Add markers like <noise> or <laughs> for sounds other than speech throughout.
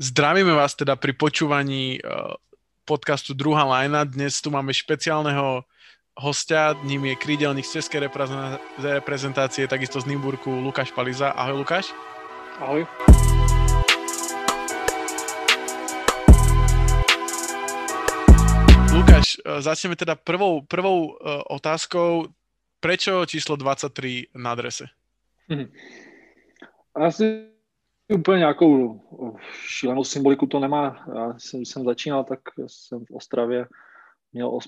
Zdravíme vás teda pri počúvaní uh, podcastu Druhá lajna. Dnes tu máme špeciálneho hostia, ním je krídelník z Českej reprezentácie, takisto z Nimburku, Lukáš Paliza. Ahoj Lukáš. Ahoj. Lukáš, uh, začneme teda prvou, prvou uh, otázkou. Prečo číslo 23 na adrese? Hm. Asi úplně nějakou šílenou symboliku to nemá. Já jsem, když jsem začínal, tak jsem v Ostravě měl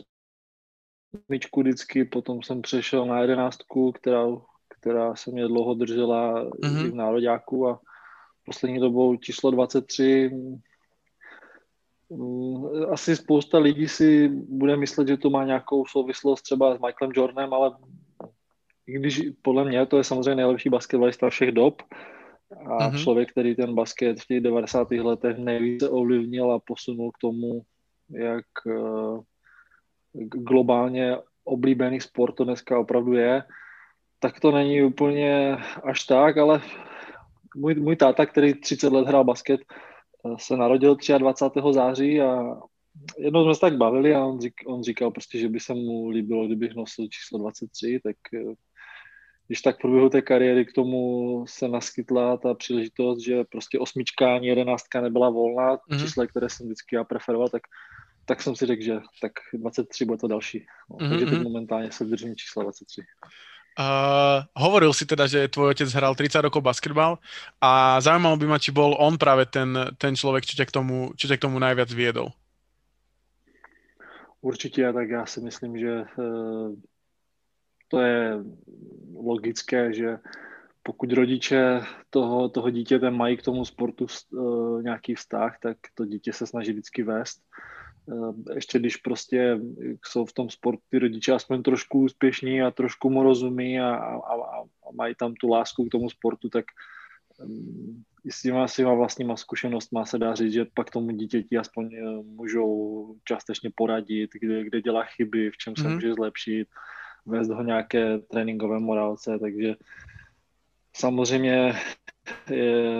osmičku vždycky, potom jsem přešel na jedenáctku, která, která se mě dlouho držela mm-hmm. v nároďáku a poslední dobou číslo 23 mm, asi spousta lidí si bude myslet, že to má nějakou souvislost třeba s Michaelem Jordanem, ale i když podle mě to je samozřejmě nejlepší basketbalista všech dob, a mm-hmm. člověk, který ten basket v těch 90. letech nejvíce ovlivnil a posunul k tomu, jak uh, globálně oblíbený sport to dneska opravdu je, tak to není úplně až tak, ale můj, můj táta, který 30 let hrál basket, eh, se narodil 23. září a jednou jsme se tak bavili a on, řík, on říkal prostě, že by se mu líbilo, kdybych nosil číslo 23, tak eh, když tak v průběhu té kariéry k tomu se naskytla ta příležitost, že prostě osmička ani jedenáctka nebyla volná, mm-hmm. čísla, které jsem vždycky já preferoval, tak, tak jsem si řekl, že tak 23 bude to další. No, mm-hmm. Takže teď mhm. momentálně se držím čísla 23. Uh, hovoril si teda, že tvoj otec hral 30 rokov basketbal a zaujímalo by ma, či bol on práve ten, ten člověk, čo ťa, k tomu, čo ťa k tomu najviac viedol. Určitě, tak já si myslím, že uh, to je logické, že pokud rodiče toho, toho dítěte mají k tomu sportu uh, nějaký vztah, tak to dítě se snaží vždycky vést. Uh, ještě když prostě jsou v tom sportu ty rodiče aspoň trošku úspěšní a trošku mu rozumí a, a, a, a mají tam tu lásku k tomu sportu, tak um, s těma svýma vlastníma zkušenostma se dá říct, že pak tomu dítěti aspoň můžou částečně poradit, kde, kde dělá chyby, v čem se mm-hmm. může zlepšit vést ho nějaké tréninkové morálce, takže samozřejmě je,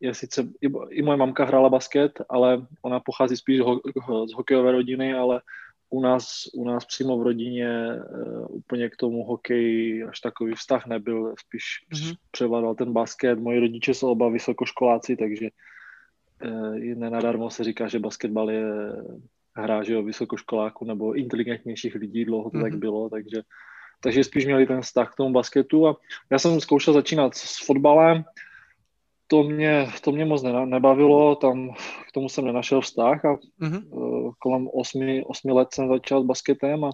je sice, i, i moje mamka hrála basket, ale ona pochází spíš ho, z hokejové rodiny, ale u nás, u nás přímo v rodině uh, úplně k tomu hokeji až takový vztah nebyl, spíš mm-hmm. převládal ten basket. Moji rodiče jsou oba vysokoškoláci, takže uh, nenadarmo se říká, že basketbal je hra, že jo, vysokoškoláků nebo inteligentnějších lidí, dlouho to mm-hmm. tak mhm. bylo, takže, takže spíš měli ten vztah k tomu basketu a já jsem zkoušel začínat s fotbalem, to mě, to mě moc nebavilo, tam k tomu jsem nenašel vztah a mm-hmm. kolem 8, 8 let jsem začal s basketem a,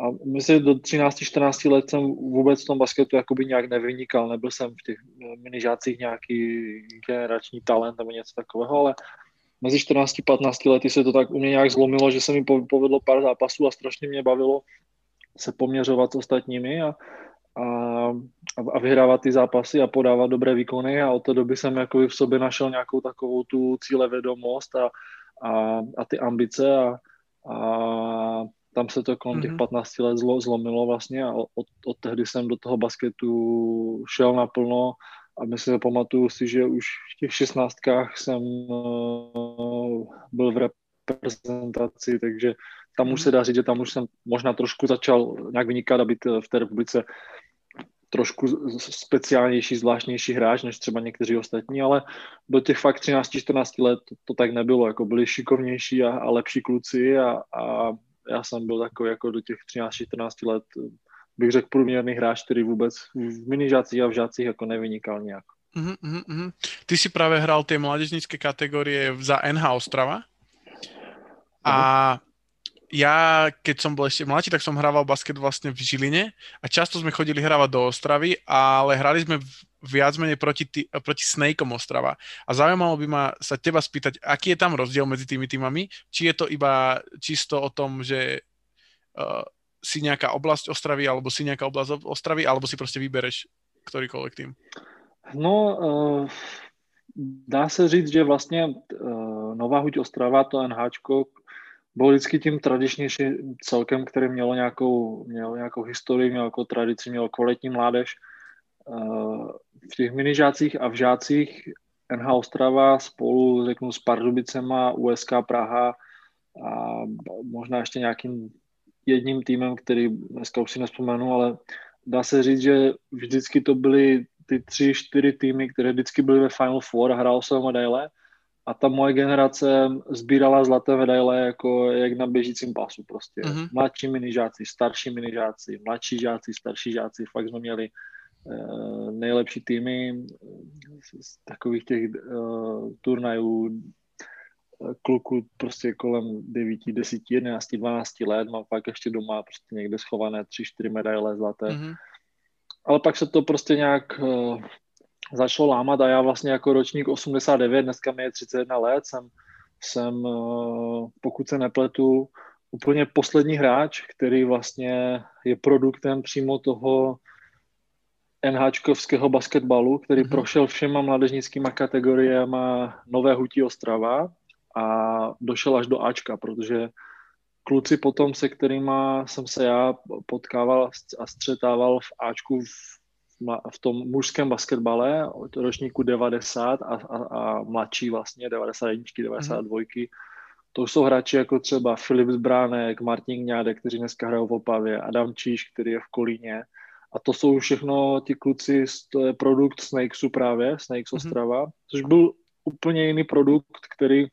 a myslím, do 13-14 let jsem vůbec v tom basketu jakoby nějak nevynikal, nebyl jsem v těch minižácích nějaký generační talent nebo něco takového, ale mezi 14-15 lety se to tak u mě nějak zlomilo, že se mi povedlo pár zápasů a strašně mě bavilo se poměřovat s ostatními a, a, a vyhrávat ty zápasy a podávat dobré výkony a od té doby jsem jako v sobě našel nějakou takovou tu cílevědomost a, a, a ty ambice a, a tam se to kolem těch 15 mhm. let zlo, zlomilo vlastně a od, od tehdy jsem do toho basketu šel naplno a myslím, že pamatuju si, že už v těch šestnáctkách jsem uh, byl v reprezentaci, takže tam už se dá říct, že tam už jsem možná trošku začal nějak vynikat a být v té republice trošku speciálnější, zvláštnější hráč než třeba někteří ostatní, ale do těch fakt 13-14 let to, to tak nebylo, jako byli šikovnější a, a lepší kluci a, a já jsem byl takový jako do těch 13-14 let bych řekl, průměrný hráč, který vůbec v minižácích a v žácích jako nevynikal nějak. Uh-huh, uh-huh. Ty si právě hrál ty mládežnické kategorie za NH Ostrava a uh-huh. ja, keď som bol ešte mladší, tak som hrával basket vlastne v Žiline a často sme chodili hrávať do Ostravy, ale hrali sme viac menej proti, tý, proti Snakeom Ostrava. A zaujímalo by ma sa teba spýtať, aký je tam rozdiel medzi tými týmami? Či je to iba čisto o tom, že uh, si nějaká oblast Ostravy, alebo si nějaká oblast Ostravy, alebo si prostě vybereš kterýkoliv tým? No, uh, dá se říct, že vlastně uh, Nová Huť Ostrava, to NHčko, bylo vždycky tím tradičnějším celkem, který mělo nějakou, mělo nějakou historii, mělo jako tradici, mělo kvalitní mládež. Uh, v těch minižácích a v žácích NH Ostrava spolu, řeknu, s Pardubicema, USK Praha a možná ještě nějakým jedním týmem, který dneska už si nespomenu, ale dá se říct, že vždycky to byly ty tři, čtyři týmy, které vždycky byly ve Final Four a hrálo se o medaile a ta moje generace sbírala zlaté medaile jako jak na běžícím pasu prostě. Mm-hmm. Mladší minižáci, starší minižáci, mladší žáci, starší žáci, fakt jsme měli uh, nejlepší týmy z takových těch uh, turnajů eh, kluku prostě kolem 9, 10, 11, 12 let, mám fakt ještě doma prostě někde schované 3-4 medaile zlaté. Mm-hmm. Ale pak se to prostě nějak uh, začalo lámat a já vlastně jako ročník 89, dneska mi je 31 let, jsem, jsem eh, pokud se nepletu, úplně poslední hráč, který vlastně je produktem přímo toho NHčkovského basketbalu, který mm-hmm. prošel všema mládežnickými kategoriemi Nové Hutí Ostrava a došel až do Ačka, protože kluci potom, se kterými jsem se já potkával a střetával v Ačku v v tom mužském basketbale od ročníku 90 a, a, a mladší vlastně 91, 92, mm-hmm. to jsou hráči jako třeba Filip Zbránek, Martin Gňádek, kteří dneska hrajou v Opavě, Adam Číš, který je v Kolíně. A to jsou všechno ti kluci, to je produkt Snakesu právě, Snakes mm-hmm. Ostrava, což byl úplně jiný produkt, který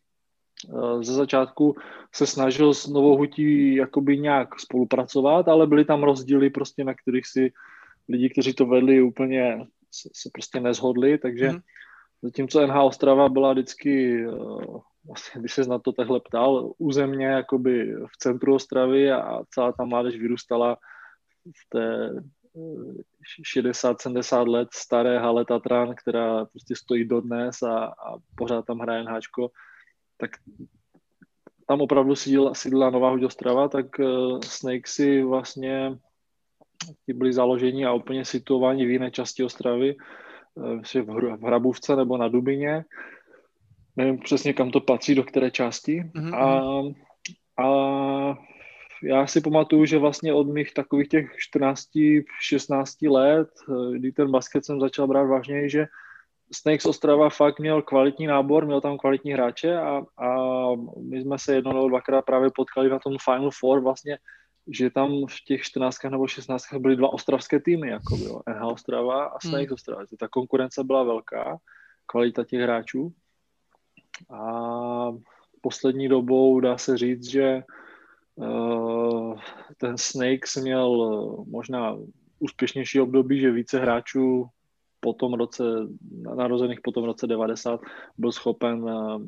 ze začátku se snažil s Novou Hutí jakoby nějak spolupracovat, ale byly tam rozdíly prostě, na kterých si lidi, kteří to vedli, úplně se, se prostě nezhodli, takže mm. zatímco NH Ostrava byla vždycky, uh, vlastně, když se na to takhle ptal, územně jakoby v centru Ostravy a celá ta mládež vyrůstala v té 60-70 eh, let staré hale Tatran, která prostě stojí dodnes a, a pořád tam hraje NHčko, tak tam opravdu sídla, sídla Nová Huď Ostrava, tak uh, Snake si vlastně ti byli založeni a úplně situovaní v jiné části Ostravy, eh, v Hrabůvce nebo na Dubině. Nevím přesně, kam to patří, do které části. Mm-hmm. A, a já si pamatuju, že vlastně od mých takových těch 14-16 let, eh, kdy ten basket jsem začal brát vážně, že Snakes Ostrava fakt měl kvalitní nábor, měl tam kvalitní hráče a, a my jsme se jednou nebo dvakrát právě potkali na tom Final Four vlastně že tam v těch 14 nebo 16 byly dva ostravské týmy, jako bylo NH Ostrava a Snakes hmm. Ostrava. Ta konkurence byla velká, kvalita těch hráčů. A poslední dobou dá se říct, že uh, ten Snakes měl možná úspěšnější období, že více hráčů po tom roce, narozených po tom roce 90 byl schopen uh,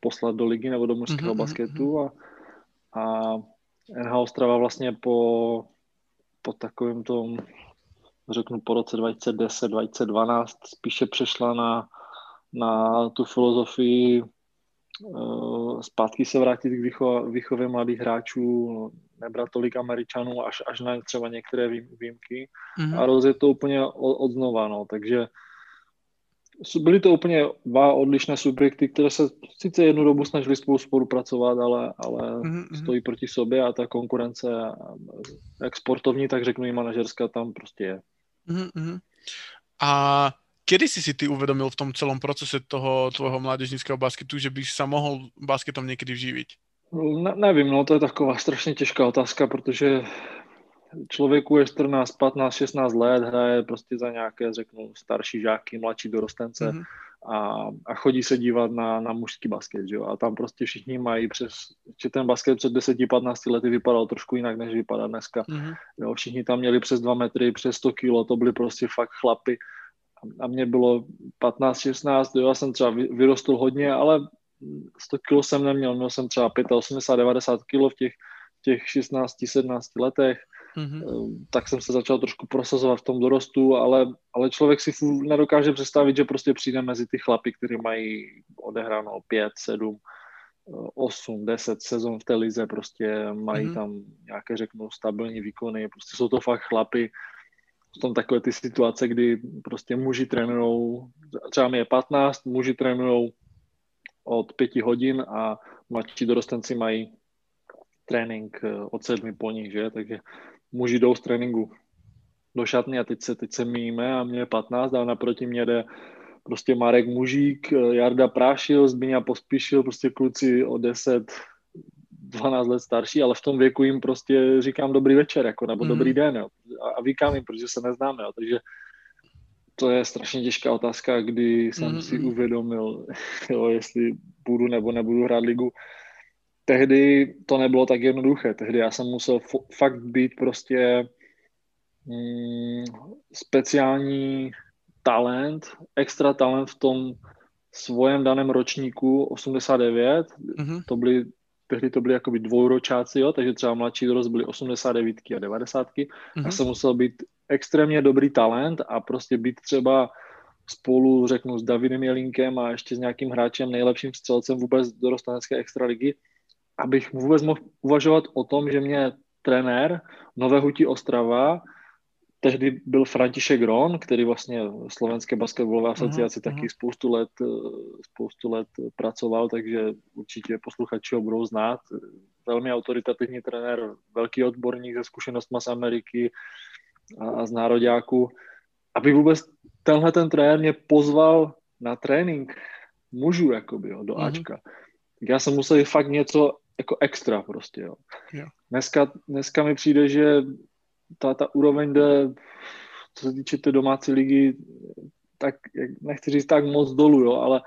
poslat do ligy nebo do mužského mm-hmm, basketu a, a NH Ostrava vlastně po, po takovém tom, řeknu po roce 2010, 2012 spíše přešla na, na tu filozofii zpátky se vrátit k výcho, výchově mladých hráčů, nebrat tolik Američanů až, až na třeba některé výjimky mm-hmm. a rozjet to úplně od, od znova, no, takže byly to úplně dva odlišné subjekty, které se sice jednu dobu snažili spolu spolupracovat, ale, ale mm-hmm. stojí proti sobě a ta konkurence, jak sportovní, tak řeknu i manažerská, tam prostě je. Mm-hmm. A kedy si si ty uvedomil v tom celom procese toho tvojho mládežnického basketu, že bys sa mohl basketom někdy vživit? Ne, nevím, no to je taková strašně těžká otázka, protože člověku je 14, 15, 16 let, hraje prostě za nějaké, řeknu, starší žáky, mladší dorostence mm-hmm. a, a chodí se dívat na, na mužský basket, že jo? A tam prostě všichni mají přes, že ten basket před 10-15 lety vypadal trošku jinak, než vypadá dneska. Mm-hmm. Jo, všichni tam měli přes 2 metry, přes 100 kilo, to byly prostě fakt chlapy. A mě bylo 15-16, jo, já jsem třeba vyrostl hodně, ale 100 kilo jsem neměl, měl jsem třeba 85-90 kilo v těch, těch 16-17 letech mm-hmm. tak jsem se začal trošku prosazovat v tom dorostu, ale, ale člověk si nedokáže představit, že prostě přijde mezi ty chlapy, kteří mají odehráno 5, 7, 8, 10 sezon v té lize, prostě mají mm-hmm. tam nějaké, řeknu, stabilní výkony, prostě jsou to fakt chlapy, v tom takové ty situace, kdy prostě muži trénují, třeba mi je 15, muži trénují od 5 hodin a mladší dorostenci mají trénink eh, od sedmi po nich, že? Takže muži jdou z tréninku do šatny a teď se, teď se míme a mě je 15 a naproti mě jde prostě Marek Mužík, Jarda Prášil, Zbyňa Pospíšil, prostě kluci o 10, 12 let starší, ale v tom věku jim prostě říkám dobrý večer, jako, nebo mm. dobrý den, jo. A, a vykám jim, protože se neznáme, jo. takže to je strašně těžká otázka, kdy jsem mm. si uvědomil, <laughs> jo, jestli budu nebo nebudu hrát ligu. Tehdy to nebylo tak jednoduché, tehdy já jsem musel fakt být prostě mm, speciální talent, extra talent v tom svojem daném ročníku 89, mm-hmm. to byly tehdy to byly jakoby dvouročáci, jo, takže třeba mladší dorost byly 89 a 90. Mm-hmm. Já jsem musel být extrémně dobrý talent a prostě být třeba spolu, řeknu, s Davidem Jelinkem a ještě s nějakým hráčem, nejlepším střelcem vůbec dorostenecké extraligy, abych vůbec mohl uvažovat o tom, že mě trenér Nové Hutí Ostrava tehdy byl František Ron, který vlastně v Slovenské basketbalové asociaci uh-huh, taky spoustu let, spoustu let pracoval, takže určitě posluchači ho budou znát. Velmi autoritativní trenér, velký odborník se zkušenostmi z Ameriky a, a z nároďáku. Aby vůbec tenhle ten trenér mě pozval na trénink mužů, jakoby, jo, do uh-huh. Ačka. Já jsem musel fakt něco jako extra prostě, jo. Yeah. Dneska, dneska mi přijde, že ta, ta úroveň jde, co se týče té domácí ligy, tak nechci říct tak moc dolů, jo, ale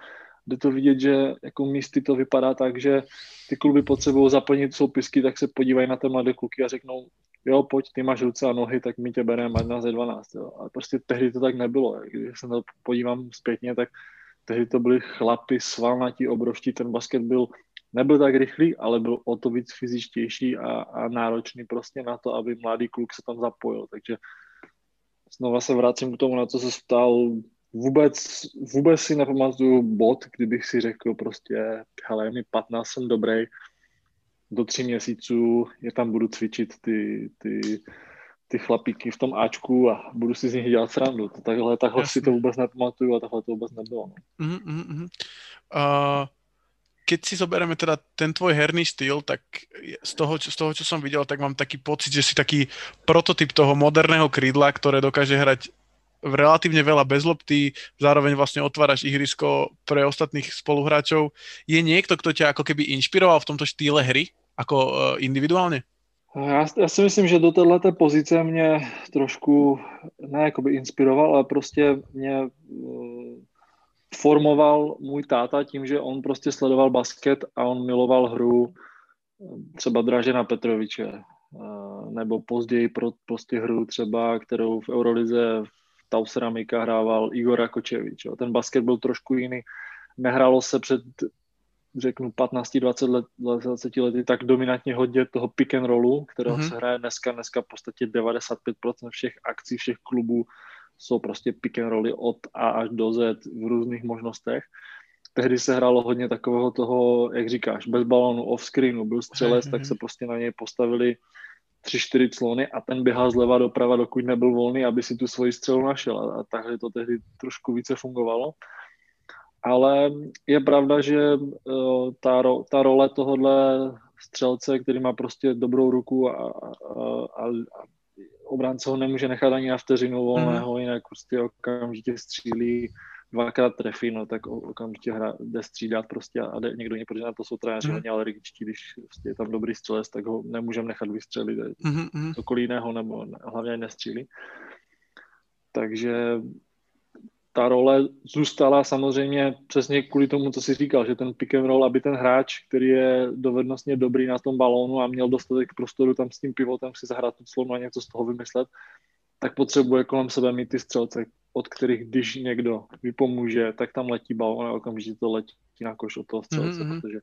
jde to vidět, že jako místy to vypadá tak, že ty kluby potřebují zaplnit soupisky, tak se podívají na ty mladé kluky a řeknou, jo, pojď, ty máš ruce a nohy, tak my tě bereme na ze 12. Jo. A prostě tehdy to tak nebylo. Když se to podívám zpětně, tak tehdy to byli chlapi svalnatí, obrovští, ten basket byl nebyl tak rychlý, ale byl o to víc fyzičtější a, a náročný prostě na to, aby mladý kluk se tam zapojil. Takže znova se vracím k tomu, na co se ptal. Vůbec, vůbec si nepamatuju bod, kdybych si řekl prostě, hele, mi 15, jsem dobrý, do tří měsíců je tam budu cvičit ty, ty, ty chlapíky v tom Ačku a budu si z nich dělat srandu. To takhle, takhle Jasně. si to vůbec nepamatuju a takhle to vůbec nebylo. No. Mm-hmm. Uh, keď si zoberieme teda ten tvoj herný štýl, tak z toho, z toho, čo som videl, tak mám taký pocit, že si taký prototyp toho moderného krídla, ktoré dokáže hrať v relatívne veľa bez lopty, zároveň vlastne otváraš ihrisko pre ostatných spoluhráčov. Je niekto, kto ťa ako keby inšpiroval v tomto štýle hry, ako uh, individuálně? Já, já si myslím, že do této pozice mě trošku, ne jakoby inspiroval, ale prostě mě formoval můj táta tím, že on prostě sledoval basket a on miloval hru třeba Dražena Petroviče, uh, nebo později pro, prostě hru třeba, kterou v Eurolize v Tauseramika hrával Igor Rakočevič. Jo. Ten basket byl trošku jiný. Nehrálo se před řeknu 15-20 let, 20 lety tak dominantně hodně toho pick and rollu, kterého mm-hmm. se hraje dneska, dneska v podstatě 95% všech akcí, všech klubů jsou prostě pick and rolly od A až do Z v různých možnostech. Tehdy se hrálo hodně takového toho, jak říkáš, bez balónu, off screenu, byl střelec, mm-hmm. tak se prostě na něj postavili tři, čtyři clony a ten běhal zleva doprava, dokud nebyl volný, aby si tu svoji střelu našel. A, takhle to tehdy trošku více fungovalo. Ale je pravda, že uh, ta, ro, ta role tohohle střelce, který má prostě dobrou ruku a, a, a, a obránce ho nemůže nechat ani na vteřinu volného, mm. jinak prostě okamžitě střílí, dvakrát trefí, no tak okamžitě hra, jde střídat prostě a jde někdo něj, protože na to jsou trenéři mm. hodně alergičtí, když prostě je tam dobrý střelec, tak ho nemůžeme nechat vystřelit, mm. cokoliv jiného, nebo hlavně nestřílí. Takže ta role zůstala samozřejmě přesně kvůli tomu, co jsi říkal, že ten pick and roll, aby ten hráč, který je dovednostně dobrý na tom balónu a měl dostatek prostoru tam s tím pivotem si zahrát tu clonu a něco z toho vymyslet, tak potřebuje kolem sebe mít ty střelce, od kterých když někdo vypomůže, tak tam letí balón a okamžitě to letí na koš od toho střelce, mm-hmm. protože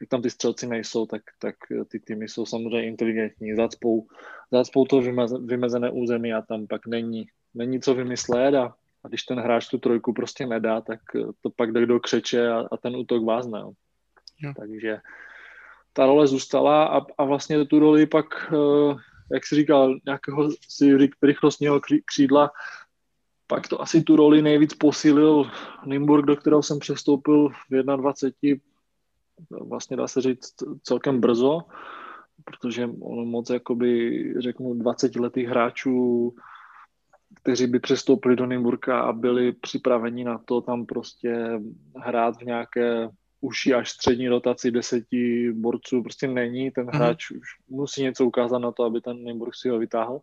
jak tam ty střelci nejsou, tak, tak ty týmy jsou samozřejmě inteligentní, zacpou, zacpou to vymezené území a tam pak není, není co vymyslet a a když ten hráč tu trojku prostě nedá, tak eh, to pak jde do křeče a, a ten útok vázne. Jo. Jo. Takže ta role zůstala a, a vlastně tu roli pak, eh, jak jsi říkal, nějakého si rychlostního křídla, pak to asi tu roli nejvíc posílil Nimburg, do kterého jsem přestoupil v 21, vlastně dá se říct celkem brzo, protože on moc, jakoby, řeknu, 20 letých hráčů kteří by přestoupili do Nymburka a byli připraveni na to tam prostě hrát v nějaké užší až střední rotaci deseti borců prostě není. Ten mhm. hráč mm. už musí něco ukázat na to, aby ten Nymburk si ho vytáhl.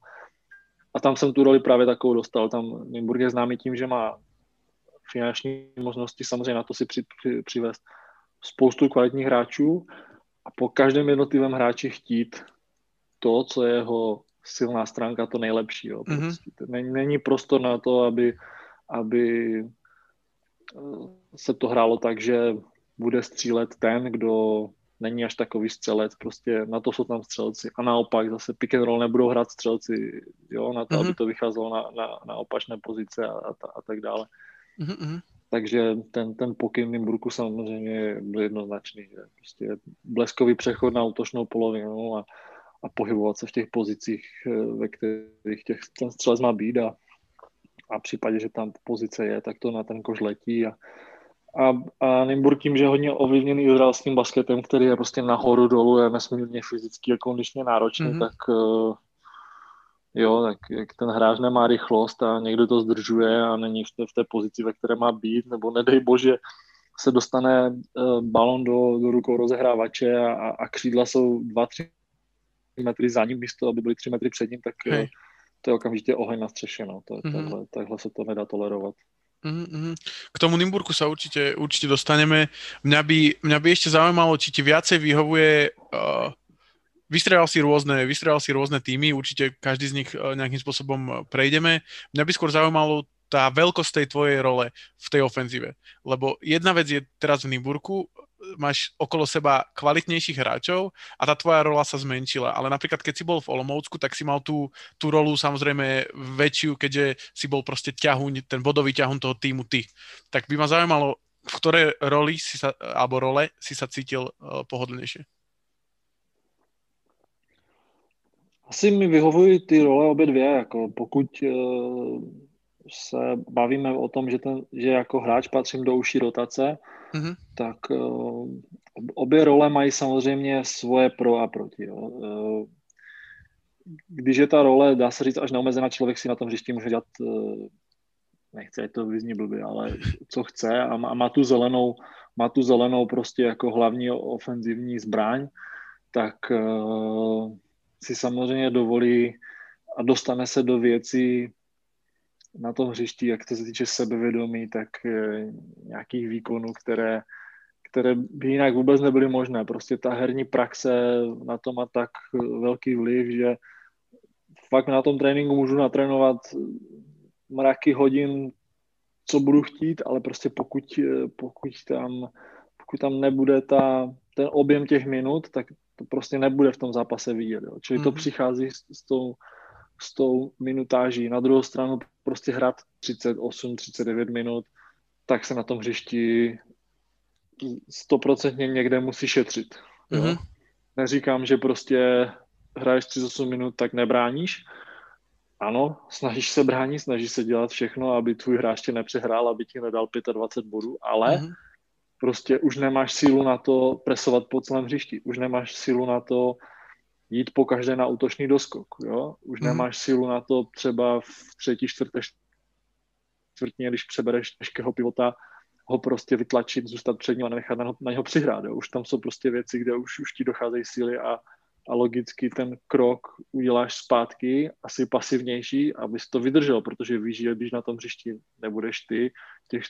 A tam jsem tu roli právě takovou dostal. Tam Nymburk je známý tím, že má finanční možnosti samozřejmě na to si při, při, přivést spoustu kvalitních hráčů a po každém jednotlivém hráči chtít to, co je jeho silná stránka, to nejlepší. Jo. Mm-hmm. Prostě. Není, není prostor na to, aby, aby eh, se to hrálo tak, že bude střílet ten, kdo není až takový střelec, prostě na to jsou tam střelci. A naopak zase pick and roll nebudou hrát střelci, jo, na to, mm-hmm. aby to vycházelo na, na, na opačné pozice a, a, a tak dále. Mm-hmm. Takže ten, ten pokyn Nymburku samozřejmě byl jednoznačný, že prostě bleskový přechod na útočnou polovinu a, a pohybovat se v těch pozicích, eh, ve kterých těch, ten střelec má být a, a v případě, že tam pozice je, tak to na ten kož letí a, a, a Nymburk tím, že je hodně ovlivněný izraelským basketem, který je prostě nahoru dolů, je nesmírně fyzicky a kondičně náročný, mm-hmm. tak uh, jo, tak jak ten hráč nemá rychlost a někdo to zdržuje a není v té, v té pozici, ve které má být, nebo nedej bože, se dostane uh, balon do, do rukou rozehrávače a, a křídla jsou 2-3 metry za ním místo, aby byly 3 metry před ním, tak uh, to je okamžitě oheň na střeše. No. To, mm-hmm. takhle, takhle se to nedá tolerovat. Mm-hmm. K tomu Nymburku sa určite, určite dostaneme. Mňa by, mňa by ešte zaujímalo, či ti viacej vyhovuje uh, Vystrelal si rôzne, vystrelal si rôzne týmy, určite každý z nich uh, nejakým spôsobom prejdeme. Mňa by skôr zaujímalo tá veľkosť tej tvojej role v tej ofenzíve. Lebo jedna vec je teraz v Nymburku, máš okolo seba kvalitnejších hráčov a tá tvoja rola sa zmenšila. Ale napríklad, keď si bol v Olomoucku, tak si mal tú, tú rolu samozrejme väčšiu, keďže si bol proste ťahuň, ten bodový ťahuň toho týmu ty. Tak by ma zaujímalo, v ktorej roli si sa, alebo role si sa cítil uh, pohodlnejšie? Asi mi vyhovují ty role obě dvě, jako pokud uh, se bavíme o tom, že, ten, že jako hráč patřím do užší rotace, mm-hmm. tak uh, obě role mají samozřejmě svoje pro a proti. Jo. Uh, když je ta role, dá se říct, až neomezená, člověk si na tom hřišti může dělat, uh, nechce, to vyzní blbě, ale co chce a má, a má tu zelenou, má tu zelenou prostě jako hlavní ofenzivní zbraň, tak si samozřejmě dovolí a dostane se do věcí, na tom hřišti, jak to se týče sebevědomí, tak eh, nějakých výkonů, které, které by jinak vůbec nebyly možné. Prostě ta herní praxe na to má tak velký vliv, že fakt na tom tréninku můžu natrénovat mraky hodin, co budu chtít, ale prostě pokud, eh, pokud tam, pokud tam nebude ta, ten objem těch minut, tak to prostě nebude v tom zápase vidět. Jo. Čili mm-hmm. to mhm. přichází s, s tou s tou minutáží. Na druhou stranu prostě hrát 38, 39 minut, tak se na tom hřišti stoprocentně někde musí šetřit. Mm-hmm. Neříkám, že prostě hraješ 38 minut, tak nebráníš. Ano, snažíš se bránit, snažíš se dělat všechno, aby tvůj hráč tě nepřehrál, aby ti nedal 25 bodů, ale mm-hmm. prostě už nemáš sílu na to presovat po celém hřišti. Už nemáš sílu na to jít po každé na útočný doskok. Jo? Už mm. nemáš sílu na to třeba v třetí, čtvrté, čtvrtině, když přebereš těžkého pivota, ho prostě vytlačit, zůstat před ním a nechat na, na něho přihrát. Jo? Už tam jsou prostě věci, kde už, už ti docházejí síly a, a logicky ten krok uděláš zpátky, asi pasivnější, abys to vydržel, protože víš, že když na tom hřišti nebudeš ty, těch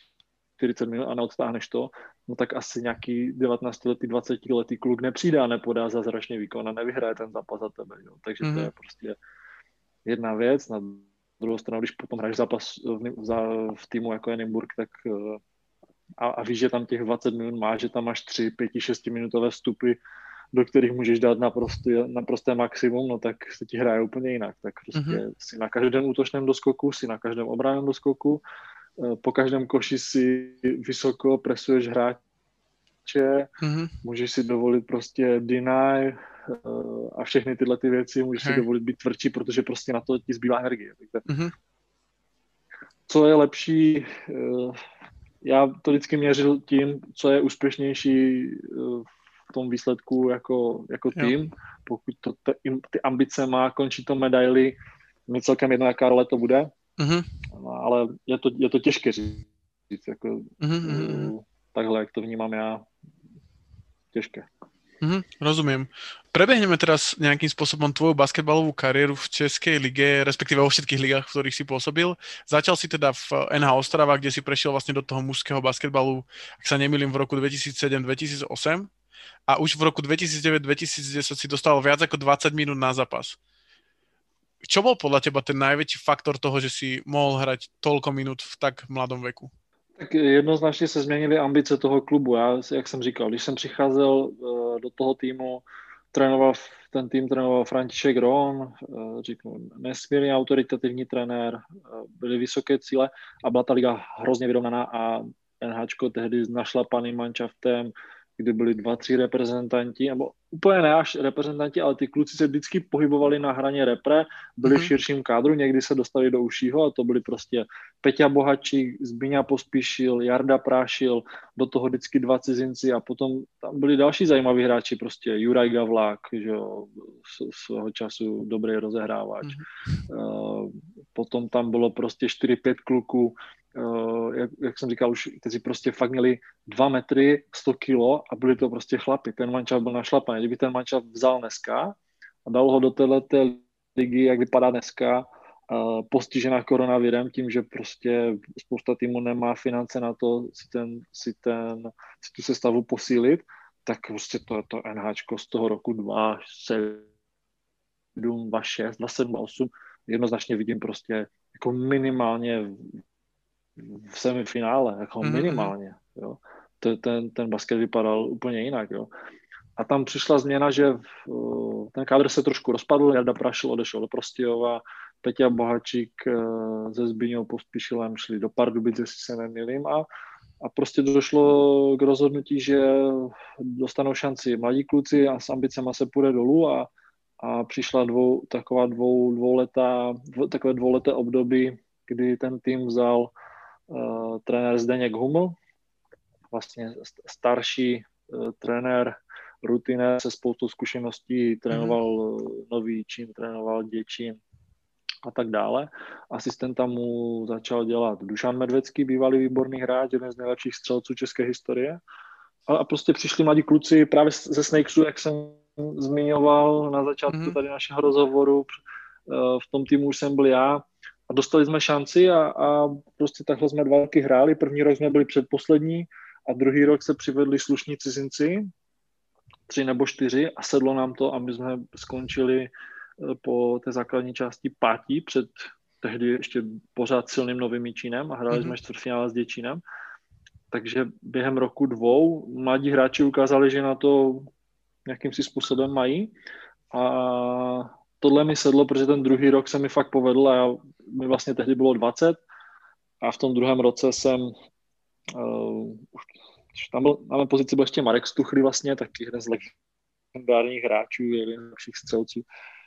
40 minut a neodtáhneš to, no tak asi nějaký 19 letý, 20 letý kluk nepřijde a nepodá zázračný výkon a nevyhraje ten zápas za tebe. Jo. Takže mm-hmm. to je mhm. prostě jedna věc. Na druhou stranu, když potom hraješ zápas v, za, v týmu jako je tak eh, a, a víš, že tam těch 20 minut máš, že tam máš 3, 5, 6 minutové vstupy, do kterých můžeš dát naprosté, naprosté maximum, no tak se ti hraje úplně jinak. Tak prostě mm-hmm. si na každém útočném doskoku, si na každém obranném doskoku, po každém koši si vysoko presuješ hráče, mm-hmm. můžeš si dovolit prostě deny eh, a všechny tyhle ty věci, můžeš hey. si dovolit být tvrdší, protože prostě na to ti zbývá energie. Takže, mm-hmm. Co je lepší, eh, já to vždycky měřil tím, co je úspěšnější v tom výsledku jako, jako tým. Jo. Pokud to, ty ambice má končit to medaily, mi celkem jedno, jaká role to bude, Mm-hmm. No, ale je to, je to těžké říct, jako, mm-hmm. takhle, jak to vnímám já, těžké. Mm, rozumiem. Prebehneme teraz nejakým spôsobom tvoju basketbalovú kariéru v Českej lige, respektíve vo všetkých ligách, v ktorých si pôsobil. Začal si teda v NH Ostrava, kde si prešiel vlastne do toho mužského basketbalu, ak sa nemýlim, v roku 2007-2008 a už v roku 2009-2010 si dostal viac ako 20 minút na zápas. Čo bol podľa teba ten najväčší faktor toho, že si mohol hrať toľko minút v tak mladom veku? Tak jednoznačně se změnily ambice toho klubu. Já, jak jsem říkal, když jsem přicházel uh, do toho týmu, trénoval ten tým trénoval František Ron, uh, řeknu, nesmírně autoritativní trenér, uh, byly vysoké cíle a byla ta liga hrozně vyrovnaná a NHčko tehdy s našlapaným manšaftem, kdy byli dva, tři reprezentanti, nebo úplně ne až reprezentanti, ale ty kluci se vždycky pohybovali na hraně repre, byli mm-hmm. v širším kádru, někdy se dostali do užšího a to byli prostě Peťa Bohačík, Zbyňa Pospíšil, Jarda Prášil, do toho vždycky dva cizinci a potom tam byli další zajímaví hráči, prostě Juraj Gavlák, že jo, svého času dobrý rozehrávač. Mm-hmm. Uh, potom tam bylo prostě 4-5 kluků, uh, jak, jak jsem říkal, už kteří prostě fakt měli 2 metry, 100 kilo a byli to prostě chlapi. Ten mančav byl našlapaný. Kdyby ten mančav vzal dneska a dal ho do této ligy, jak vypadá dneska, uh, postižená koronavirem, tím, že prostě spousta týmu nemá finance na to si, ten, si, ten, si tu sestavu posílit, tak prostě to to NHčko z toho roku 2, 7, 2, 6, 2, 7, 8, jednoznačně vidím prostě jako minimálně v semifinále, jako mm-hmm. minimálně. Jo. Ten, ten basket vypadal úplně jinak. Jo. A tam přišla změna, že v, ten kádr se trošku rozpadl, Jarda Prašil odešel do Prostějova, Peťa Bohačík se eh, Zbyňou Pospíšilem šli do Pardubic, jestli se nemýlím, a, a prostě došlo k rozhodnutí, že dostanou šanci mladí kluci a s ambicema se půjde dolů a, a přišla dvou, taková dvou, dvouletá, takové dvouleté období, kdy ten tým vzal uh, trenér Zdeněk Huml, vlastně starší uh, trenér, rutinér se spoustou zkušeností, trénoval mm. Nový Čín, trénoval Děčín a tak dále. Asistenta mu začal dělat Dušan Medvecký, bývalý výborný hráč, jeden z nejlepších střelců české historie. A, a prostě přišli mladí kluci právě ze Snakesu, jak jsem zmiňoval na začátku mm. tady našeho rozhovoru. V tom týmu už jsem byl já a dostali jsme šanci a, a prostě takhle jsme dva roky hráli. První rok jsme byli předposlední a druhý rok se přivedli slušní cizinci, tři nebo čtyři a sedlo nám to a my jsme skončili eh, po té základní části pátí před tehdy ještě pořád silným novým Čínem a hráli mm-hmm. jsme čtvrtfinále s Děčínem. Takže během roku dvou mladí hráči ukázali, že na to nějakým si způsobem mají a tohle mi sedlo, protože ten druhý rok se mi fakt povedl a já, mi vlastně tehdy bylo 20 a v tom druhém roce jsem uh, tam byl, na mé pozici byl ještě Marek Stuchly vlastně, taky jeden z legendárních hráčů, jeden z našich střelců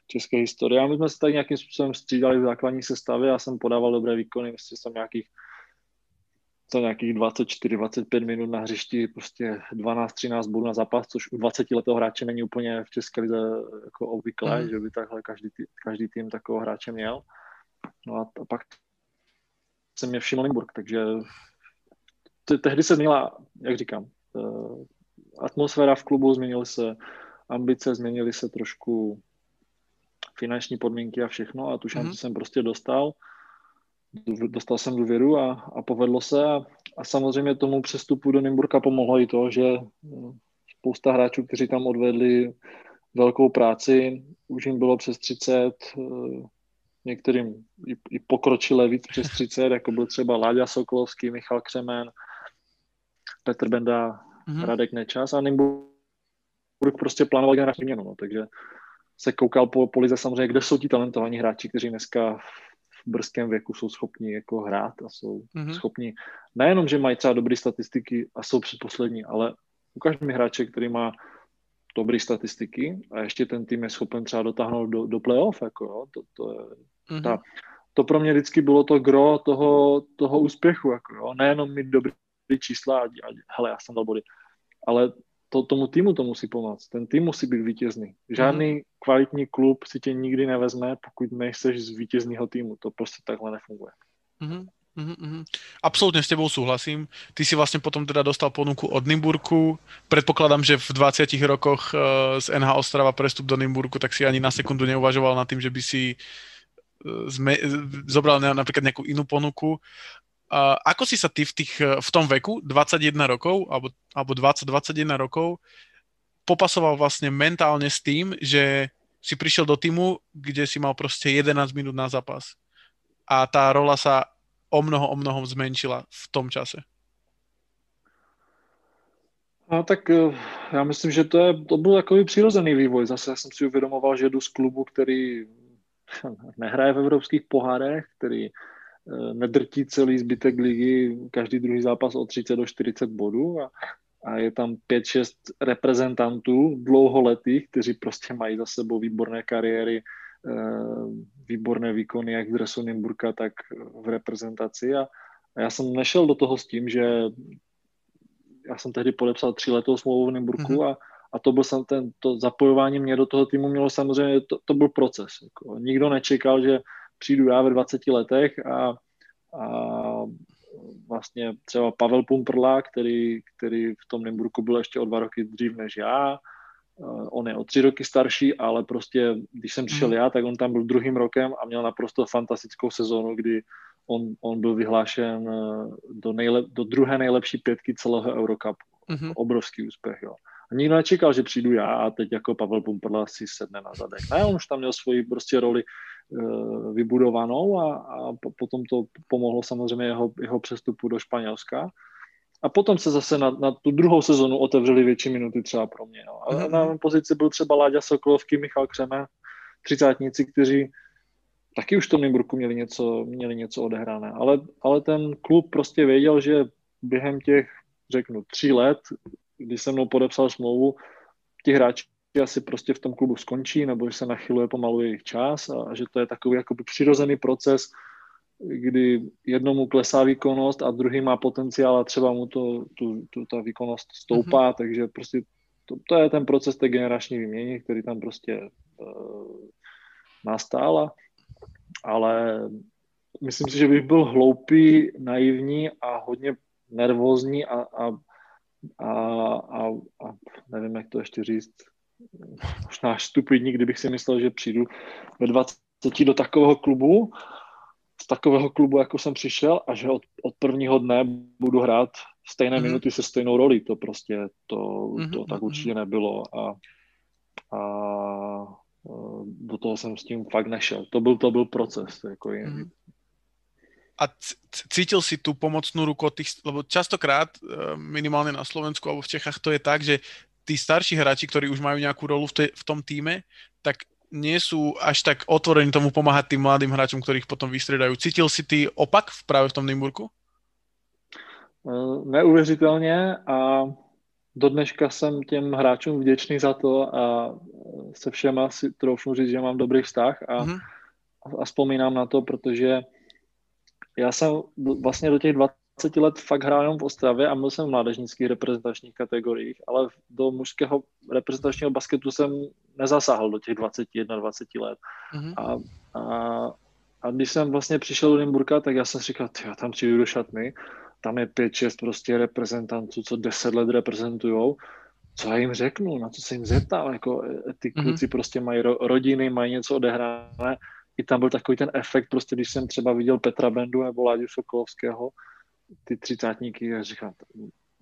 české historie. A my jsme se tak nějakým způsobem střídali v základní sestavě a jsem podával dobré výkony, vlastně jsem nějakých za nějakých 24-25 minut na hřišti, prostě 12-13 bodů na zápas, což u 20 letého hráče není úplně v České lize jako obvyklé, mm. že by takhle každý, tý, každý tým takového hráče měl. No a, a pak se mě všiml Limburg, takže tehdy se změnila, jak říkám, eh, atmosféra v klubu, změnily se ambice, změnily se trošku finanční podmínky a všechno a tu šanci mm. jsem prostě dostal dostal jsem důvěru a, a povedlo se a, a samozřejmě tomu přestupu do Nymburka pomohlo i to, že hm, spousta hráčů, kteří tam odvedli velkou práci, už jim bylo přes 30, eh, některým i, i pokročilé víc přes 30, jako byl třeba Láďa Sokolovský, Michal Křemen, Petr Benda, mm-hmm. Radek Nečas a Nymburk prostě plánoval generační měnu, no, takže se koukal po, po lize samozřejmě, kde jsou ti talentovaní hráči, kteří dneska brzkém věku jsou schopni jako hrát a jsou mm-hmm. schopni nejenom, že mají třeba dobré statistiky a jsou předposlední, ale ukáž mi hráče, který má dobré statistiky a ještě ten tým je schopen třeba dotáhnout do, do playoff, jako jo, to, to je mm-hmm. ta, to pro mě vždycky bylo to gro toho, toho úspěchu, jako jo, nejenom mít dobré čísla a, a hele, já jsem dal body, ale to, tomu týmu to musí pomoct. Ten tým musí být vítězný. Žádný mm. kvalitní klub si tě nikdy nevezme, pokud nejseš z vítězného týmu. To prostě takhle nefunguje. Mm-hmm. Mm-hmm. Absolutne s tebou súhlasím. Ty si vlastne potom teda dostal ponuku od Nimburku. Predpokladám, že v 20 rokoch uh, z NH Ostrava prestup do Nimburku, tak si ani na sekundu neuvažoval nad tým, že by si uh, zme- zobral napríklad nejakú inú ponuku. Ako si sa ty v, tých, v tom veku, 21 rokov, alebo, alebo 20-21 rokov, popasoval vlastne mentálne s tým, že si prišiel do týmu, kde si mal proste 11 minút na zápas. A tá rola sa o mnoho, o mnoho zmenšila v tom čase? No tak eh, já myslím, že to, je, to byl takový přirozený vývoj. Zase jsem si uvědomoval, že jdu z klubu, který <laughs> nehraje v evropských pohárech, který nedrtí celý zbytek ligy, každý druhý zápas o 30 do 40 bodů a, a je tam 5-6 reprezentantů dlouholetých, kteří prostě mají za sebou výborné kariéry, Eh, výborné výkony jak v dresu Nymburka, tak v reprezentaci a, a já jsem nešel do toho s tím, že já jsem tehdy podepsal letou smlouvu v Nymburku mm-hmm. a, a to byl jsem ten, to zapojování mě do toho týmu mělo samozřejmě, to, to byl proces. Jako. Nikdo nečekal, že přijdu já ve 20 letech a, a vlastně třeba Pavel Pumprla, který, který v tom Nymburku byl ještě o dva roky dřív než já, Eh, on je o tři roky starší, ale prostě, když jsem přišel mhm. já, tak on tam byl druhým rokem a měl naprosto fantastickou sezónu, kdy on, on byl vyhlášen eh, do, nejle, do druhé nejlepší pětky celého Eurocupu. Mm-hmm. Obrovský úspěch, jo. A nikdo nečekal, že přijdu já a teď jako Pavel Pumperla si sedne na zadek. Ne, on už tam měl svoji prostě roli vybudovanou a, a potom to pomohlo samozřejmě jeho, jeho přestupu do Španělska a potom se zase na, na tu druhou sezonu otevřely větší minuty třeba pro mě. No. A mm-hmm. na pozici byl třeba Láďa Sokolovský, Michal Křeme, třicátníci, kteří taky už v tom Nymburku měli něco, měli něco odehrané. Ale, ale ten klub prostě věděl, že během těch, řeknu, tří let, kdy se mnou podepsal smlouvu, ti hráči asi prostě v tom klubu skončí, nebo že se nachyluje pomalu jejich čas a že to je takový jakoby přirozený proces, kdy jednomu klesá výkonnost a druhý má potenciál a třeba mu to, tu, tu, ta výkonnost stoupá, mm-hmm. takže prostě to, to je ten proces té generační výměny, který tam prostě uh, nastal, ale myslím si, že bych byl hloupý, naivní a hodně nervózní a, a, a, a, a nevím, jak to ještě říct, možná stupidní, kdybych si myslel, že přijdu ve 20 do takového klubu, z takového klubu, jako jsem přišel a že od, od prvního dne budu hrát stejné mm-hmm. minuty se stejnou roli. To prostě, to, mm-hmm. to tak mhm. určitě nebylo a, a e, do toho jsem s tím fakt nešel. To byl, to byl proces. Jako mm-hmm. A cítil si tu pomocnú ruku od tých, lebo častokrát e, minimálne na Slovensku alebo v Čechách to je tak, že tí starší hráči, ktorí už majú nejakú rolu v, te, v tom týme, tak nie sú až tak otvorení tomu pomáhať tým mladým hráčom, ktorých potom vystredajú. Cítil si ty opak práve v tom Nymburku? Eh, neuvěřitelně a do dneška jsem těm hráčům vděčný za to a se všema si troufnu říct, že mám dobrý vztah a, mm-hmm. a vzpomínám na to, protože já jsem vlastně do těch 20 20 let fakt hrál jenom v Ostravě a byl jsem v mládežnických reprezentačních kategoriích, ale do mužského reprezentačního basketu jsem nezasáhl do těch 21-20 let. Mm-hmm. A, a, a když jsem vlastně přišel do Nymburka, tak já jsem si říkal, já tam přijdu do šatny, tam je 5-6 prostě reprezentantů, co 10 let reprezentujou, co já jim řeknu, na co se jim zeptám, jako e, ty mhm. kluci mm-hmm. prostě mají ro, rodiny, mají něco odehrané, i tam byl takový ten efekt, prostě když jsem třeba viděl Petra Bendu nebo Láďu Sokolovského, ty třicátníky a říkám,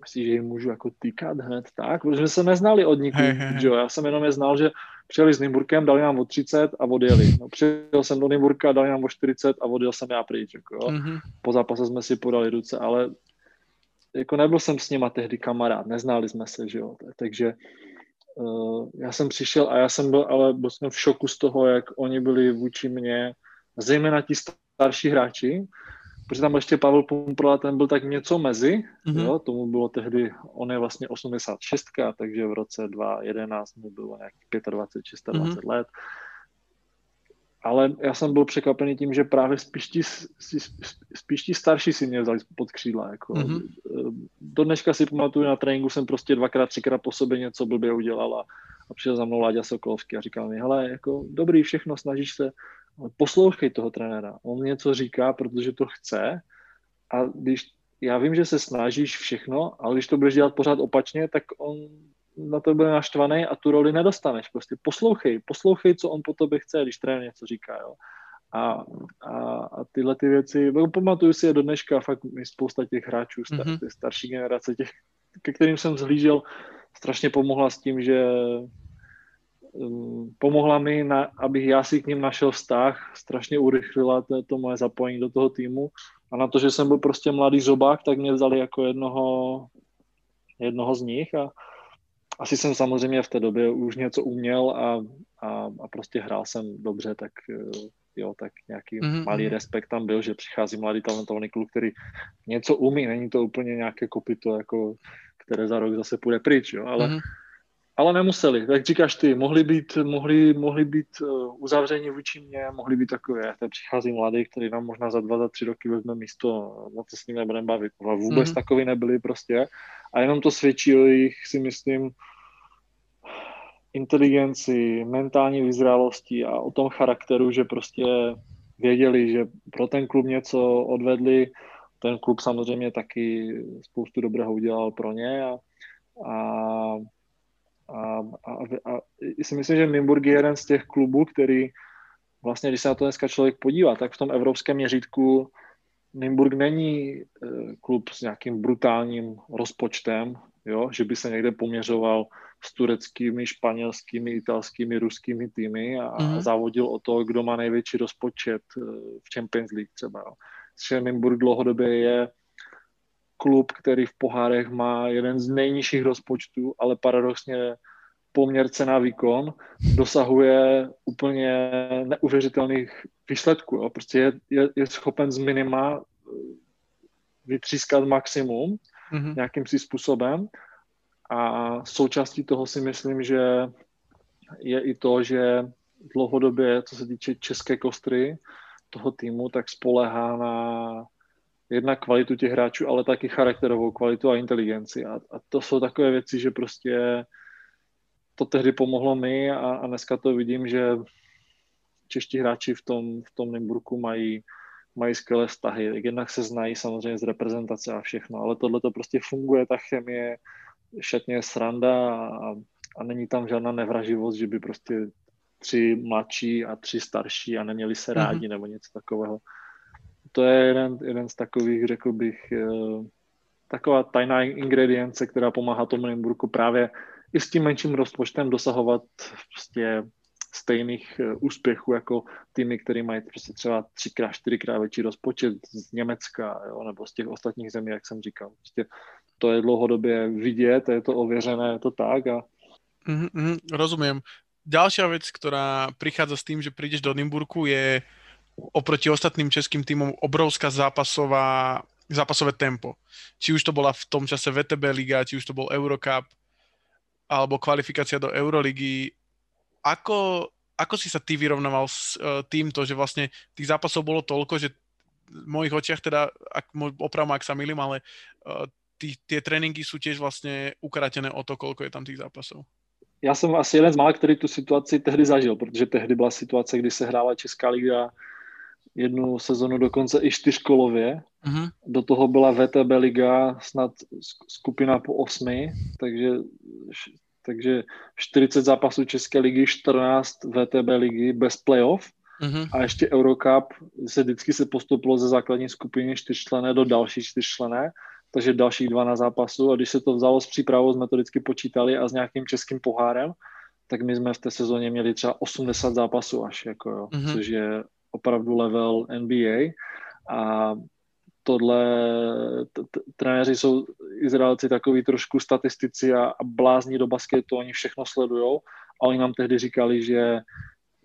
myslíš, že jim můžu jako týkat hned tak? Protože se neznali od niků, hey, hey, hey. Já jsem jenom je znal, že přijeli s Nymburkem, dali nám o 30 a odjeli. No, přijel jsem do Nymburka, dali nám o 40 a odjel jsem já pryč. Jako, jo. Mm-hmm. Po zápase jsme si podali ruce, ale jako nebyl jsem s nima tehdy kamarád, neznali jsme se, že jo. Takže uh, já jsem přišel a já jsem byl, ale byl jsem v šoku z toho, jak oni byli vůči mně, zejména ti starší hráči, protože tam ještě Pavel Pumprola, ten byl tak něco mezi, mm-hmm. jo, tomu bylo tehdy, on je vlastně 86, takže v roce 2011 mu bylo nějakých 25, 26 mm-hmm. let. ale já jsem byl překvapený tím, že právě spíš ti, spíš ti starší si mě vzali pod křídla. Jako. Mm-hmm. Do dneška si pamatuju, na tréninku jsem prostě dvakrát, třikrát po sobě něco blbě udělal a, a přišel za mnou Láďa Sokolovský a říkal mi, hele, jako dobrý, všechno, snažíš se, poslouchej toho trenéra. On něco říká, protože to chce a když já vím, že se snažíš všechno, ale když to budeš dělat pořád opačně, tak on na to bude naštvaný a tu roli nedostaneš. Prostě poslouchej, poslouchej, co on po tobě chce, když trenér něco říká. Jo. A, a, a tyhle ty věci, no, pamatuju si je do dneška, fakt mi spousta těch hráčů, star, mm-hmm. starší generace, těch, ke kterým jsem zhlížel, strašně pomohla s tím, že pomohla mi, na, abych já si k ním našel vztah, strašně urychlila to, to moje zapojení do toho týmu a na to, že jsem byl prostě mladý zobák, tak mě vzali jako jednoho, jednoho z nich a, asi jsem samozřejmě v té době už něco uměl a, a, a prostě hrál jsem dobře, tak eh, jo, tak nějaký mm-hmm. malý mhm. respekt tam byl, že přichází mladý talentovaný kluk, který něco umí, není to úplně nějaké kopito, jako, které za rok zase půjde pryč, jo, ale, mm-hmm. Ale nemuseli, tak říkáš ty, mohli být, mohli, mohli být uh, uzavření vůči mě, mohli být takové, tak přichází mladý, který nám možná za dva, za tři roky vezme místo, na to s ním nebudeme bavit, ale vůbec mm-hmm. takový nebyli prostě a jenom to svědčí o jejich, si myslím, inteligenci, mentální vyzrálosti a o tom charakteru, že prostě věděli, že pro ten klub něco odvedli. Ten klub samozřejmě taky spoustu dobrého udělal pro ně a, a, a, a, a si myslím, že Nymburk je jeden z těch klubů, který vlastně, když se na to dneska člověk podívá, tak v tom evropském měřítku Nymburk není eh, klub s nějakým brutálním rozpočtem, jo, že by se někde poměřoval s tureckými, španělskými, italskými, ruskými týmy a mm-hmm. závodil o to, kdo má největší rozpočet eh, v Champions League třeba. Jo. Schönenburg dlouhodobě je klub, který v pohárech má jeden z nejnižších rozpočtů, ale paradoxně poměr cena výkon dosahuje úplně neuvěřitelných výsledků. Jo. Prostě je, je, je schopen z minima eh, vytřískat maximum mm-hmm. nějakým si způsobem a součástí toho si myslím, že je i to, že dlouhodobě, co se týče české kostry toho týmu, tak spolehá na jedna kvalitu těch hráčů, ale taky charakterovou kvalitu a inteligenci. A, a to jsou takové věci, že prostě to tehdy pomohlo mi a, a dneska to vidím, že čeští hráči v tom, v tom Nymburku mají, mají skvělé vztahy. Jednak se znají samozřejmě z reprezentace a všechno, ale tohle to prostě funguje, ta chemie, šatně sranda a, a není tam žádná nevraživost, že by prostě tři mladší a tři starší a neměli se rádi mm-hmm. nebo něco takového. To je jeden, jeden z takových, řekl bych, eh, taková tajná ingredience, která pomáhá tomu Nymburku právě i s tím menším rozpočtem dosahovat prostě stejných eh, úspěchů jako týmy, které mají prostě třeba třikrát, čtyřikrát větší rozpočet z Německa jo, nebo z těch ostatních zemí, jak jsem říkal. Prostě to je dlouhodobě vidět, je to ověřené, je to tak a mm, mm, rozumiem. Ďalšia vec, ktorá prichádza s tým, že prídeš do Nymburku, je oproti ostatným českým týmom obrovská zápasová, zápasové tempo. Či už to bola v tom čase VTB liga, či už to bol Eurocup, alebo kvalifikácia do Euroligy. Ako, ako si sa ty vyrovnával s uh, týmto, že vlastne tých zápasov bolo toľko, že v mojich očiach teda, ak, opravom, ak sa milím, ale uh, ty, tie tréninky jsou těž vlastně ukratené o to, kolko je tam těch zápasů. Já jsem asi jeden z mála, který tu situaci tehdy zažil, protože tehdy byla situace, kdy se hrála Česká liga jednu sezonu dokonce i čtyřkolově. Mm-hmm. Do toho byla VTB liga snad skupina po osmi, takže, takže 40 zápasů České ligy, 14 VTB ligy bez playoff. Mm-hmm. A ještě Eurocup se vždycky se postupilo ze základní skupiny čtyřčlené do další čtyřčlené takže dalších 12 zápasů a když se to vzalo s přípravou, jsme to vždycky počítali a s nějakým českým pohárem, tak my jsme v té sezóně měli třeba 80 zápasů až, jako jo, mm-hmm. což je opravdu level NBA a tohle, trenéři jsou Izraelci takový trošku statistici a, a blázní do basketu, oni všechno sledujou a oni nám tehdy říkali, že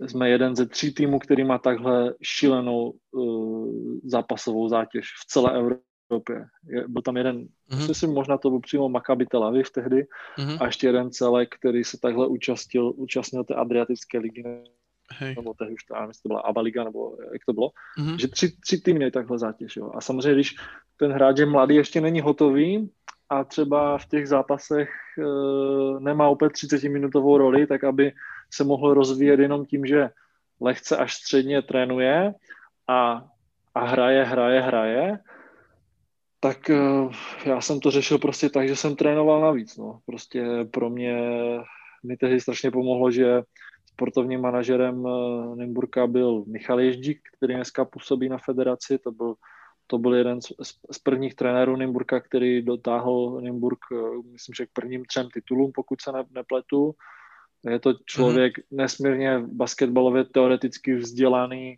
jsme jeden ze tří týmů, který má takhle šílenou uh, zápasovou zátěž v celé Evropě. Je, byl tam jeden, mm-hmm. myslím, možná to byl přímo Maccabi Tel Aviv tehdy, mm-hmm. a ještě jeden celek, který se takhle účastnil, účastnil té Adriatické ligy, Hej. nebo tehdy už jestli to byla ABA liga, nebo jak to bylo, Mhm. že tři, tři týmy takhle zátěž. Jo. A samozřejmě, když ten hráč je mladý, ještě není hotový a třeba v těch zápasech e, nemá opět 30-minutovou roli, tak aby se mohl rozvíjet jenom tím, že lehce až středně trénuje a, a hraje, hraje, hraje, tak eh, já jsem to řešil prostě tak, že jsem trénoval navíc. No. Prostě pro mě mi tehdy strašně pomohlo, že sportovním manažerem eh, Nymburka byl Michal Ježdík, který dneska působí na federaci. To byl, to byl jeden z, z prvních trenérů Nymburka, který dotáhl Nymburk, eh, myslím, že k prvním třem titulům, pokud se ne, nepletu. Je to člověk mm-hmm. nesmírně basketbalově teoreticky vzdělaný,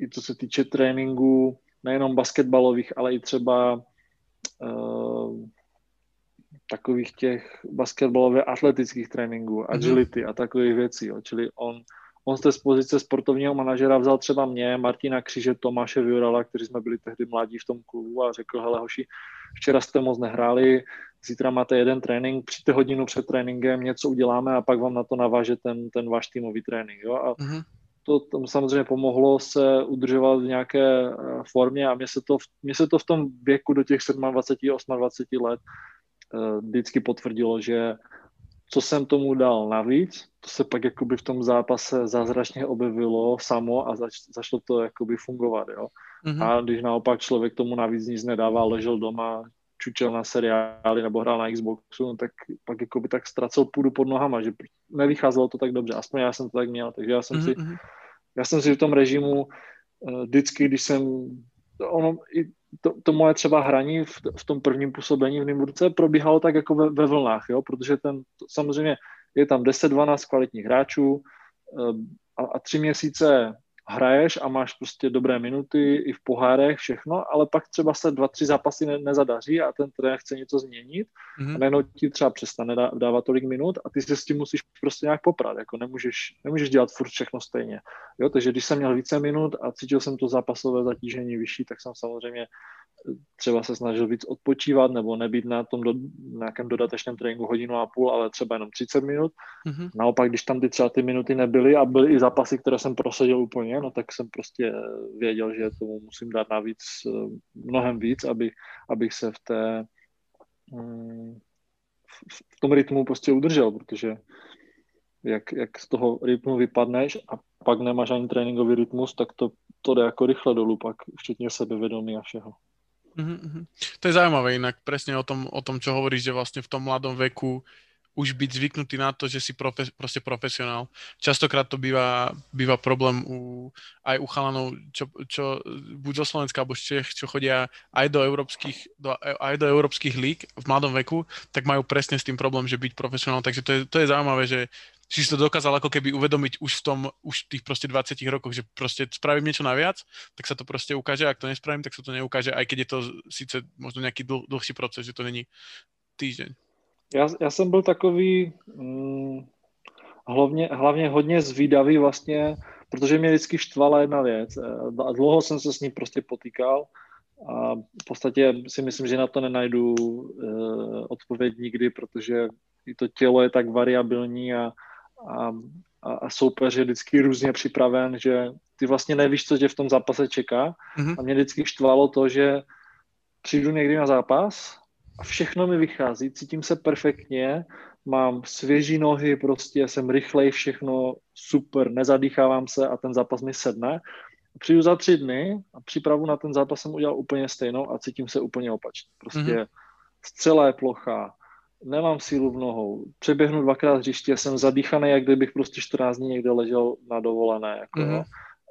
i co se týče tréninku, nejenom basketbalových, ale i třeba uh, takových těch basketbalově atletických tréninků, agility a takových věcí. Jo. Čili on, on z té pozice sportovního manažera vzal třeba mě, Martina Kříže, Tomáše Viorala, kteří jsme byli tehdy mladí v tom klubu a řekl, hele hoši, včera jste moc nehráli, zítra máte jeden trénink, přijďte hodinu před tréninkem, něco uděláme a pak vám na to naváže ten, ten váš týmový trénink. Jo? A Mhm. to tomu samozřejmě pomohlo se udržovat v nějaké eh, formě a mně se to, v- mně se to v tom věku do těch 27, 28 let vždycky potvrdilo, že co jsem tomu dal navíc, to se pak jakoby v tom zápase zázračně objevilo samo a zač, začalo to jakoby fungovat, jo. Mhm. A když naopak člověk tomu navíc nic nedával, ležel doma, čučel na seriály nebo hrál na Xboxu, no tak pak jakoby tak ztracel půdu pod nohama, že nevycházelo to tak dobře, aspoň já jsem to tak měl, takže já jsem si Mhm, mhm. já jsem si v tom režimu eh, vždycky, když jsem, ono, i to, to moje třeba hraní v, v tom prvním působení v Nymburce probíhalo tak jako ve, ve vlnách, jo, protože ten, samozřejmě je tam 10-12 kvalitních hráčů eh, a, a tři měsíce hraješ a máš prostě dobré minuty i v pohárech, všechno, ale pak třeba se dva, tři zápasy ne, nezadaří a ten trenér chce něco změnit a Mhm. najednou ti třeba přestane dá- dávat tolik minut a ty se s tím musíš prostě nějak poprat, jako nemůžeš, nemůžeš dělat furt všechno stejně. Jo, takže když jsem měl více minut a cítil jsem to zápasové zatížení vyšší, tak jsem samozřejmě třeba se snažil víc odpočívat nebo nebýt na tom do, nějakém dodatečném tréninku hodinu a půl, ale třeba jenom 30 minut. Mhm. Naopak, když tam ty třeba ty minuty nebyly a byly i zápasy, které jsem prosadil úplně, no tak jsem prostě věděl, že tomu musím dát navíc eh, mnohem víc, aby, abych se v té mm, v- v tom rytmu prostě udržel, protože jak, jak z toho rytmu vypadneš a pak nemáš ani tréninkový rytmus, tak to, to jde jako rychle dolů pak, včetně sebevědomí a všeho. Mhm, mhm. To je zaujímavé inak, presne o tom, o tom, čo hovoríš, že vlastne v tom mladom veku už byť zvyknutý na to, že si profe, proste profesionál. Častokrát to býva, býva problém u, aj u chalanov, čo, čo buď zo Slovenska, alebo z Čech, čo chodia aj do európskych, do, aj do európskych líg v mladom veku, tak majú presne s tým problém, že byť profesionál. Takže to je, to je zaujímavé, že si to dokázal ako keby uvedomiť už v tom, už v tých proste 20 rokoch, že proste spravím niečo naviac, tak sa to proste ukáže, ak to nespravím, tak sa to neukáže, aj keď je to síce možno nejaký dl, dlhší proces, že to není týždeň. Já, já jsem byl takový mm, hlavně, hlavně hodně zvídavý vlastně, protože mě vždycky štvala jedna věc eh, a dlouho jsem se s ní prostě potýkal a v podstatě si myslím, že na to nenajdu uh, odpověď nikdy, protože i to tělo je tak variabilní a, a, a, a soupeř je vždycky různě připraven, že ty vlastně nevíš, co tě v tom zápase čeká Mhm. a mě vždycky štvalo to, že přijdu někdy na zápas a všechno mi vychází, cítím se perfektně, mám svěží nohy, prostě jsem rychlej, všechno super, nezadýchávám se a ten zápas mi sedne. Přijdu za tři dny a přípravu na ten zápas jsem udělal úplně stejnou a cítím se úplně opačně. Prostě Mhm. střela je plochá, nemám sílu v nohou, přeběhnu dvakrát hřiště, jsem zadýchaný, jak kdybych prostě 14 dní někde ležel na dovolené. Jako, Mhm. mm-hmm.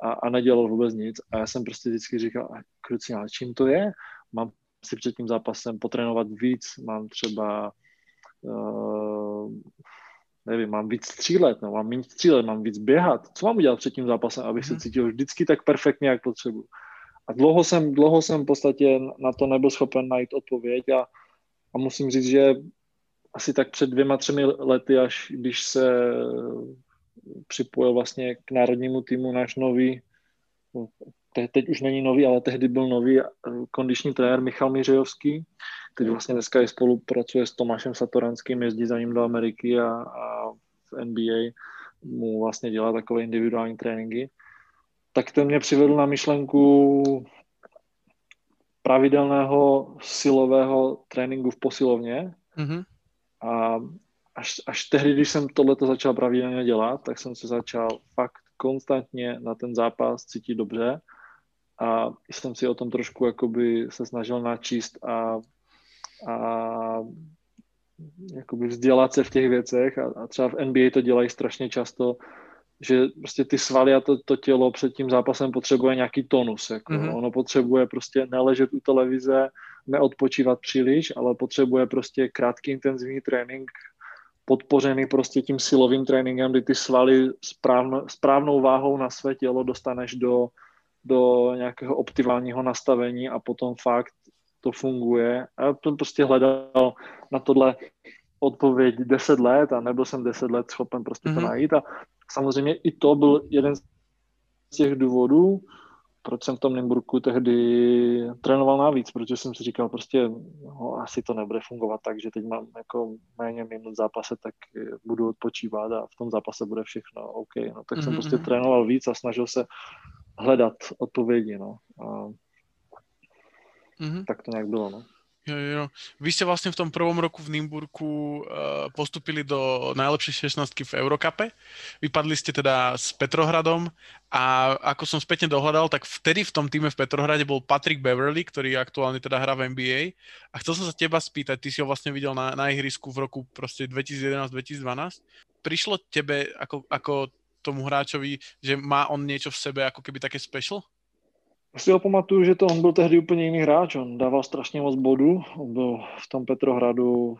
a, a nedělal vůbec nic. A já jsem prostě vždycky říkal, "A kruci, ale čím to je? Mám si před tím zápasem potrénovat víc, mám třeba uh, nevím, mám víc střílet, no, mám méně střílet, mám víc běhat. Co mám udělat před tím zápasem, abych se Mhm. cítil vždycky tak perfektně, jak potřebuji. A dlouho jsem, dlouho jsem v podstatě na to nebyl schopen najít odpověď a, a musím říct, že asi tak před dvěma, třemi lety, až když se připojil vlastně k národnímu týmu náš nový, no, te, teď už není nový, ale tehdy byl nový eh, kondiční trenér Michal Mířejovský, který vlastně dneska i spolupracuje s Tomášem Satoranským, jezdí za ním do Ameriky a, a v NBA, mu vlastně dělat takové individuální tréninky, tak ten mě přivedl na myšlenku pravidelného silového tréninku v posilovně. Mm-hmm. A až, až tehdy, když jsem tohleto začal pravidelně dělat, tak jsem se začal fakt konstantně na ten zápas cítit dobře a jsem si o tom trošku jakoby se snažil načíst a, a jakoby vzdělat se v těch věcech a, a třeba v NBA to dělají strašně často, že prostě ty svaly a to, to tělo před tím zápasem potřebuje nějaký tonus. Jako. Mm-hmm. Ono potřebuje prostě neležet u televize, neodpočívat příliš, ale potřebuje prostě krátký intenzivní trénink podpořený prostě tím silovým tréninkem, kdy ty svaly správno, správnou váhou na své tělo dostaneš do, do nějakého optimálního nastavení a potom fakt to funguje. A já jsem prostě hledal na tohle odpověď 10 let a nebyl jsem 10 let schopen prostě mm-hmm. to mhm. najít a samozřejmě i to byl jeden z těch důvodů, proč jsem v tom Nymburku tehdy trénoval navíc, protože jsem si říkal prostě, no, asi to nebude fungovat tak, že teď mám jako méně minut v zápase, tak budu odpočívat a v tom zápase bude všechno OK. No, tak mm-hmm. jsem mhm, prostě mhm. trénoval víc a snažil se hledat odpovědi. No. A mm-hmm. Tak to nějak bylo. No. Jo, jo. Vy ste vlastne v tom prvom roku v Nymburku uh, postupili do najlepšej 16 v Eurokape. Vypadli ste teda s Petrohradom a ako som spätne dohľadal, tak vtedy v tom týme v Petrohrade bol Patrick Beverly, ktorý aktuálne teda hrá v NBA. A chcel som sa teba spýtať, ty si ho vlastne videl na, na ihrisku v roku proste 2011-2012. Prišlo tebe ako, ako tomu hráčovi, že má on niečo v sebe ako keby také special? Si ho pamatuju, že to on byl tehdy úplně jiný hráč, on dával strašně moc bodů, on byl v tom Petrohradu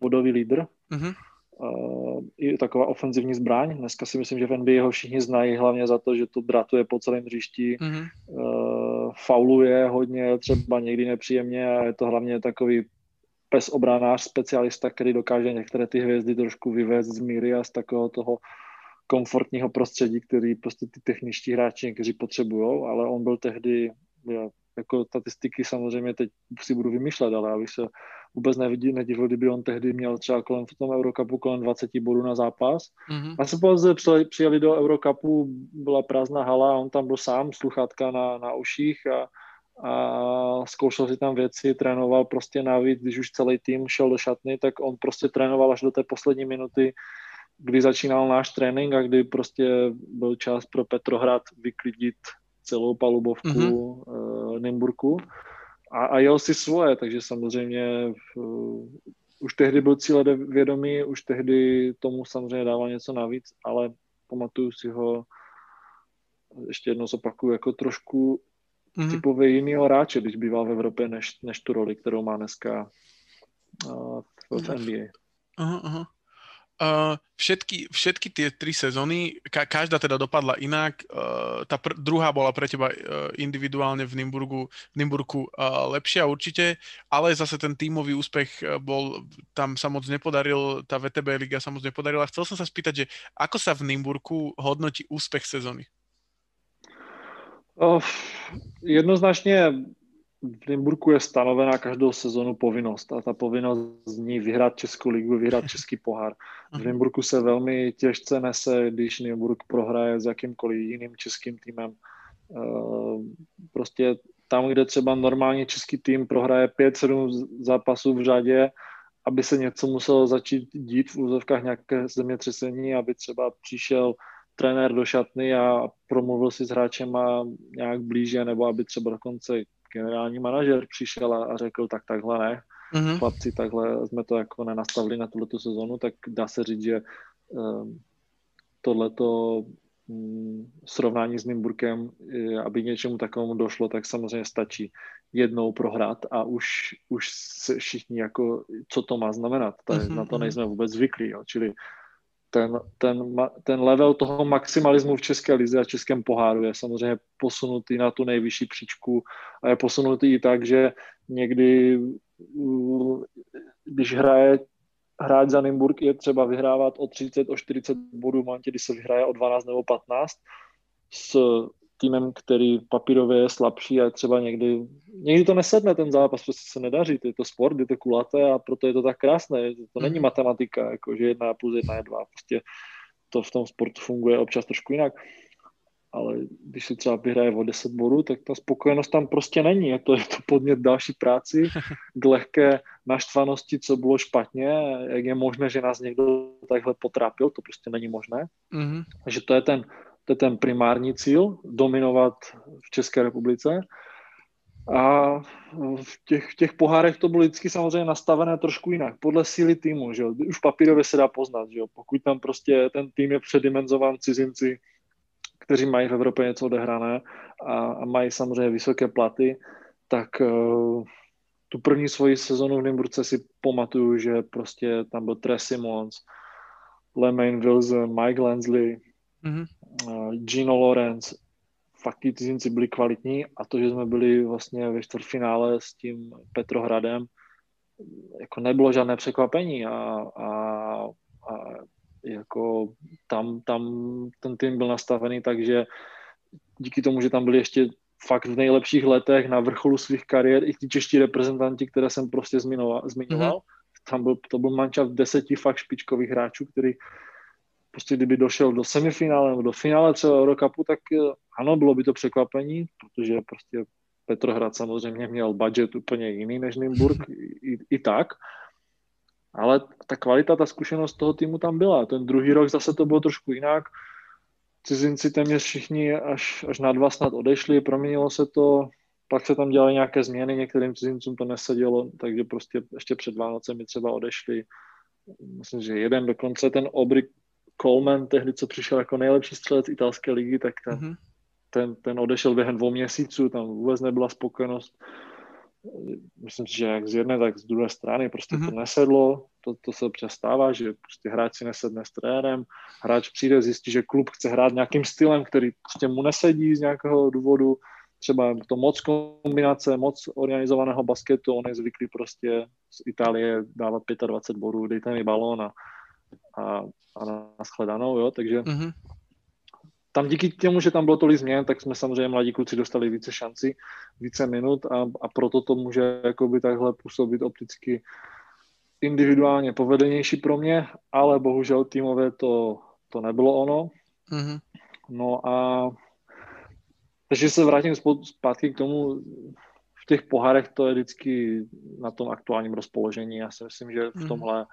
bodový lídr. Mm-hmm. Uh, je taková ofenzivní zbraň. Dneska si myslím, že v NBA ho všichni znají hlavně za to, že to dratuje po celém hřišti, mm-hmm. uh, fauluje hodně, třeba někdy nepříjemně a je to hlavně takový pes obranář, specialista, který dokáže některé ty hvězdy trošku vyvést z míry a z takového toho komfortního prostředí, který prostě ty techničtí hráči někteří potřebují, ale on byl tehdy, já, jako statistiky samozřejmě teď si budu vymýšlet, ale abych se vůbec nevidí, nedivil, kdyby on tehdy měl třeba kolem v tom Eurocupu kolem 20 bodů na zápas. Mm-hmm. A se pouze přijeli do Eurocupu, byla prázdná hala a on tam byl sám, sluchátka na, na uších a, a zkoušel si tam věci, trénoval prostě navíc, když už celý tým šel do šatny, tak on prostě trénoval až do té poslední minuty kdy začínal náš trénink a kdy prostě byl čas pro Petrohrad vyklidit celou palubovku mm-hmm. uh, Nymburku a, a jel si svoje, takže samozřejmě uh, už tehdy byl cíle vědomý, už tehdy tomu samozřejmě dával něco navíc, ale pamatuju si ho, ještě jednou zopakuju, jako trošku mm-hmm. typově jinýho hráče, když býval v Evropě, než, než tu roli, kterou má dneska uh, v, v NBA. Aha, aha. Uh, všetky, všetky tie tri sezóny, ka, každá teda dopadla inak. Uh, tá druhá bola pre teba uh, individuálne v Nymburgu, v Nymburku uh, lepšia určite, ale zase ten tímový úspech bol, tam sa moc nepodaril, tá VTB liga sa moc nepodarila. Chcel som sa spýtať, že ako sa v Nymburku hodnotí úspech sezóny? Uh, jednoznačně v Nymburku je stanovená každou sezonu povinnost a ta povinnost zní vyhrát Českou ligu, vyhrát Český pohár. V mhm. Nymburku se velmi těžce nese, když Nymburk prohraje s jakýmkoliv jiným českým týmem. Eh, prostě tam, kde třeba normálně český tým prohraje 5-7 zápasů v řadě, aby se něco muselo začít dít v úzovkách nějaké zemětřesení, aby třeba přišel trenér do šatny a promluvil si s hráčem a nějak blíže, nebo aby třeba dokonce generální manažer přišel a, a řekl, tak takhle ne, mm-hmm. chlapci, takhle jsme to jako nenastavili na tuto sezonu, tak dá se říct, že um, tohleto um, srovnání s Nymburkem, aby něčemu takovému došlo, tak samozřejmě stačí jednou prohrát a už, už se všichni jako, co to má znamenat, mm-hmm. na to mhm. nejsme vůbec zvyklí, jo. čili ten, ten, ten level toho maximalismu v České lize a Českém poháru je samozřejmě posunutý na tu nejvyšší příčku a je posunutý i tak, že někdy, když hraje hráč za Nymburk je třeba vyhrávat o 30, o 40 bodů v momentě, kdy se vyhraje o 12 nebo 15 s týmem, který papírově je slabší a třeba někdy, někdy to nesedne ten zápas, prostě se nedaří, to je to sport, je to kulaté a proto je to tak krásné, to není mhm. matematika, jako že jedna plus jedna je dva, prostě to v tom sportu funguje občas trošku jinak. Ale když si třeba vyhraje o 10 bodů, tak ta spokojenost tam prostě není. Je to, je to podnět další práci, k lehké naštvanosti, co bylo špatně, jak je možné, že nás někdo takhle potrápil, to prostě není možné. Mm-hmm. Takže to je ten, to je ten primární cíl, dominovat v České republice. A v těch, těch pohárech to bylo vždycky samozřejmě nastavené trošku jinak, podle síly týmu, že jo? už papírově se dá poznat, že jo? pokud tam prostě ten tým je předimenzován cizinci, kteří mají v Evropě něco odehrané a, a mají samozřejmě vysoké platy, tak uh, tu první svoji sezonu v Nymburce si pamatuju, že prostě tam byl Trey Simons, Lemaine Wilson, Mike Lensley, mm-hmm. Uh, Gino Lorenz, fakt ty cizinci byli kvalitní a to, že jsme byli vlastně ve čtvrtfinále s tím Petrohradem, jako nebylo žádné překvapení a, a, a jako tam, tam ten tým byl nastavený, takže díky tomu, že tam byli ještě fakt v nejlepších letech na vrcholu svých kariér i ti čeští reprezentanti, které jsem prostě zmiňoval, zmiňoval mm-hmm. tam byl, to byl mančav deseti fakt špičkových hráčů, který prostě kdyby došel do semifinále nebo do finále třeba Eurocupu, tak eh, ano, bylo by to překvapení, protože prostě Petrohrad samozřejmě měl budget úplně jiný než Nymburk <laughs> i, i tak, ale ta kvalita, ta zkušenost toho týmu tam byla. Ten druhý rok zase to bylo trošku jinak. Cizinci téměř všichni až, až na dva snad odešli, proměnilo se to, pak se tam dělaly nějaké změny, některým cizincům to nesedělo, takže prostě ještě před Vánocemi třeba odešli. Myslím, že jeden dokonce ten Obry Coleman, tehdy co přišel jako nejlepší střelec italské ligy, tak ten, mm-hmm. ten, ten odešel během dvou měsíců, tam vůbec nebyla spokojenost myslím si, že jak z jedné, tak z druhé strany prostě mm-hmm. to mhm. nesedlo, to, to se občas stává, že prostě hráč si nesedne s trenérem, hráč přijde, zjistí, že klub chce hrát nějakým stylem, který prostě mu nesedí z nějakého důvodu, třeba to moc kombinace, moc organizovaného basketu, on je zvyklý prostě z Itálie dávat 25 bodů, dejte mi balón a, a, a na shledanou, jo, takže mm-hmm tam díky tomu, že tam bylo tolik změn, tak jsme samozřejmě mladí kluci dostali více šanci, více minut a, a proto to může jakoby takhle působit opticky individuálně povedenější pro mě, ale bohužel týmové to, to nebylo ono. Mm-hmm. No a takže se vrátím zpátky k tomu, v těch pohárech to je vždycky na tom aktuálním rozpoložení. Já si myslím, že v mhm. tomhle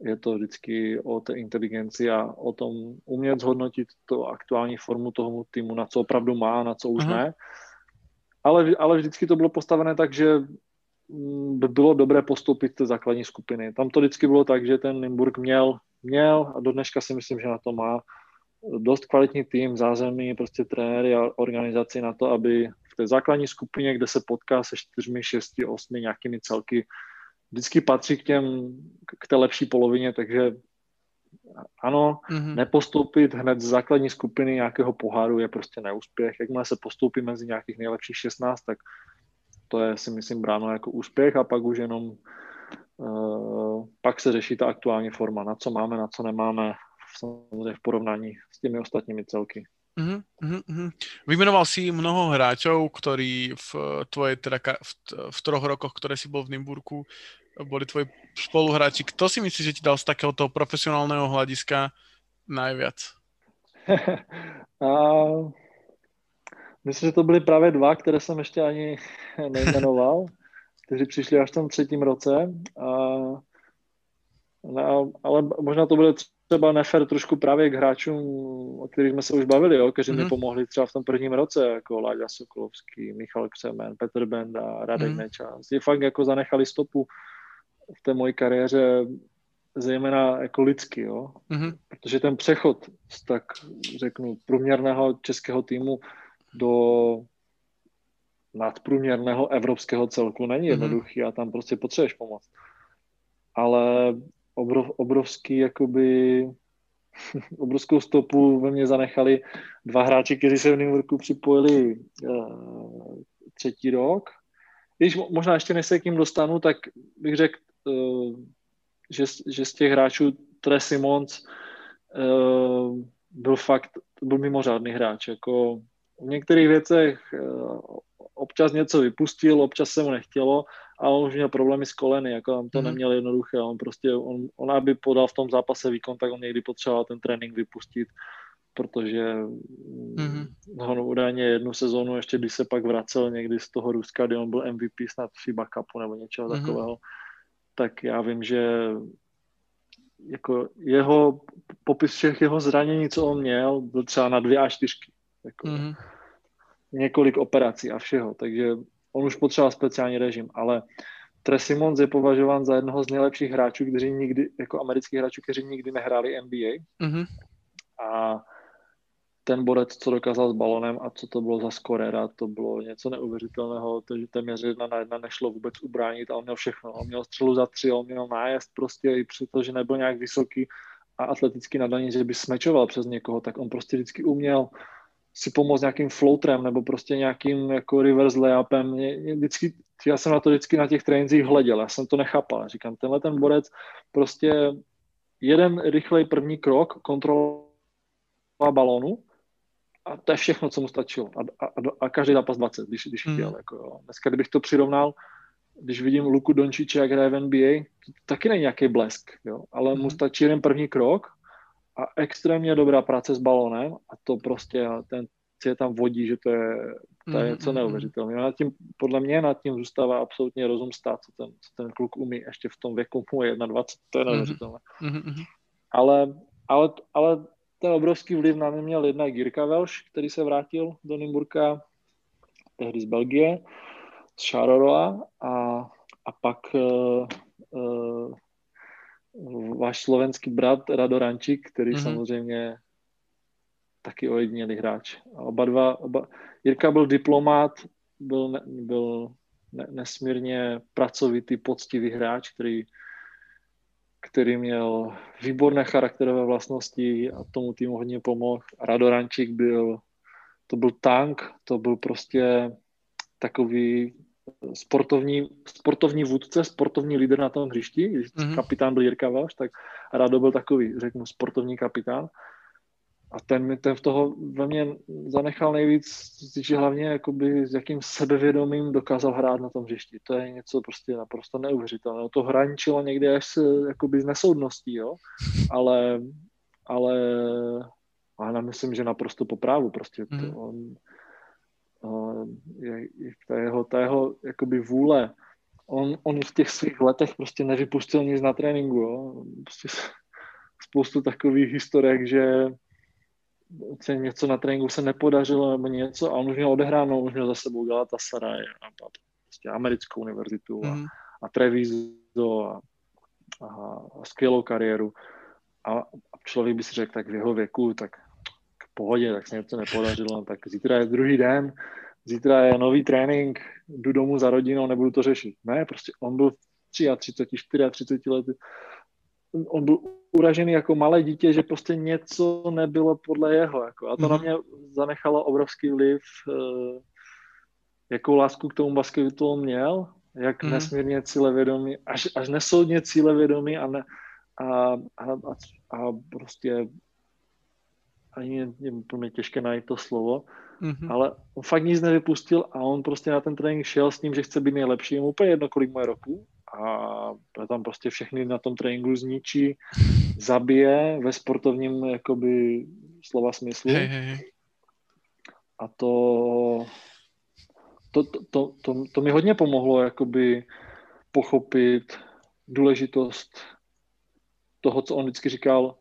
je to vždycky o té inteligenci a o tom umět zhodnotit to aktuální formu toho týmu, na co opravdu má, na co už Aha. ne. Ale, ale vždycky to bylo postavené tak, že by bylo dobré postoupit té základní skupiny. Tam to vždycky bylo tak, že ten Nymburk měl, měl a do dneška si myslím, že na to má dost kvalitní tým, zázemí, prostě trenéry a organizaci na to, aby v té základní skupině, kde se potká se čtyřmi, šesti, osmi nějakými celky, vždycky patří k těm, k té lepší polovině, takže ano, mm-hmm. nepostoupit hned z základní skupiny nějakého poháru je prostě neúspěch. Jakmile se postoupí mezi nějakých nejlepších 16, tak to je si myslím bráno jako úspěch a pak už jenom uh, pak se řeší ta aktuální forma, na co máme, na co nemáme, samozřejmě v porovnání s těmi ostatními celky. Uh-huh, uh-huh. Vymenoval si mnoho hráčov, ktorí v tvojej teda v, v troch rokoch, ktoré si bol v Nymburku, boli tvoji spoluhráči. Kto si myslíš, že ti dal z takéhoto profesionálneho hľadiska najviac? <laughs> A, myslím, že to byly právě dva, které jsem ještě ani <laughs> nejmenoval, kteří přišli až v tom třetím roce. A, no, ale možná to bude třeba nefer trošku právě k hráčům, o kterých jsme se už bavili, jo, kteří mm-hmm. mi mhm. pomohli třeba v tom prvním roce, jako Láďa Sokolovský, Michal Křemen, Petr Benda, Radek mm-hmm. Nečas. Je fakt jako zanechali stopu v té mojí kariéře zejména jako lidsky, jo? Mm-hmm. protože ten přechod z tak řeknu průměrného českého týmu do nadprůměrného evropského celku není mhm. jednoduchý mm-hmm. a tam prostě potřebuješ pomoc. Ale obrov, obrovský jakoby <laughs> obrovskou stopu ve mně zanechali dva hráči, kteří se v Nymburku připojili uh, třetí rok. Když možná ještě než se k ním dostanu, tak bych řekl že, že z těch hráčů Tre Simons uh, byl fakt, byl mimořádný hráč. Jako v některých věcech uh, občas něco vypustil, občas se mu nechtělo, a on už měl problémy s koleny, jako on to mm. neměl jednoduché, on prostě, on, on aby podal v tom zápase výkon, tak on někdy potřeboval ten trénink vypustit, protože mm-hmm. ho údajně jednu sezónu, ještě když se pak vracel někdy z toho Ruska, kdy on byl MVP snad FIBA Cupu nebo něčeho mm-hmm. takového, tak já vím, že jako jeho popis všech jeho zranění, co on měl, byl třeba na dvě a čtyřky. Jako mm-hmm. Několik operací a všeho, takže on už potřeboval speciální režim, ale Trey Simons je považován za jednoho z nejlepších hráčů, kteří nikdy, jako amerických hráčů, kteří nikdy nehráli NBA. Mm-hmm. A ten borec, co dokázal s balonem a co to bylo za skorera, to bylo něco neuvěřitelného, to, že téměř jedna na jedna nešlo vůbec ubránit a on měl všechno. On měl střelu za tři, on měl nájezd prostě i přesto, že nebyl nějak vysoký a atleticky nadaný, že by smečoval přes někoho, tak on prostě vždycky uměl si pomoct nějakým floatrem nebo prostě nějakým jako reverse layupem. Vždycky, já jsem na to vždycky na těch trénincích hleděl, já jsem to nechápal. Říkám, tenhle ten borec prostě jeden rychlej první krok, kontrola balónu a to je všechno, co mu stačilo. A, a, a každý zápas 20, když, když chtěl. Jako, jo. Dneska, kdybych to přirovnal, když vidím Luku Dončiče, jak hraje v NBA, to taky není nějaký blesk, jo. ale mm. mu hmm. stačí jeden první krok a extrémně dobrá práce s balónem a to prostě ten je tam vodí, že to je, to je něco mm, neuvěřitelného. Nad tím, podle mě nad tím zůstává absolutně rozum stát, co ten, co ten kluk umí ještě v tom věku, mu je 21, to je neuvěřitelné. Ale, ale, ale ten obrovský vliv na mě měl jednak Jirka Velš, který se vrátil do Nymburka, tehdy z Belgie, z Šaroroa a, a pak uh, uh, váš slovenský brat Rado Rančík, který mm-hmm. samozřejmě taky ojedinělý hráč. A oba dva, oba, Jirka byl diplomát, byl, ne, byl ne, nesmírně pracovitý, poctivý hráč, který který měl výborné charakterové vlastnosti a tomu týmu hodně pomohl. Radorančík byl, to byl tank, to byl prostě takový sportovní, sportovní vůdce, sportovní líder na tom hřišti. Když mm-hmm. kapitán byl Jirka Velš, tak Rado byl takový, řeknu, sportovní kapitán. A ten, ten v toho ve mně zanechal nejvíc, že hlavně jakoby s jakým sebevědomím dokázal hrát na tom hřišti. To je něco prostě naprosto neuvěřitelného. To hraničilo někdy až s, jakoby s nesoudností, jo? Ale, ale, ale já myslím, že naprosto po právu. Prostě to, mm. on, je, je, ta jeho, ta jeho jakoby vůle, on, on v těch svých letech prostě nevypustil nic na tréninku. Jo? Prostě <laughs> spoustu takových historek, že se něco na tréninku se nepodařilo nebo něco a on už měl odehráno, už měl za sebou Galatasaray a, a prostě americkou univerzitu a, mm. a Treviso a, a, a skvělou kariéru. A, a člověk by si řekl, tak v jeho věku, tak v pohodě, tak se něco nepodařilo, <laughs> tak zítra je druhý den, zítra je nový trénink, jdu domů za rodinou, nebudu to řešit. Ne, prostě on byl 33, 34 lety, on byl uražený jako malé dítě, že prostě něco nebylo podle jeho. Jako. A to mm-hmm. na mhm. mě zanechalo obrovský vliv, eh, jakou lásku k tomu basketu on měl, jak mm-hmm. nesmírně cílevědomý, až, až nesoudně cílevědomý a, ne, a, a, a, a prostě ani je, je úplně těžké najít to slovo, mm-hmm. ale on fakt nic nevypustil a on prostě na ten trénink šel s tím, že chce být nejlepší. Je mu úplně jedno, kolik moje roku a tam prostě všechny na tom tréninku zničí, zabije ve sportovním jakoby slova smyslu. Hey, hey, hey. A to, to, to, to, to, to mi hodně pomohlo jakoby pochopit důležitost toho, co on vždycky říkal,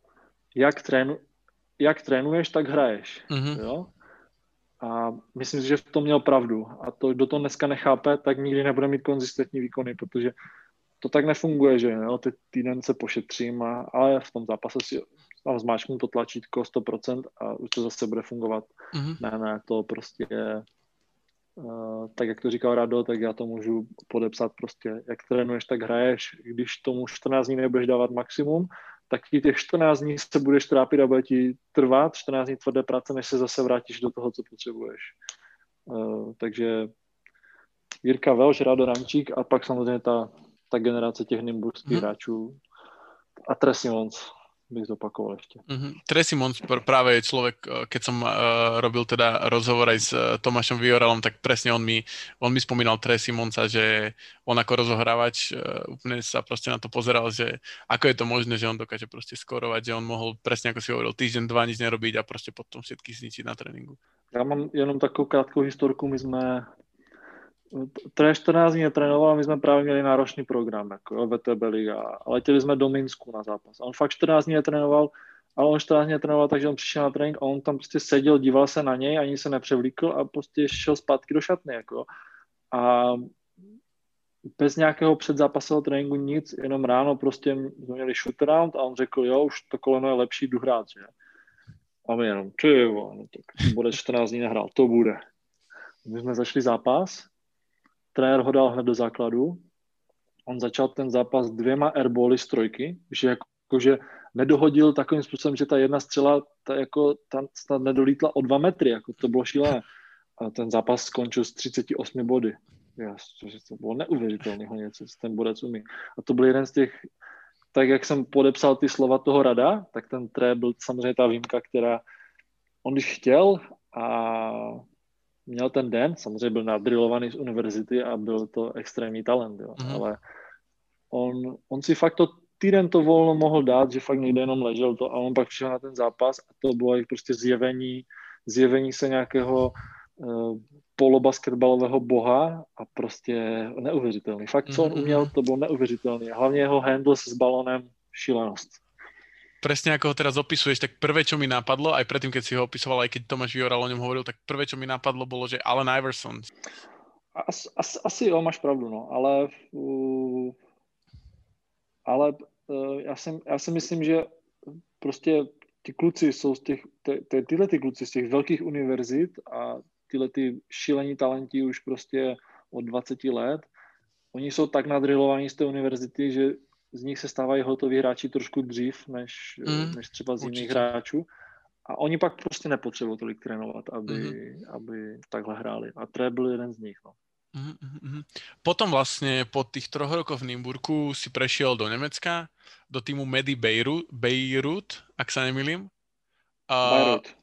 jak, trénu, jak trénuješ, tak hraješ. Mm-hmm. Jo? A myslím si, že v tom měl pravdu. A to, kdo to dneska nechápe, tak nikdy nebude mít konzistentní výkony, protože to tak nefunguje, že jo, teď týden se pošetřím, a, ale v tom zápase si tam zmáčknu to tlačítko 100% a už to zase bude fungovat. Mm-hmm. Ne, ne, to prostě je, uh, tak jak to říkal Rado, tak já to můžu podepsat prostě, jak trénuješ, tak hraješ, když tomu 14 dní nebudeš dávat maximum, tak ti těch 14 dní se budeš trápit a bude ti trvat 14 dní tvrdé práce, než se zase vrátíš do toho, co potřebuješ. Uh, takže Jirka Velš, Rado Ramčík a pak samozřejmě ta, ta generace těch nimburských hmm. hráčů a Trey Simons. Bych zopakoval ještě. Mm-hmm. Tracy Mons práve je človek, eh, keď som uh, robil teda rozhovor aj s uh, Tomášom Viorelom, tak presne on mi, on mi spomínal Tracy Monsa, že on ako rozohrávač uh, úplne sa proste na to pozeral, že ako je to možné, že on dokáže proste skorovať, že on mohol presne ako si hovoril, týždeň, dva nič nerobiť a proste potom všetky zničiť na tréninku. Já mám jenom takovou krátkou historku, my jsme Tre 14 dní netrénoval my jsme právě měli náročný program, jako jo, VTB Liga. A letěli jsme do Minsku na zápas. A on fakt 14 dní netrénoval, ale on 14 dní netrénoval, takže on přišel na trénink a on tam prostě seděl, díval se na něj, ani se nepřevlíkl a prostě šel zpátky do šatny. Jako. A bez nějakého předzápasového tréninku nic, jenom ráno prostě jsme měli shoot around a on řekl, jo, už to koleno je lepší, jdu hrát, že? A my jenom, ty no tak bude 14 dní nehrál, to bude. My jsme začali zápas trenér ho dal hned do základu. On začal ten zápas dvěma airbally z trojky, že jakože nedohodil takovým způsobem, že ta jedna střela ta jako, tam snad nedolítla o dva metry, jako to bylo šílené. A ten zápas skončil s 38 body. Já, to bylo neuvěřitelného něco, co ten bodec umí. A to byl jeden z těch, tak jak jsem podepsal ty slova toho rada, tak ten tré byl samozřejmě ta výjimka, která on když chtěl a měl ten den, samozřejmě byl nadrilovaný z univerzity a byl to extrémní talent, jo. Mm-hmm. ale on, on si fakt to týden to volno mohl dát, že fakt někde jenom ležel to a on pak přišel na ten zápas a to bylo prostě zjevení, zjevení se nějakého uh, polobasketbalového boha a prostě neuvěřitelný. Fakt, co on mhm, uměl, mhm. to bylo neuvěřitelný. Hlavně jeho handles s balonem, šílenost presne ako ho teraz opisuješ, tak prvé, čo mi napadlo, aj predtým, keď si ho opisoval, aj keď Tomáš Vioral o ňom hovoril, tak prvé, čo mi napadlo, bolo, že Allen Iverson. As, as, asi jo, máš pravdu, no, ale uh, ale uh, já, si, já si myslím, že prostě ty kluci jsou z těch, ty, ty, tyhle ty kluci z těch velkých univerzit a tyhle ty šílení talenti už prostě od 20 let, oni jsou tak nadrilovaní z té univerzity, že z nich se stávají hotoví hráči trošku dřív, než, mm, než třeba z jiných hráčů. A oni pak prostě nepotřebují tolik trénovat, aby, mm-hmm. aby takhle hráli. A Tré byl jeden z nich. No. Mm-hmm. Potom vlastně po těch troch rokoch v Nymburku si prešiel do Německa, do týmu Medi Beirut, Beirut ak sa nemýlim. Uh, Beirut.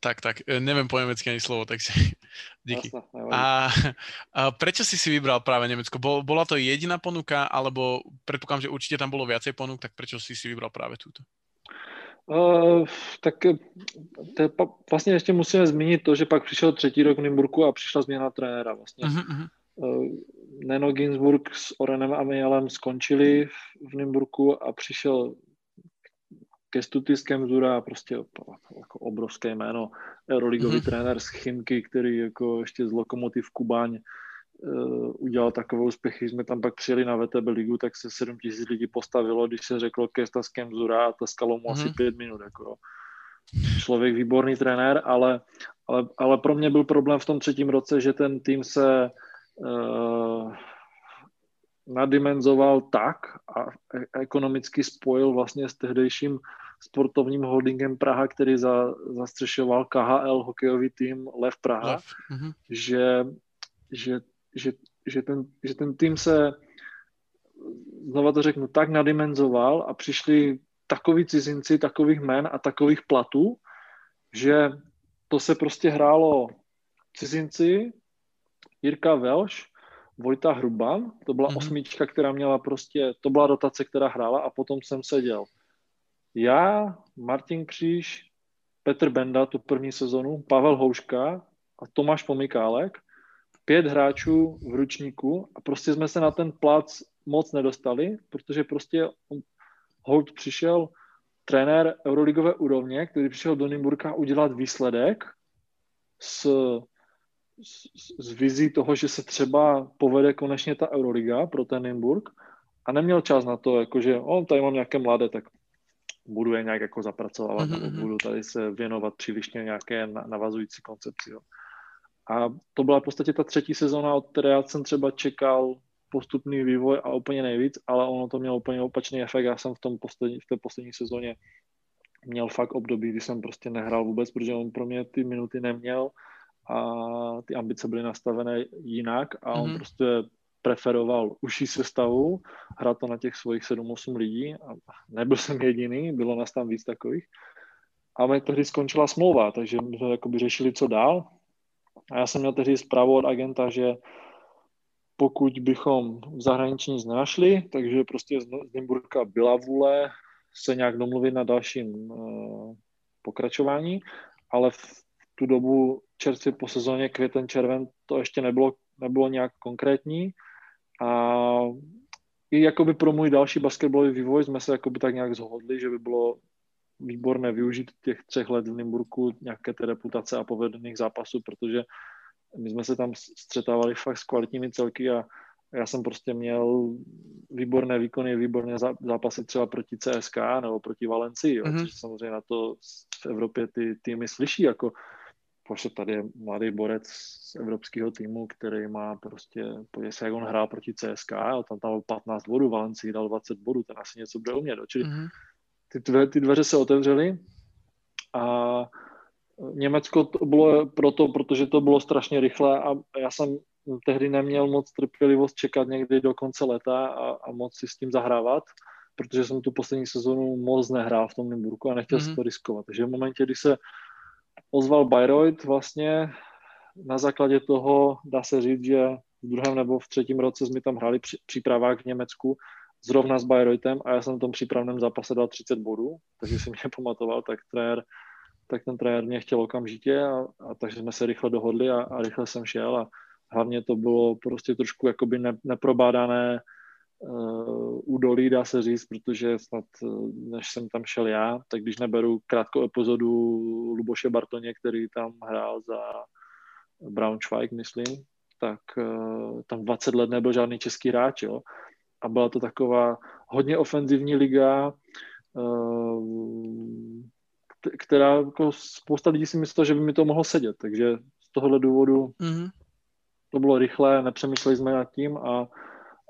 Tak, tak. E, neviem po nemecky ani slovo, takže <laughs> díky. A, a prečo si si vybral práve Nemecko? Bol, bola to jediná ponuka, alebo predpokladám, že určite tam bolo viacej ponúk, tak prečo si si vybral práve túto? Uh, tak e, to je, vlastně ještě musíme zmínit to, že pak přišel třetí rok v Nymburku a přišla změna trenéra vlastně. Uh-huh. Uh, Neno Ginsburg s Orenem a Mialem skončili v, v Nymburku a přišel Kestutis Kemzura, prostě jako obrovské jméno, euroligový mm-hmm. trenér z Chimky, který jako ještě z Lokomotiv Kubaň uh, udělal takové úspěchy, jsme tam pak přijeli na VTB ligu, tak se 7 tisíc lidí postavilo, když se řeklo Kestas Kemzura a tleskalo mu mm-hmm. asi mhm. pět minut. Jako, člověk výborný trenér, ale, ale, ale pro mě byl problém v tom třetím roce, že ten tým se uh, nadimenzoval tak a e- ekonomicky spojil vlastně s tehdejším sportovním holdingem Praha, který za, zastřešoval KHL hokejový tým Lev Praha, Lev. Mm-hmm. Že, že, že, že, ten, že ten tým se, znova to řeknu, tak nadimenzoval a přišli takoví cizinci, takových men a takových platů, že to se prostě hrálo cizinci, Jirka Velš, Vojta Hruban, to byla mm-hmm. osmička, která měla prostě, to byla rotace, která hrála a potom jsem seděl. Já, Martin Kříž, Petr Benda tu první sezonu, Pavel Houška a Tomáš Pomykálek, pět hráčů v ručníku a prostě jsme se na ten plac moc nedostali, protože prostě Holt přišel trenér euroligové úrovně, který přišel do Nymburka udělat výsledek s z, z vizí toho, že se třeba povede konečně ta Euroliga pro ten Nymburk a neměl čas na to, jakože on tady mám nějaké mladé, tak budu je nějak jako zapracovávat, mm-hmm. nebo mhm. budu tady se věnovat přílišně nějaké navazující koncepci. Jo. A to byla v podstatě ta třetí sezóna, od které já jsem třeba čekal postupný vývoj a úplně nejvíc, ale ono to mělo úplně opačný efekt. Já jsem v, tom poslední, v té poslední sezóně měl fakt období, kdy jsem prostě nehrál vůbec, protože on pro mě ty minuty neměl a ty ambice byly nastavené jinak a on mm-hmm. prostě preferoval užší sestavu, hrát to na těch svých 7-8 lidí a nebyl jsem jediný, bylo nás tam víc takových. A mě tehdy skončila smlouva, takže my jsme jakoby řešili, co dál. A já jsem měl tehdy zprávu od agenta, že pokud bychom v zahraničí nic nenašli, takže prostě z Nymburka byla vůle se nějak domluvit na dalším uh, pokračování, ale v tu dobu čerstvě po sezóně květen, červen to ještě nebylo, nebylo nějak konkrétní a i jakoby pro můj další basketbalový vývoj jsme se jakoby tak nějak zhodli, že by bylo výborné využít těch třech let v Nymburku nějaké té reputace a povedených zápasů, protože my jsme se tam střetávali fakt s kvalitními celky a já jsem prostě měl výborné výkony, výborné zápasy třeba proti CSK nebo proti Valencii, jo, mm-hmm. což samozřejmě na to v Evropě ty týmy slyší, jako Pošle tady je mladý borec z evropského týmu, který má prostě, podívej se, jak on hrál proti CSK, a tam tam 15 bodů, Valencii dal 20 bodů, ten asi něco bude umět. Čili mm-hmm. ty, dve, ty dveře se otevřely a Německo to bylo proto, protože to bylo strašně rychle a já jsem tehdy neměl moc trpělivost čekat někdy do konce leta a, a moc si s tím zahrávat, protože jsem tu poslední sezonu moc nehrál v tom Nymburku a nechtěl mm-hmm. si to riskovat. Takže v momentě, kdy se ozval Bayreuth vlastně na základě toho dá se říct, že v druhém nebo v třetím roce jsme tam hráli při, přípravách v Německu zrovna s Bayreuthem a já jsem v tom přípravném zápase dal 30 bodů, takže si mě <laughs> pamatoval, tak trenér tak ten trenér mě chtěl okamžitě a, a takže jsme se rychle dohodli a, a rychle jsem šel a hlavně to bylo prostě trošku jakoby ne, neprobádané uh, údolí, dá se říct, protože snad, uh, než jsem tam šel já, tak když neberu krátkou epizodu Luboše Bartoně, který tam hrál za Braunschweig, myslím, tak uh, tam 20 let nebyl žádný český hráč, jo. A byla to taková hodně ofenzivní liga, uh, která jako spousta lidí si myslelo, že by mi to mohlo sedět, takže z tohohle důvodu mm-hmm. to bylo rychlé, nepřemýšleli jsme nad tím a,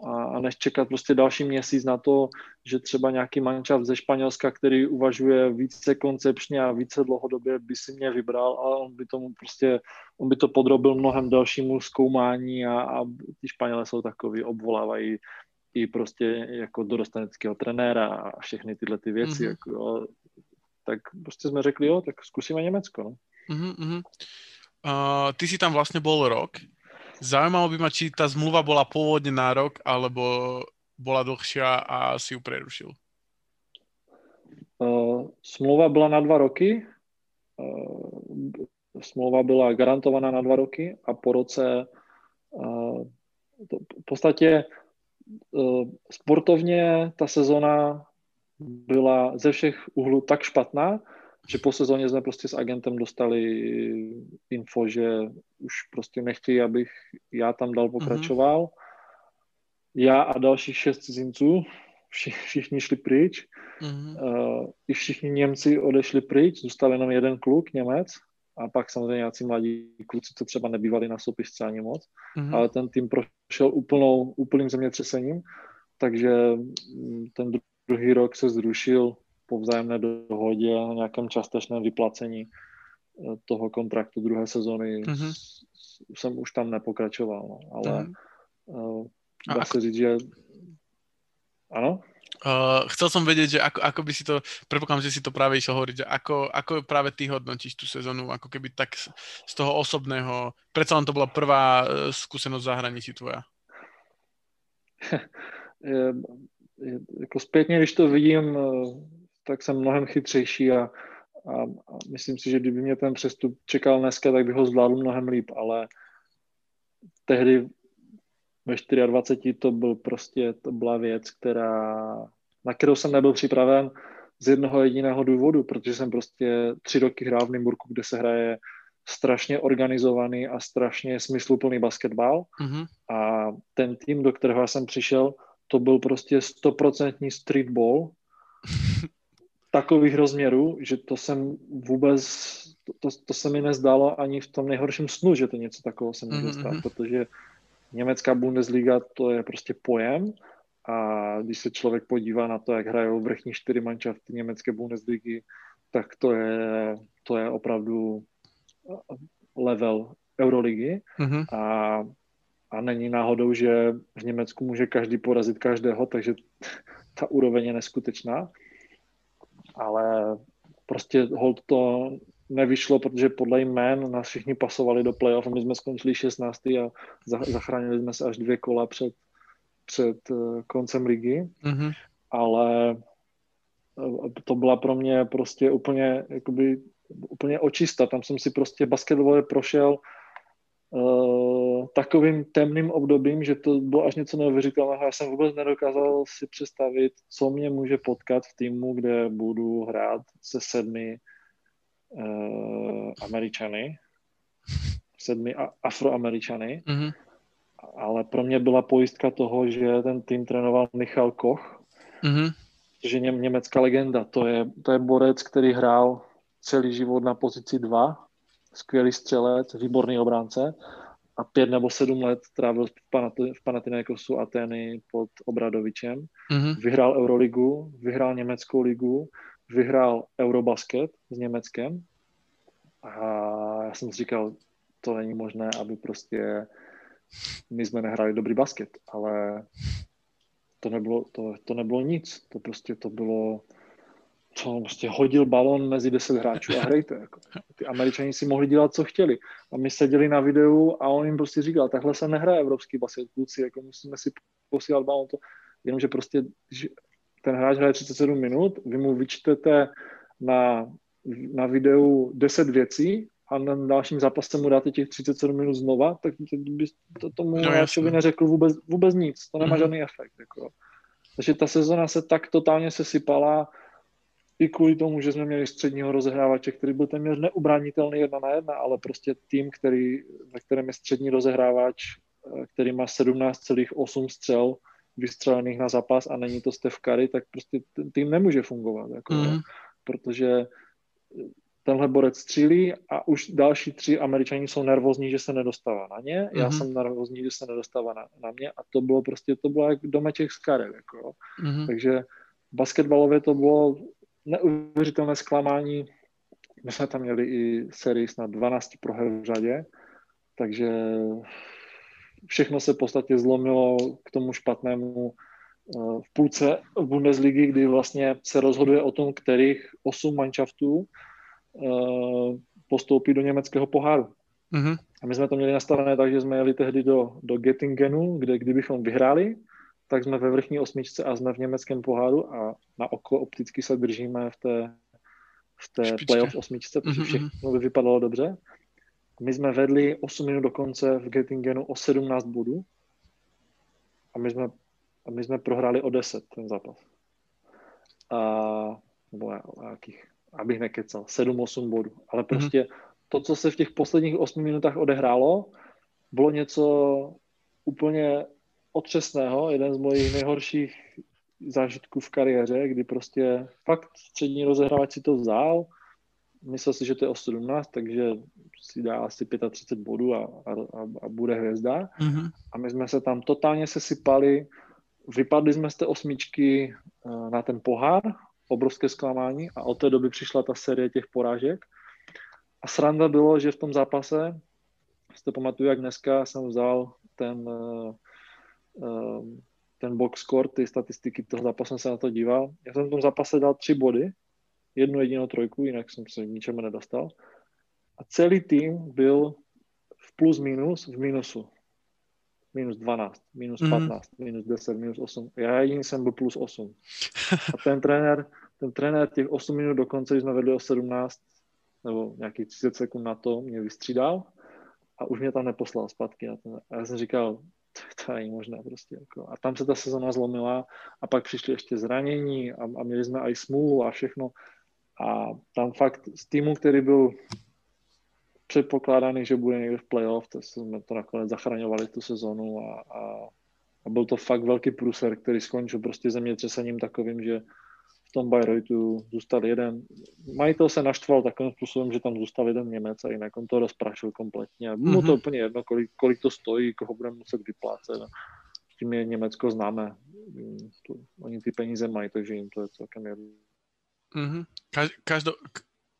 a, a než čekat prostě další měsíc na to, že třeba nějaký mančav ze Španělska, který uvažuje více koncepčně a více dlouhodobě, by si mě vybral a on by tomu prostě, on by to podrobil mnohem dalšímu zkoumání a, a ty Španělé jsou takový, obvolávají i prostě jako dorosteneckého trenéra a všechny tyhle ty věci, mm-hmm. jako, tak prostě jsme řekli, jo, tak zkusíme Německo. No. Uh-huh, Uh, ty si tam vlastně bol rok. Zaujímalo by ma, či ta zmluva bola pôvodne na rok, alebo bola dlhšia a si ju prerušil. Uh, smlouva byla na dva roky. Uh, smlouva byla garantovaná na dva roky a po roce uh, to, v podstatě sportovně ta sezona byla ze všech úhlů tak špatná, že po sezóně jsme prostě s agentem dostali info, že už prostě nechtějí, abych já tam dal pokračoval. Mm-hmm. Já a dalších šest cizinců, všichni šli pryč. Mm-hmm. Uh, I všichni Němci odešli pryč, zůstal jenom jeden kluk, Němec, a pak samozřejmě nějací mladí kluci, co třeba nebývali na soupisce ani moc, mm-hmm. ale ten tým prošel úplnou, úplným zemětřesením, takže mm, ten druhý rok se zrušil po vzájemné dohodě a nějakém částečném vyplacení eh, toho kontraktu druhé sezóny mm-hmm. jsem už tam nepokračoval, no. ale mm-hmm. uh, dá se říct, že ano? Uh, chcel som vedieť, že ako, ako by si to, prepokladám, že si to práve išiel hovoriť, že ako, ako práve ty hodnotíš tú sezónu, ako keby tak z, z toho osobného, predsa len to bola prvá skúsenosť v zahraničí tvoja. <laughs> jako zpětně, když to vidím, tak jsem mnohem chytřejší a, a, a myslím si, že kdyby mě ten přestup čekal dneska, tak bych ho zvládl mnohem líp, ale tehdy ve 24 to byl prostě, to byla věc, která, na kterou jsem nebyl připraven z jednoho jediného důvodu, protože jsem prostě tři roky hrál v Nymburku, kde se hraje strašně organizovaný a strašně smysluplný basketbal mm-hmm. a ten tým, do kterého jsem přišel, to byl prostě stoprocentní streetball <laughs> takových rozměrů, že to jsem vůbec, to, to se mi nezdálo ani v tom nejhorším snu, že to něco takového se může stát, mm-hmm. protože německá Bundesliga to je prostě pojem a když se člověk podívá na to, jak hrajou vrchní čtyři manšafty německé Bundesligy, tak to je, to je opravdu level Euroligy mm-hmm. a a není náhodou, že v Německu může každý porazit každého, takže ta úroveň je neskutečná. Ale prostě hold to nevyšlo, protože podle jmén nás všichni pasovali do playoff a my jsme skončili 16. a zachránili jsme se až dvě kola před, před eh, koncem ligy. Mm-hmm. Ale eh, to byla pro mě prostě úplně, jakoby, úplně očista. Tam jsem si prostě basketbalově prošel uh, takovým temným obdobím, že to bylo až něco neuvěřitelného. Já jsem vůbec nedokázal si představit, co mě může potkat v týmu, kde budu hrát se sedmi uh, Američany, sedmi afroameričany, mm-hmm. ale pro mě byla pojistka toho, že ten tým trénoval Michal Koch, mm-hmm. že ně, německá legenda, to je, to je borec, který hrál celý život na pozici 2, skvělý střelec, výborný obránce a pět nebo sedm let trávil v Panathinaikosu Ateny pod Obradovičem. Mm-hmm. Vyhrál Euroligu, vyhrál německou ligu, vyhrál Eurobasket s Německem a já jsem si říkal, to není možné, aby prostě my jsme nehráli dobrý basket, ale to nebylo, to, to nebylo nic, to prostě to bylo, to prostě hodil balon mezi deset hráčů a hrajte. Jako. Ty američani si mohli dělat, co chtěli. A my seděli na videu a on jim prostě říkal, takhle se nehraje evropský basket, kluci, jako musíme si posílat balon to. Jenomže prostě ten hráč hraje 37 minut, vy mu vyčtete na, na videu 10 věcí a na dalším zápase mu dáte těch 37 minut znova, tak by to tomu no, hráčovi neřekl vůbec, vůbec nic. To nemá mm-hmm. žádný efekt. Jako. Takže ta sezona se tak totálně sesypala i kvůli tomu, že jsme měli středního rozehrávače, který byl téměř neubranitelný jedna na jedna, ale prostě tým, který, ve kterém je střední rozehrávač, eh, který má 17,8 střel, vystřelených na zápas a není to Steph Curry, tak prostě ten tým nemůže fungovat. Jako, mm. Protože tenhle borec střílí a už další tři američani jsou nervózní, že se nedostává na ně. Mm-hmm. Já mhm. jsem nervózní, že se nedostává na, na mě a to bylo prostě, to bylo jak domeček z karet. Jako. Mm-hmm. Takže basketbalově to bylo neuvěřitelné zklamání. My jsme tam měli i sérii snad 12 proher v řadě, takže všechno se v podstatě zlomilo k tomu špatnému eh, v půlce Bundesligy, kdy vlastně se rozhoduje o tom, kterých osm manšaftů eh, postoupí do německého poháru. Mm-hmm. A my jsme to měli nastavené tak, že jsme jeli tehdy do, do Göttingenu, kde kdybychom vyhráli, tak jsme ve vrchní osmičce a jsme v německém poháru a na oko opticky se držíme v té, v té playoff osmičce, protože mm-hmm. všechno by vypadalo dobře. My jsme vedli 8 minut do konce v Göttingenu o 17 bodů a my jsme, a my jsme prohráli o 10 ten zápas. A, nebo jakých, abych nekecal, 7-8 bodů. Ale mhm. prostě mm-hmm. to, co se v těch posledních 8 minutách odehrálo, bylo něco úplně otřesného, jeden z mojich nejhorších zážitků v kariéře, kdy prostě fakt střední rozehrávač si to vzal, myslel si, že to je o 17, takže si dá asi 35 bodů a, a, a bude hvězda. Mm-hmm. A my jsme se tam totálně sesypali, vypadli jsme z té osmičky uh, na ten pohár, obrovské zklamání a od té doby přišla ta série těch porážek. A sranda bylo, že v tom zápase, si to pamatuju, jak dneska jsem vzal ten, uh, ten box score, ty statistiky toho zápasu, jsem se na to díval. Já jsem v tom zápase dal tři body, jednu jedinou trojku, jinak jsem se ničemu nedostal. A celý tým byl v plus minus v minusu. Minus 12, minus 15, mm. minus 10, minus 8. Já jediný jsem byl plus 8. A ten trenér, ten trenér těch 8 minut do konce, když jsme vedli o 17, nebo nějakých 30 sekund na to, mě vystřídal a už mě tam neposlal zpátky. Na ten. A já jsem říkal, to, to není možné prostě. Jako. A tam se ta sezona zlomila a pak přišly ještě zranění a, a měli jsme i smůlu a všechno. A tam fakt z týmu, který byl předpokládaný, že bude někde v playoff, to jsme to nakonec zachraňovali tu sezonu a, a, a byl to fakt velký průser, který skončil prostě zemětřesením takovým, že v tom Bayreuthu zůstal jeden. Majitel se naštval takovým způsobem, že tam zůstal jeden Němec a jinak on to rozprašil kompletně. Mm-hmm. Mu to mhm. úplně jedno, kolik, kolik to stojí, koho budeme muset vyplácet. Tím je Německo známe. Oni ty peníze mají, takže jim to je celkem jedno. Mm-hmm. Každo...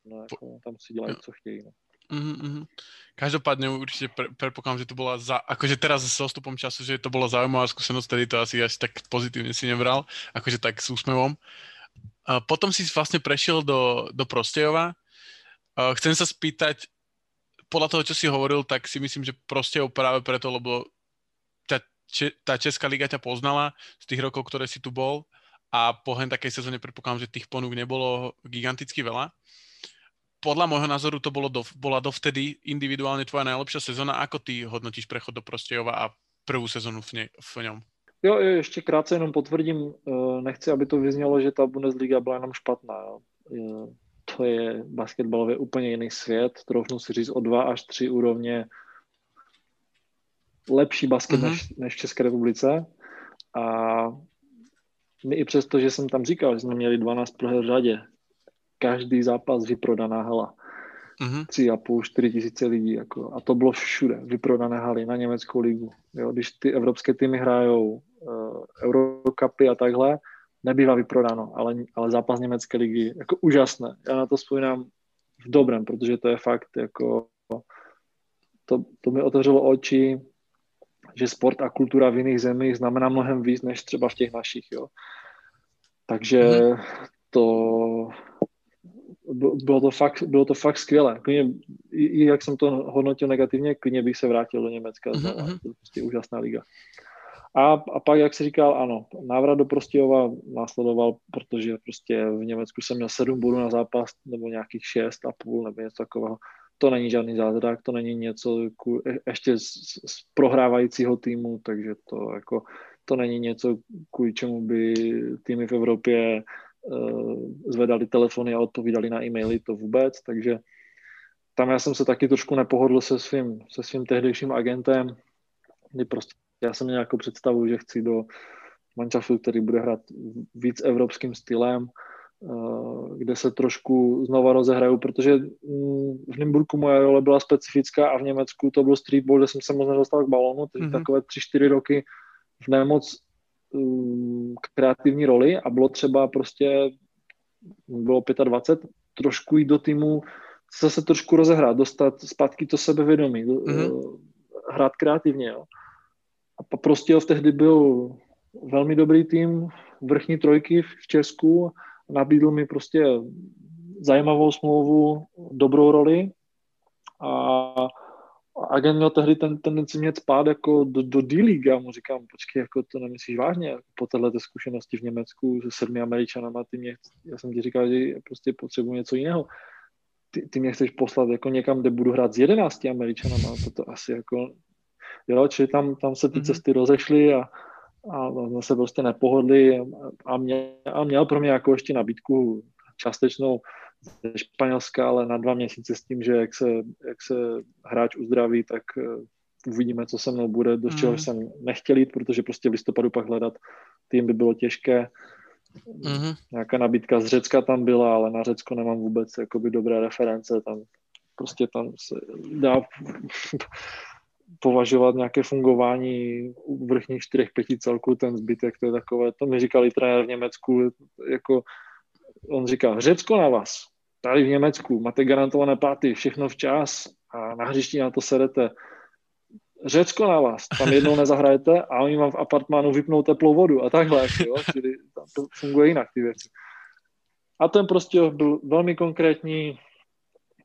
No, jako, tam si dělají, co chtějí. No. Mm-hmm. Každopádne určite pre, predpokladám, že to bola za, akože teraz s odstupom času, že to bola zaujímavá skúsenosť, tedy to asi až tak pozitívne si nebral, akože tak s úsmevom. A potom si vlastne prešiel do, do Prostejova. A chcem sa spýtať, podľa toho, čo si hovoril, tak si myslím, že Prostejov práve preto, lebo tá, če, tá Česká liga ťa poznala z tých rokov, ktoré si tu bol a po hen takej sezóne predpokladám, že tých ponúk nebolo giganticky veľa podľa môjho názoru to bolo do, bola dovtedy individuálne tvoja najlepšia sezóna. Ako ty hodnotíš prechod do Prostějova a prvú sezónu v, ne, v ňom? Jo, ještě krátce jenom potvrdím, eh, nechci, aby to vyznělo, že ta Bundesliga byla jenom špatná. Jo. To je basketbalově úplně jiný svět, troufnu si říct o dva až tři úrovně lepší basket mm-hmm. než, než v České republice. A my i přesto, že jsem tam říkal, že jsme měli 12 proher v řadě, každý zápas vyprodaná hala. Mm-hmm. Tři a půl, čtyři tisíce lidí. Jako, a to bylo všude, vyprodané haly na německou ligu. Jo, když ty evropské týmy hrajou Eurocupy a takhle, nebývá vyprodáno, ale, ale zápas německé ligy, jako úžasné. Já na to vzpomínám v dobrém, protože to je fakt, jako to, to mi otevřelo oči, že sport a kultura v jiných zemích znamená mnohem víc, než třeba v těch našich, jo. Takže mm-hmm. to, bylo to fakt, bylo to fakt skvělé. Klidně, i, i, jak jsem to hodnotil negativně, klidně bych se vrátil do Německa. Mm-hmm. To je prostě úžasná liga. A, a pak, jak se říkal, ano, návrat do Prostějova následoval, protože prostě v Německu jsem měl sedm bodů na zápas, nebo nějakých šest a půl, nebo něco takového. To není žádný zázrak, to není něco e, ještě z, z prohrávajícího týmu, takže to jako to není něco, kvůli čemu by týmy v Evropě Eh, zvedali telefony a odpovídali na e-maily, to vůbec, takže tam já jsem se taky trošku nepohodl se svým, se svým tehdejším agentem, kdy prostě já jsem měl nějakou představu, že chci do Manchesteru, který bude hrát víc evropským stylem, eh, kde se trošku znova rozehraju, protože mm, v Nymburku moje role byla specifická a v Německu to byl streetball, kde jsem se moc nedostal k balonu, takže mm-hmm. takové tři, čtyři roky v nemoc Um, kreativní roli a bylo třeba prostě, bylo 25, trošku jít do týmu, zase trošku rozehrát, dostat zpátky to sebevědomí, mm-hmm. hrát kreativně. Jo. A prostě v tehdy byl velmi dobrý tým, vrchní trojky v Česku, nabídl mi prostě zajímavou smlouvu, dobrou roli a agent měl tehdy ten tendenci mě spát jako do, do D-League. Já mu říkám, počkej, jako to nemyslíš vážně? Po této zkušenosti v Německu se sedmi Američanama, ty mě, já jsem ti říkal, že prostě potřebuji něco jiného. Ty, ty mě chceš poslat jako někam, kde budu hrát s jedenácti Američanama, to, to asi jako, jo, čili tam, tam se ty mm-hmm. cesty rozešly a, a jsme se prostě nepohodli a, mě, a měl pro mě jako ještě nabídku částečnou ze Španělska, ale na dva měsíce s tím, že jak se, jak se hráč uzdraví, tak eh, uvidíme, co se mnou bude, do čeho mm. jsem nechtěl jít, protože prostě v listopadu pak hledat tým by bylo těžké. Mm-hmm. Nějaká nabídka z Řecka tam byla, ale na Řecko nemám vůbec jakoby dobré reference, tam prostě tam se dá považovat nějaké fungování u vrchních čtyřech, pěti celků, ten zbytek, to je takové, to mi říkali trenér v Německu, jako on říká, Řecko na vás, tady v Německu, máte garantované páty, všechno včas a na hřišti na to sedete. Řecko na vás, tam jednou <laughs> nezahrajete a oni vám v apartmánu vypnou teplou vodu a takhle, <laughs> jo? čili tam to funguje jinak ty věci. A ten prostě byl velmi konkrétní,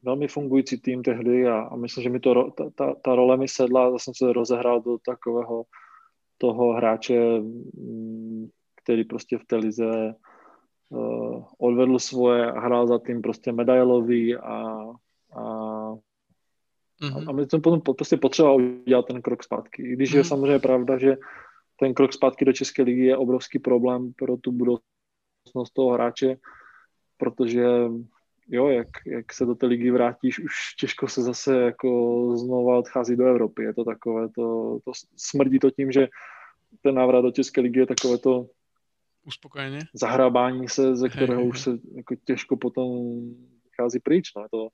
velmi fungující tým tehdy a, a myslím, že mi to, ta, ta, ta role mi sedla, zase jsem se rozehrál do takového toho hráče, mm, který prostě v té lize uh, odvedl svoje a hrál za tým prostě medailový a, a, mm-hmm. a my jsme potom prostě potřeba udělat ten krok zpátky. I když mm-hmm. je mhm. samozřejmě pravda, že ten krok zpátky do České ligy je obrovský problém pro tu budoucnost toho hráče, protože jo, jak, jak se do té ligy vrátíš, už těžko se zase jako znova odchází do Evropy. Je to takové, to, to smrdí to tím, že ten návrat do České ligy je takové to uspokojeně. Zahrabání se, ze kterého už se jako těžko potom vychází pryč. No. To,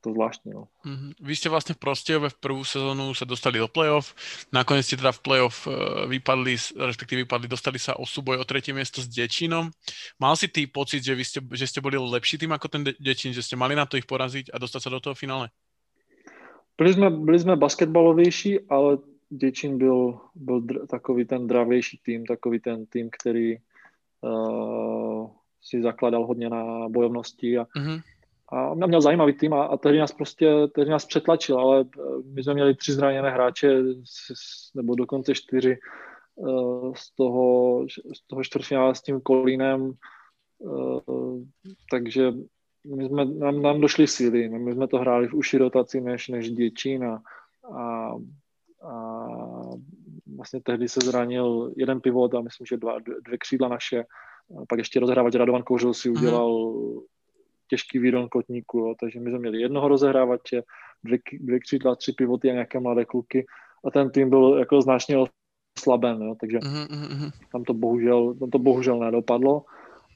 to zvláštní. No. Mm-hmm. Vy ste vlastne v Prostějove v prvú sezónu sa dostali do playoff, nakoniec ste teda v playoff uh, vypadli, respektíve vypadli, dostali sa o súboj o tretie miesto s Dečinom. Mal si ty pocit, že, vy ste, že ste boli lepší tým ako ten Dečín, že ste mali na to ich poraziť a dostať sa do toho finále? Byli jsme, byli jsme basketbalovější, ale Děčín byl, byl dr- takový ten dravější tým, takový ten tým, který uh, si zakladal hodně na bojovnosti a, mm-hmm. A měl zajímavý tým a, a tehdy nás prostě tehdy nás přetlačil, ale eh, my jsme měli tři zraněné hráče, nebo dokonce čtyři uh, z toho, z toho čtvrtfinále s tím Kolínem, uh, takže my jsme, nám, nám došly síly, my jsme to hráli v uši rotaci než, než Děčín a, a, a vlastně tehdy se zranil jeden pivot a myslím, že dva, dvě křídla naše. A pak ještě rozhrávač Radovan Kouřil si mhm. udělal. Těžký výdon kotníku, jo, takže my jsme měli jednoho rozehrávače, dvě, dvě křídla, tři pivoty a nějaké mladé kluky a ten tým byl jako značně oslaben, jo, takže mm-hmm. tam to bohužel, tam to bohužel nedopadlo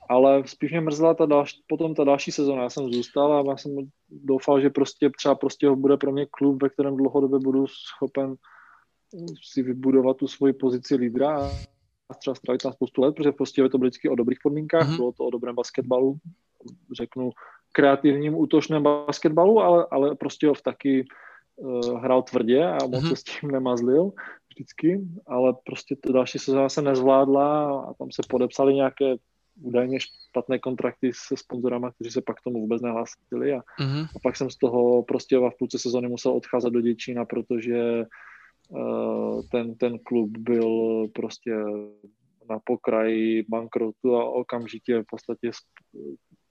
ale spíš mě mrzela ta další, potom ta další sezóna. Já jsem zůstal a já jsem doufal, že prostě třeba prostě bude pro mě klub, ve kterém dlouhodobě budu schopen si vybudovat tu svoji pozici lídra a třeba strávit tam spoustu let, protože prostě to bylo vždycky o dobrých podmínkách, mm-hmm. bylo to o dobrém basketbalu, řeknu kreativním, útočném basketbalu, ale, ale prostě ho v taky uh, hrál tvrdě a moc mm-hmm. se s tím nemazlil vždycky, ale prostě ta další sezóna se nezvládla a tam se podepsali nějaké údajně špatné kontrakty se sponzorama, kteří se pak tomu vůbec nehlásili a, mm-hmm. a pak jsem z toho prostě v půlce sezóny musel odcházet do Děčína, protože uh, ten, ten klub byl prostě na pokraji bankrotu a okamžitě v podstatě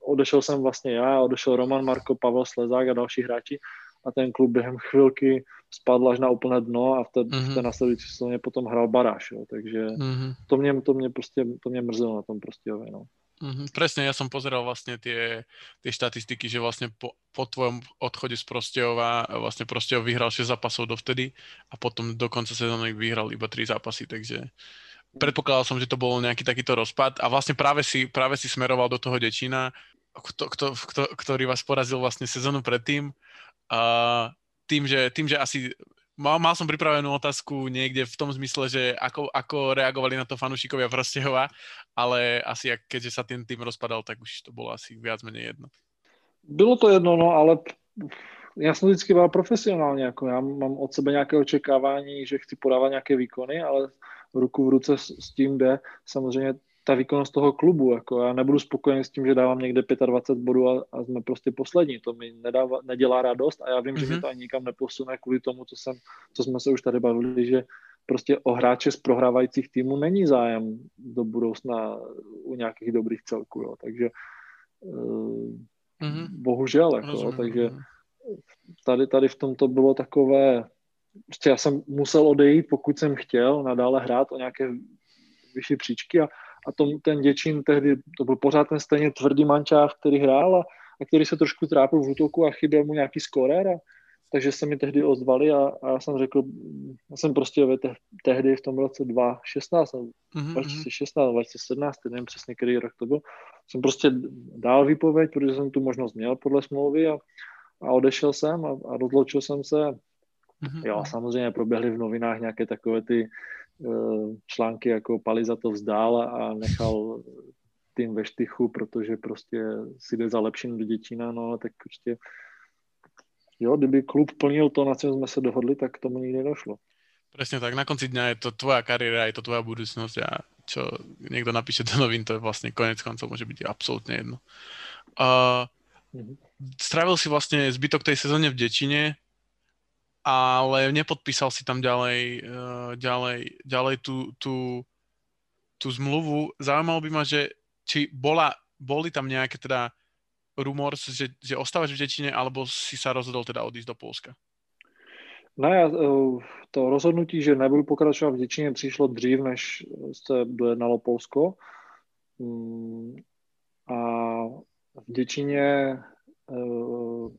odešel jsem vlastně já, odešel Roman Marko, Pavel Slezák a další hráči a ten klub během chvilky spadl až na úplné dno a v té, mm-hmm. v té mhm. následující sezóně potom hrál Baráš, jo, takže mm-hmm. to, mě, to, mě prostě, to mě mrzelo na tom prostě, no. Mm-hmm, presne, ja som pozeral vlastne tie, tie štatistiky, že vlastne po, po tvojom odchode z Prostejova vlastne Prostejov vyhral 6 zápasov dovtedy a potom do konca sezóny vyhral iba 3 zápasy, takže predpokladal som, že to bol nejaký takýto rozpad a vlastne práve si, práve si smeroval do toho Dečína, kto, kto, kto, ktorý vás porazil vlastne sezónu predtým a tým, že, tým, že asi mal, mal som pripravenú otázku niekde v tom zmysle, že ako, ako reagovali na to fanúšikovia Vrstehova, ale asi jak, keďže sa ten tým rozpadal, tak už to bolo asi viac menej jedno. Bylo to jedno, no, ale já jsem vždycky byl profesionálně, jako já mám od sebe nějaké očekávání, že chci podávat nějaké výkony, ale ruku v ruce s tím jde samozřejmě ta výkonnost toho klubu. Jako já nebudu spokojený s tím, že dávám někde 25 bodů a, a jsme prostě poslední. To mi nedává, nedělá radost a já vím, mm-hmm. že mě mhm. to ani nikam neposune kvůli tomu, co, jsem, co jsme se už tady bavili, že prostě o hráče z prohrávajících týmů není zájem do budoucna u nějakých dobrých celků. Jo. Takže mm-hmm. bohužel. Jako, Rozumím. takže tady, tady v tom to bylo takové, prostě já jsem musel odejít, pokud jsem chtěl nadále hrát o nějaké vyšší příčky a a tom, ten Děčín tehdy, to byl pořád ten stejně tvrdý mančáv, který hrál a, a který se trošku trápil v útoku a chyběl mu nějaký skorer a, takže se mi tehdy ozvali a, a já jsem řekl, já jsem prostě ve te, tehdy v tom roce 2016, mm-hmm. 2016, 2017, nevím přesně, který rok to byl, jsem prostě dál výpověď, protože jsem tu možnost měl podle smlouvy a, a odešel jsem a, a rozloučil jsem se. Mm-hmm. Jo, samozřejmě proběhly v novinách nějaké takové ty Eh, články jako Pali za to vzdál a nechal tým ve štychu, protože prostě si jde za lepším do Děčína, no tak prostě jo, kdyby klub plnil to, na čem jsme se dohodli, tak tomu nikdy nedošlo. Presne tak, na konci dňa je to tvoja kariéra, je to tvoja budúcnosť a čo niekto napíše do novín, to je vlastne konec koncov môže byť absolútne jedno. Uh. Strávil si vlastne zbytok tej sezóne v Dečine, ale nepodpísal si tam ďalej, uh, ďalej, ďalej tú, tú, tú zmluvu. Zaujímalo by ma, že či bola, boli tam nejaké teda rumors, že, že ostávaš v Děčine, alebo si sa rozhodol teda odísť do Polska? Ne, eh, to rozhodnutí, že nebudu pokračovat v Děčíně, přišlo dřív, než se dojednalo Polsko. Mm, a v Děčíně eh,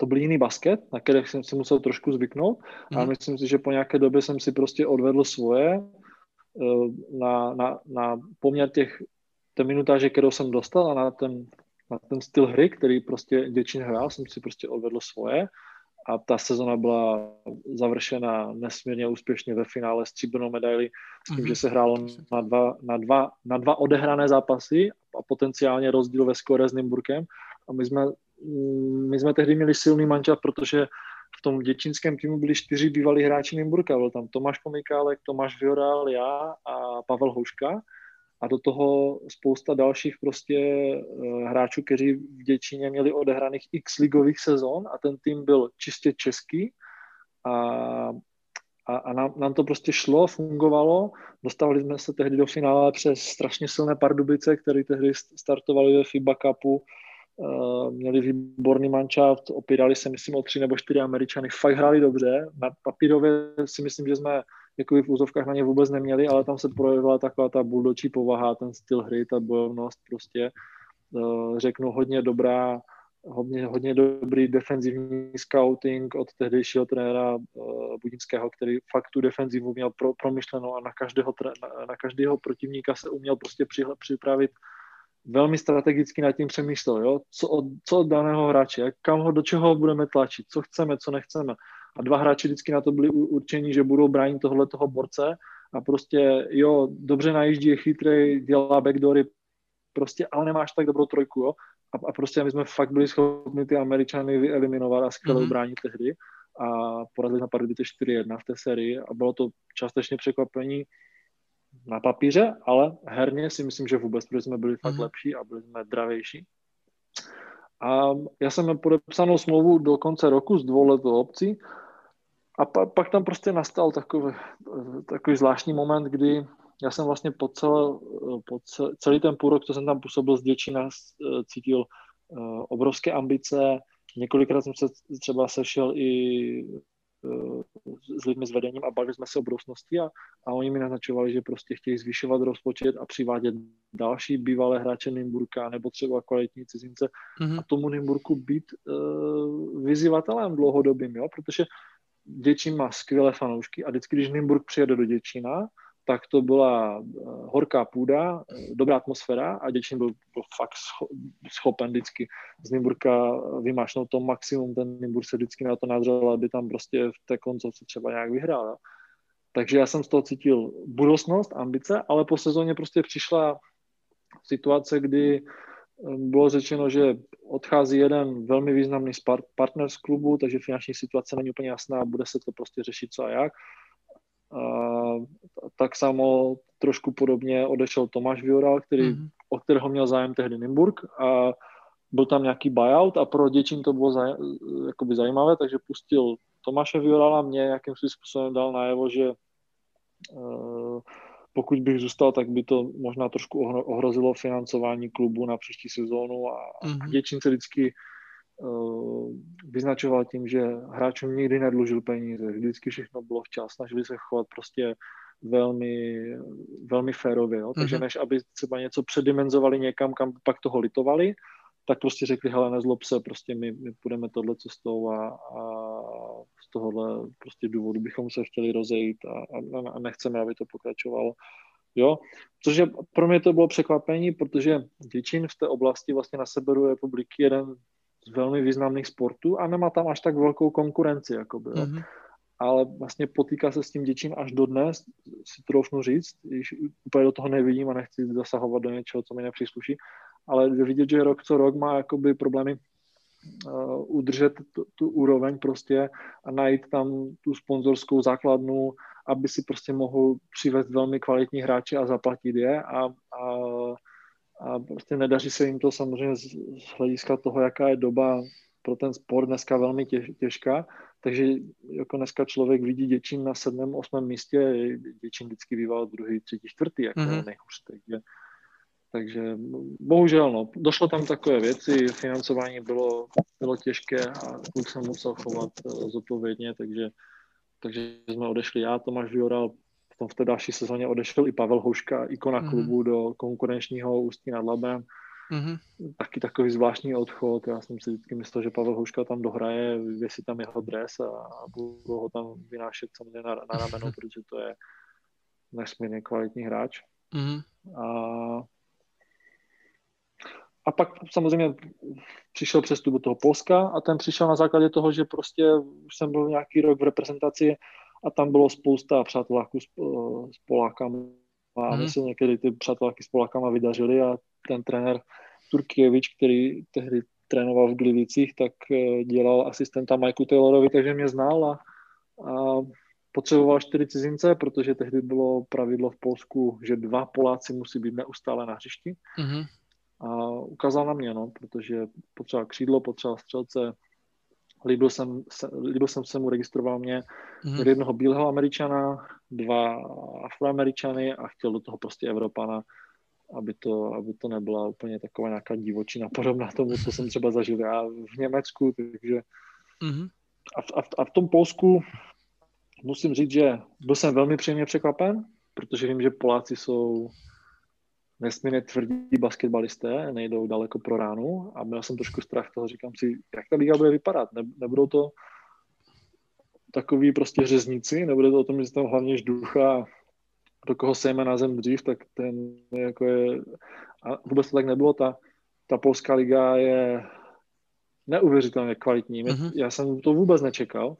to byl jiný basket, na který jsem si musel trošku zvyknout, mm. ale myslím si, že po nějaké době jsem si prostě odvedl svoje eh, na, na, na poměr těch té minutáže, kterou jsem dostal a na ten na ten styl hry, který prostě Děčín hrál, jsem si prostě odvedl svoje a ta sezona byla završena nesmírně úspěšně ve finále s stříbrnou medaili, s tím, mm-hmm. že se hrálo na dva, na, dva, na dva odehrané zápasy a potenciálně rozdíl ve skore s Nymburkem a my jsme, my jsme tehdy měli silný mančat, protože v tom děčínském týmu byli čtyři bývalí hráči Nymburka. Byl tam Tomáš Komikálek, Tomáš Vioral, já a Pavel Houška. A do toho spousta dalších prostě eh, hráčů, kteří v Děčíně měli odehraných x ligových sezon a ten tým byl čistě český a, a, a nám, nám to prostě šlo, fungovalo. Dostávali jsme se tehdy do finále přes strašně silné Pardubice, které tehdy startovali ve FIBA Cupu měli výborný manšaft, opírali se, myslím, o tři nebo čtyři Američany, fakt hráli dobře. Na papírově si myslím, že jsme jakoby v úzovkách na ně vůbec neměli, ale tam se projevila taková ta buldočí povaha, ten styl hry, ta bojovnost prostě. Uh, řeknu hodně dobrá, hodně, hodně dobrý defenzivní scouting od tehdejšího trenéra uh, Budinského, který fakt tu defenzivu měl pro, promyšlenou a na každého, na každého protivníka se uměl prostě připravit velmi strategicky nad tím přemýšlel, jo? Co, od, co od daného hráče, kam ho, do čeho budeme tlačit, co chceme, co nechceme. A dva hráči vždycky na to byli určení, že budou bránit tohle toho borce a prostě, jo, dobře najíždí, je chytrý, dělá backdoory, prostě, ale nemáš tak dobrou trojku, jo. A, a prostě my jsme fakt byli schopni ty Američany vyeliminovat a skvěle mm-hmm. bránit tehdy a porazili na Pardubice 4-1 v té sérii a bylo to částečně překvapení, na papíře, ale herně si myslím, že vůbec, protože jsme byli fakt mm. lepší a byli jsme dravější. A já jsem měl podepsanou smlouvu do konce roku s dvouletou obcí a pa, pak tam prostě nastal takový, takový zvláštní moment, kdy já jsem vlastně po, celé, po celý ten půl rok, co jsem tam působil z Děčína, cítil uh, obrovské ambice. Několikrát jsem se třeba sešel i s lidmi s vedením a bavili jsme se o budoucnosti a, a oni mi naznačovali, že prostě chtějí zvyšovat rozpočet a přivádět další bývalé hráče Nymburka nebo třeba kvalitní cizince mm-hmm. a tomu Nymburku být uh, vyzývatelem dlouhodobým, jo? protože Děčín má skvělé fanoušky a vždycky, když Nymburk přijede do Děčína, tak to byla eh, horká půda, eh, dobrá atmosféra a Děčín byl, byl fakt schopen vždycky z Nymburka vymášnout to maximum. Ten Nymburk se vždycky na to nadřel, aby tam prostě v té koncovce třeba nějak vyhrál. Jo. Takže já jsem z toho cítil budoucnost, ambice, ale po sezóně prostě přišla situace, kdy eh, bylo řečeno, že odchází jeden velmi významný partner z klubu, takže finanční situace není úplně jasná, bude se to prostě řešit co a jak tak samo trošku podobně odešel Tomáš Vioral, který, mm-hmm. o kterého měl zájem tehdy Nymburk a byl tam nějaký buyout a pro Děčín to bylo zaj, jakoby zajímavé, takže pustil Tomáše Viorala, mě jakým způsobem dal najevo, že uh, pokud bych zůstal, tak by to možná trošku ohrozilo financování klubu na příští sezónu a mm-hmm. Děčín se vždycky vyznačoval tím, že hráčům nikdy nedlužil peníze, vždycky všechno bylo včas, snažili se chovat prostě velmi, velmi férově. Jo? Takže mm-hmm. než aby třeba něco předimenzovali někam, kam pak toho litovali, tak prostě řekli, hele, nezlob se, prostě my, my půjdeme tohle cestou a, a z tohohle prostě důvodu bychom se chtěli rozejít a, a, a nechceme, aby to pokračovalo. Jo, což je, pro mě to bylo překvapení, protože Děčín v té oblasti vlastně na severu republiky jeden z velmi významných sportů a nemá tam až tak velkou konkurenci, jakoby, mm-hmm. ale vlastně potýká se s tím děčím až dodnes, si troufnu říct, když úplně do toho nevidím a nechci zasahovat do něčeho, co mi nepřísluší, ale vidět, že rok co rok má jakoby problémy uh, udržet tu, tu úroveň prostě a najít tam tu sponzorskou základnu, aby si prostě mohl přivést velmi kvalitní hráče a zaplatit je a, a a prostě nedaří se jim to samozřejmě z, z hlediska toho, jaká je doba pro ten sport dneska velmi těž, těžká, takže jako dneska člověk vidí Děčín na sedmém, osmém místě, Děčín vždycky býval druhý, třetí, čtvrtý, jako mm-hmm. nejhůř, takže, takže bohužel, no, došlo tam takové věci, financování bylo, bylo těžké a kluk se musel chovat uh, zodpovědně, takže, takže jsme odešli já, Tomáš Vioral, potom v té další sezóně odešel i Pavel Houška, ikona mm-hmm. klubu do konkurenčního Ústí nad Labem. Mm-hmm. Taky takový zvláštní odchod. Já jsem si vždycky myslel, že Pavel Houška tam dohraje, vyvěsí tam jeho dres a, budu ho tam vynášet samozřejmě na, na rameno, <laughs> protože to je nesmírně kvalitní hráč. Mm-hmm. A a pak samozřejmě přišel přestup do toho Polska a ten přišel na základě toho, že prostě už jsem byl nějaký rok v reprezentaci a tam bylo spousta přáteláků s, s Polákama a my se někdy ty přáteláky s Polákama vydařili a ten trenér Turkievič, který tehdy trénoval v Glivicích, tak eh, dělal asistenta Mikeu Taylorovi, takže mě znal a, a potřeboval čtyři cizince, protože tehdy bylo pravidlo v Polsku, že dva Poláci musí být neustále na hřišti. Mm-hmm. A ukázal na mě, no, protože potřeboval křídlo, potřeboval střelce, líbil jsem, se, líbil jsem se mu, registroval mě mm-hmm. jednoho bílého američana, dva afroameričany a chtěl do toho prostě Evropana, aby to, aby to nebyla úplně taková nějaká divočina podobná tomu, co jsem třeba zažil já v Německu, takže mm-hmm. a, v, a, v, a v tom Polsku musím říct, že byl jsem velmi příjemně překvapen, protože vím, že Poláci jsou nesmírně tvrdí basketbalisté, nejdou daleko pro ránu a měl jsem trošku strach toho, říkám si, jak ta liga bude vypadat, ne, nebudou to takový prostě řezníci, nebude to o tom, že tam hlavně žducha do koho sejme na zem dřív, tak ten jako je, a vůbec to tak nebylo, ta, ta polská liga je neuvěřitelně kvalitní. Mm-hmm. Já jsem to vůbec nečekal.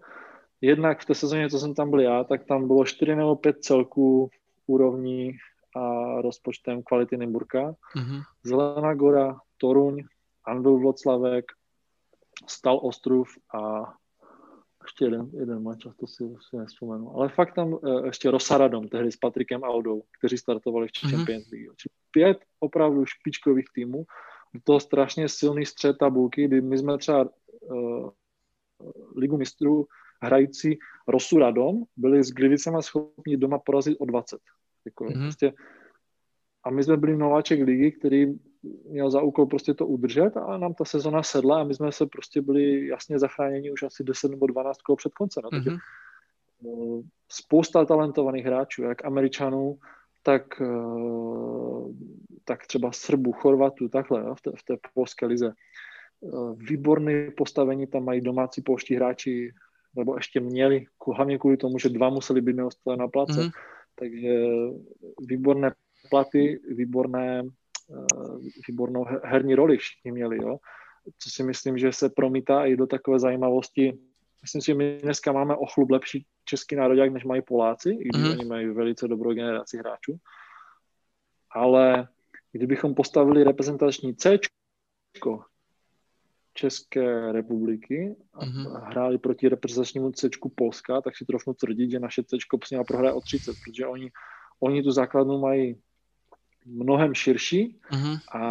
Jednak v té sezóně, co jsem tam byl já, tak tam bylo 4 nebo 5 celků úrovní a rozpočtem kvality Nymburka. Mm-hmm. Zelená Gora, Toruň, Andul Vloclavek, Stal Ostrov a ještě jeden, jeden mač, to si, si nespomenu. Ale fakt tam uh, ještě Rosaradom, tehdy s Patrikem Audou, kteří startovali v mm-hmm. Champions League. Pět opravdu špičkových týmů, to strašně silný střed tabulky, kdy my jsme třeba uh, ligu mistrů hrající Rosuradom byli s Glivicema schopni doma porazit o 20. Jako mm-hmm. prostě, a my jsme byli nováček ligy, který měl za úkol prostě to udržet a nám ta sezona sedla a my jsme se prostě byli jasně zachráněni už asi 10 nebo 12 kol před koncem. No, takže mm-hmm. spousta talentovaných hráčů, jak Američanů, tak, eh, tak třeba Srbů, Chorvatů, takhle jo, v, té, v té polské lize. Eh, výborné postavení tam mají domácí polští hráči, nebo ještě měli, hlavně kvůli tomu, že dva museli být neustále na place. Mm-hmm. Takže výborné platy, výborné, eh, výbornou herní roli všichni měli, jo. Co si myslím, že se promítá i do takové zajímavosti. Myslím si, že my dneska máme o chlub lepší český národák, než mají Poláci, i když mm-hmm. oni mají velice dobrou generaci hráčů. Ale kdybychom postavili reprezentační C, České republiky a mm-hmm. hráli proti reprezentačnímu C Polska, tak si trochu tvrdit, že naše C prostě měla prohrát o 30, protože oni, oni tu základnu mají mnohem širší mm-hmm. a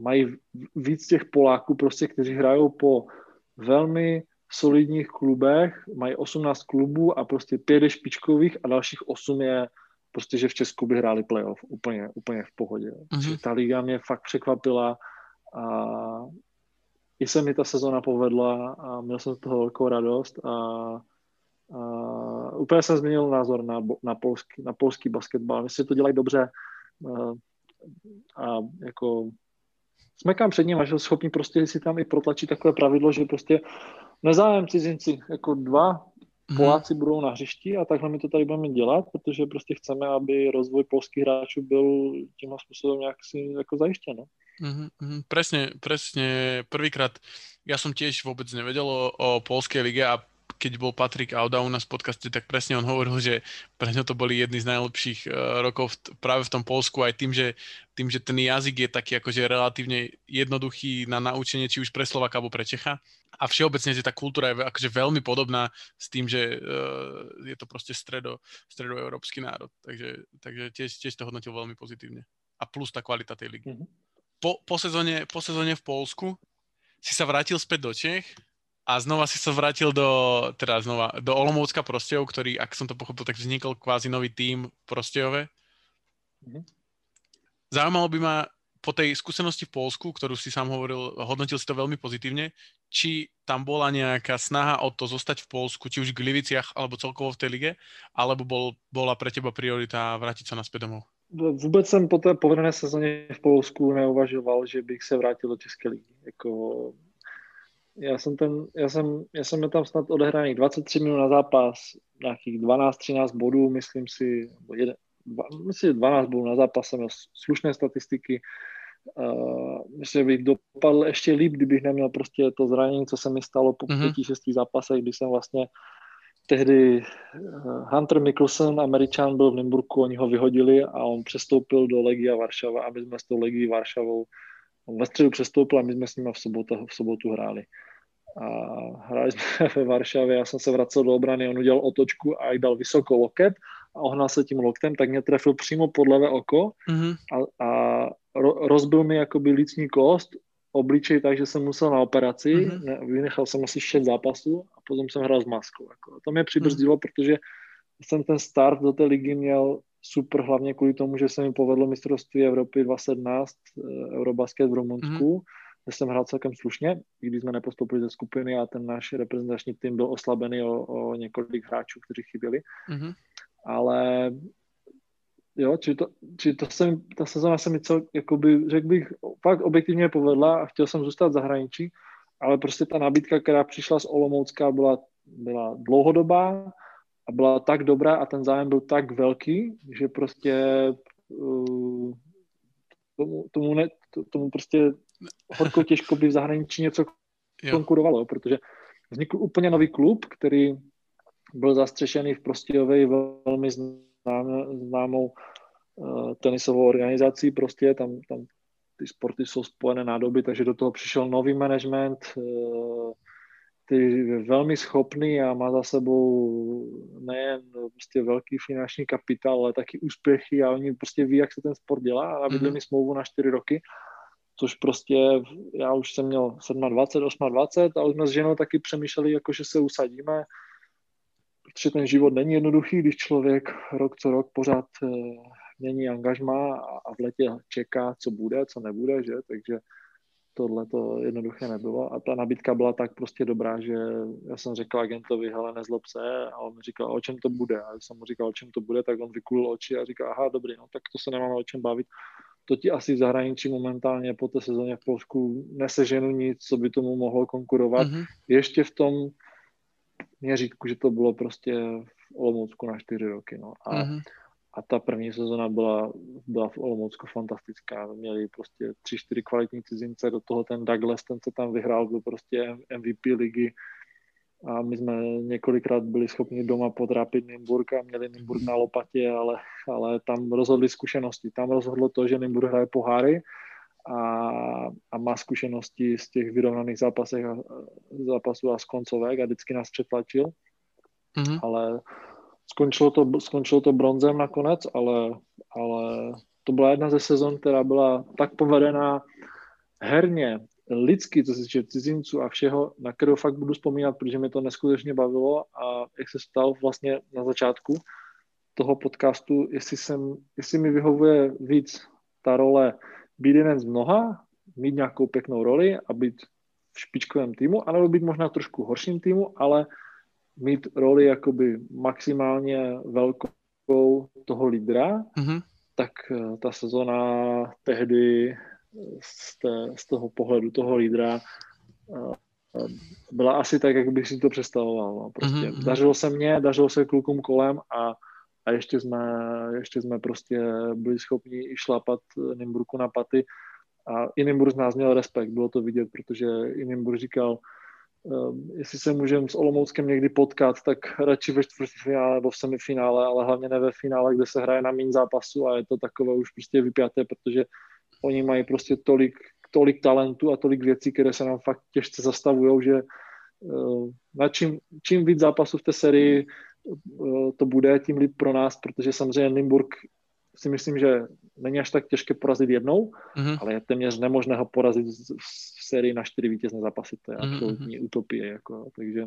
mají víc těch Poláků, prostě, kteří hrajou po velmi solidních klubech, mají 18 klubů a prostě pět je špičkových a dalších 8 je prostě, že v Česku by hráli playoff úplně, úplně v pohodě. Mm-hmm. Ta liga mě fakt překvapila a i se mi ta sezona povedla a měl jsem z toho velkou radost a, a úplně jsem změnil názor na, na, polský, na polský basketbal. Myslím, že to dělají dobře a, a jako smekám před ním a že schopni prostě si tam i protlačit takové pravidlo, že prostě nezájem cizinci, jako dva mhm. Poláci hmm. budou na hřišti a takhle my to tady budeme dělat, protože prostě chceme, aby rozvoj polských hráčů byl tímhle způsobem nějak si jako zajištěn. No. Mm-hmm, presne, presne. Prvýkrát ja som tiež vôbec nevedel o, o polskej lige a keď bol Patrik Auda u nás v podcaste, tak presne on hovoril, že pre ňo to boli jedny z najlepších uh, rokov v, práve v tom Polsku, aj tým že, tým, že ten jazyk je taký akože relatívne jednoduchý na naučenie, či už pre Slovaka alebo pre Čecha. A všeobecne, že tá kultúra je akože veľmi podobná s tým, že uh, je to proste stredo, stredoeurópsky národ. Takže, takže tiež, tiež to hodnotil veľmi pozitívne. A plus tá kvalita tej ligy. Mm-hmm po, po, sezóne, po sezóne v Polsku si sa vrátil späť do Čech a znova si sa vrátil do, teda znova, do Olomoucka Prostejov, ktorý, ak som to pochopil, tak vznikol kvázi nový tým v Prostejove. Mm-hmm. Zaujímalo by ma po tej skúsenosti v Polsku, ktorú si sám hovoril, hodnotil si to veľmi pozitívne, či tam bola nejaká snaha o to zostať v Polsku, či už v Gliviciach, alebo celkovo v tej lige, alebo bol, bola pre teba priorita vrátiť sa naspäť domov? Vůbec jsem po té povedené sezóně v Polsku neuvažoval, že bych se vrátil do České ligy. Jako, já jsem, ten, já jsem, já jsem tam snad odehraných 23 minut na zápas, nějakých 12-13 bodů, myslím si, jeden, dva, myslím, 12 bodů na zápas, jsem měl slušné statistiky, Uh, myslím, že bych dopadl ještě líp, kdybych neměl prostě to zranění, co se mi stalo po mm-hmm. pěti, šesti zápasech, kdy jsem vlastně tehdy uh, Hunter Mikkelsen, američan, byl v Nymburku, oni ho vyhodili a on přestoupil do Legia Varšava a my jsme s tou Legií Varšavou on ve středu přestoupil a my jsme s ním v sobotu, v sobotu hráli. A hráli jsme <laughs> ve Varšavě, já jsem se vracel do obrany, on udělal otočku a dal vysoko loket a ohnal se tím loktem, tak mě trefil přímo pod levé oko mm-hmm. a, a rozbil mi jakoby lícní kost, obličej tak, že jsem musel na operaci, mm-hmm. ne, vynechal jsem asi 6 zápasů a potom jsem hrál s maskou. Jako. To mě přibrzdilo, mm-hmm. protože jsem ten start do té ligy měl super, hlavně kvůli tomu, že se mi povedlo mistrovství Evropy 2017, eh, Eurobasket v Rumunsku, mm-hmm. kde jsem hrál celkem slušně, i když jsme nepostoupili ze skupiny a ten náš reprezentační tým byl oslabený o, o několik hráčů, kteří chyběli. Mm-hmm. Ale jo, či to, či to jsem, ta sezona se mi cel, jakoby, řekl bych, fakt objektivně povedla a chtěl jsem zůstat v zahraničí, ale prostě ta nabídka, která přišla z Olomoucka, byla, byla dlouhodobá a byla tak dobrá a ten zájem byl tak velký, že prostě uh, tomu, tomu, ne, tomu prostě horko těžko by v zahraničí něco konkurovalo, protože vznikl úplně nový klub, který byl zastřešený v Prostějově velmi znám, známou uh, tenisovou organizací, prostě tam, tam ty sporty jsou spojené nádoby, takže do toho přišel nový management, uh, který je velmi schopný a má za sebou nejen prostě velký finanční kapitál, ale taky úspěchy a oni prostě ví, jak se ten sport dělá a nabídli mm-hmm. mi smlouvu na čtyři roky, což prostě já už jsem měl 27, 28 a už jsme s ženou taky přemýšleli, jako že se usadíme, protože ten život není jednoduchý, když člověk rok co rok pořád e, mění angažma a, a v letě čeká, co bude, co nebude, že, takže tohle to jednoduché nebylo a ta nabídka byla tak prostě dobrá, že já jsem řekl agentovi, hele, nezlob se a on mi říkal, o čem to bude a já jsem mu říkal, o čem to bude, tak on vykulil oči a říkal, aha, dobrý, no tak to se nemáme o čem bavit. To ti asi v zahraničí momentálně po té sezóně v Polsku neseženu nic, co by tomu mohlo konkurovat. Mm-hmm. Ještě v tom měřítku, že to bylo prostě v Olomoucku na čtyři roky. No. A mm-hmm a ta první sezona byla, byla v Olomoucku fantastická. Měli prostě tři, čtyři kvalitní cizince, do toho ten Douglas, ten se tam vyhrál, byl prostě MVP ligy a my jsme několikrát byli schopni doma potrápit Nymburk a měli Nymburk na lopatě, ale, ale tam rozhodly zkušenosti. Tam rozhodlo to, že Nymburk hraje poháry a, a má zkušenosti z těch vyrovnaných zápasech a, zápasů a z koncovek a vždycky nás přetlačil. Mm-hmm. Ale Skončilo to, skončilo to bronzem nakonec, ale, ale to byla jedna ze sezon, která byla tak povedená herně, lidsky, co se týče cizinců a všeho, na kterou fakt budu vzpomínat, protože mi to neskutečně bavilo a jak se stal vlastně na začátku toho podcastu, jestli, jsem, jestli mi vyhovuje víc ta role být jeden z mnoha, mít nějakou pěknou roli a být v špičkovém týmu, anebo být možná trošku horším týmu, ale mít roli jakoby maximálně velkou toho lídra, mm-hmm. tak eh, ta sezona tehdy z, té, z toho pohledu toho lídra eh, byla asi tak, jak bych si to představoval. No. Prostě mm-hmm. dařilo se mně, dařilo se klukům kolem a, a ještě, jsme, ještě jsme prostě byli schopni i šlapat Nimburku na paty. A i Nimbur z nás měl respekt, bylo to vidět, protože i Nimbur říkal, Um, jestli se můžeme s Olomouckem někdy potkat, tak radši ve čtvrtfinále nebo v semifinále, ale hlavně ne ve finále, kde se hraje na méně zápasu a je to takové už prostě vypjaté, protože oni mají prostě tolik, tolik talentu a tolik věcí, které se nám fakt těžce zastavují, že uh, na čím, čím víc zápasů v té sérii to bude, tím líp pro nás, protože samozřejmě Nymburk si myslím, že není až tak těžké porazit jednou, mm-hmm. ale je téměř nemožné ho porazit v sérii na čtyři vítězné zápasy. To je mm-hmm. absolutní utopie. Jako, takže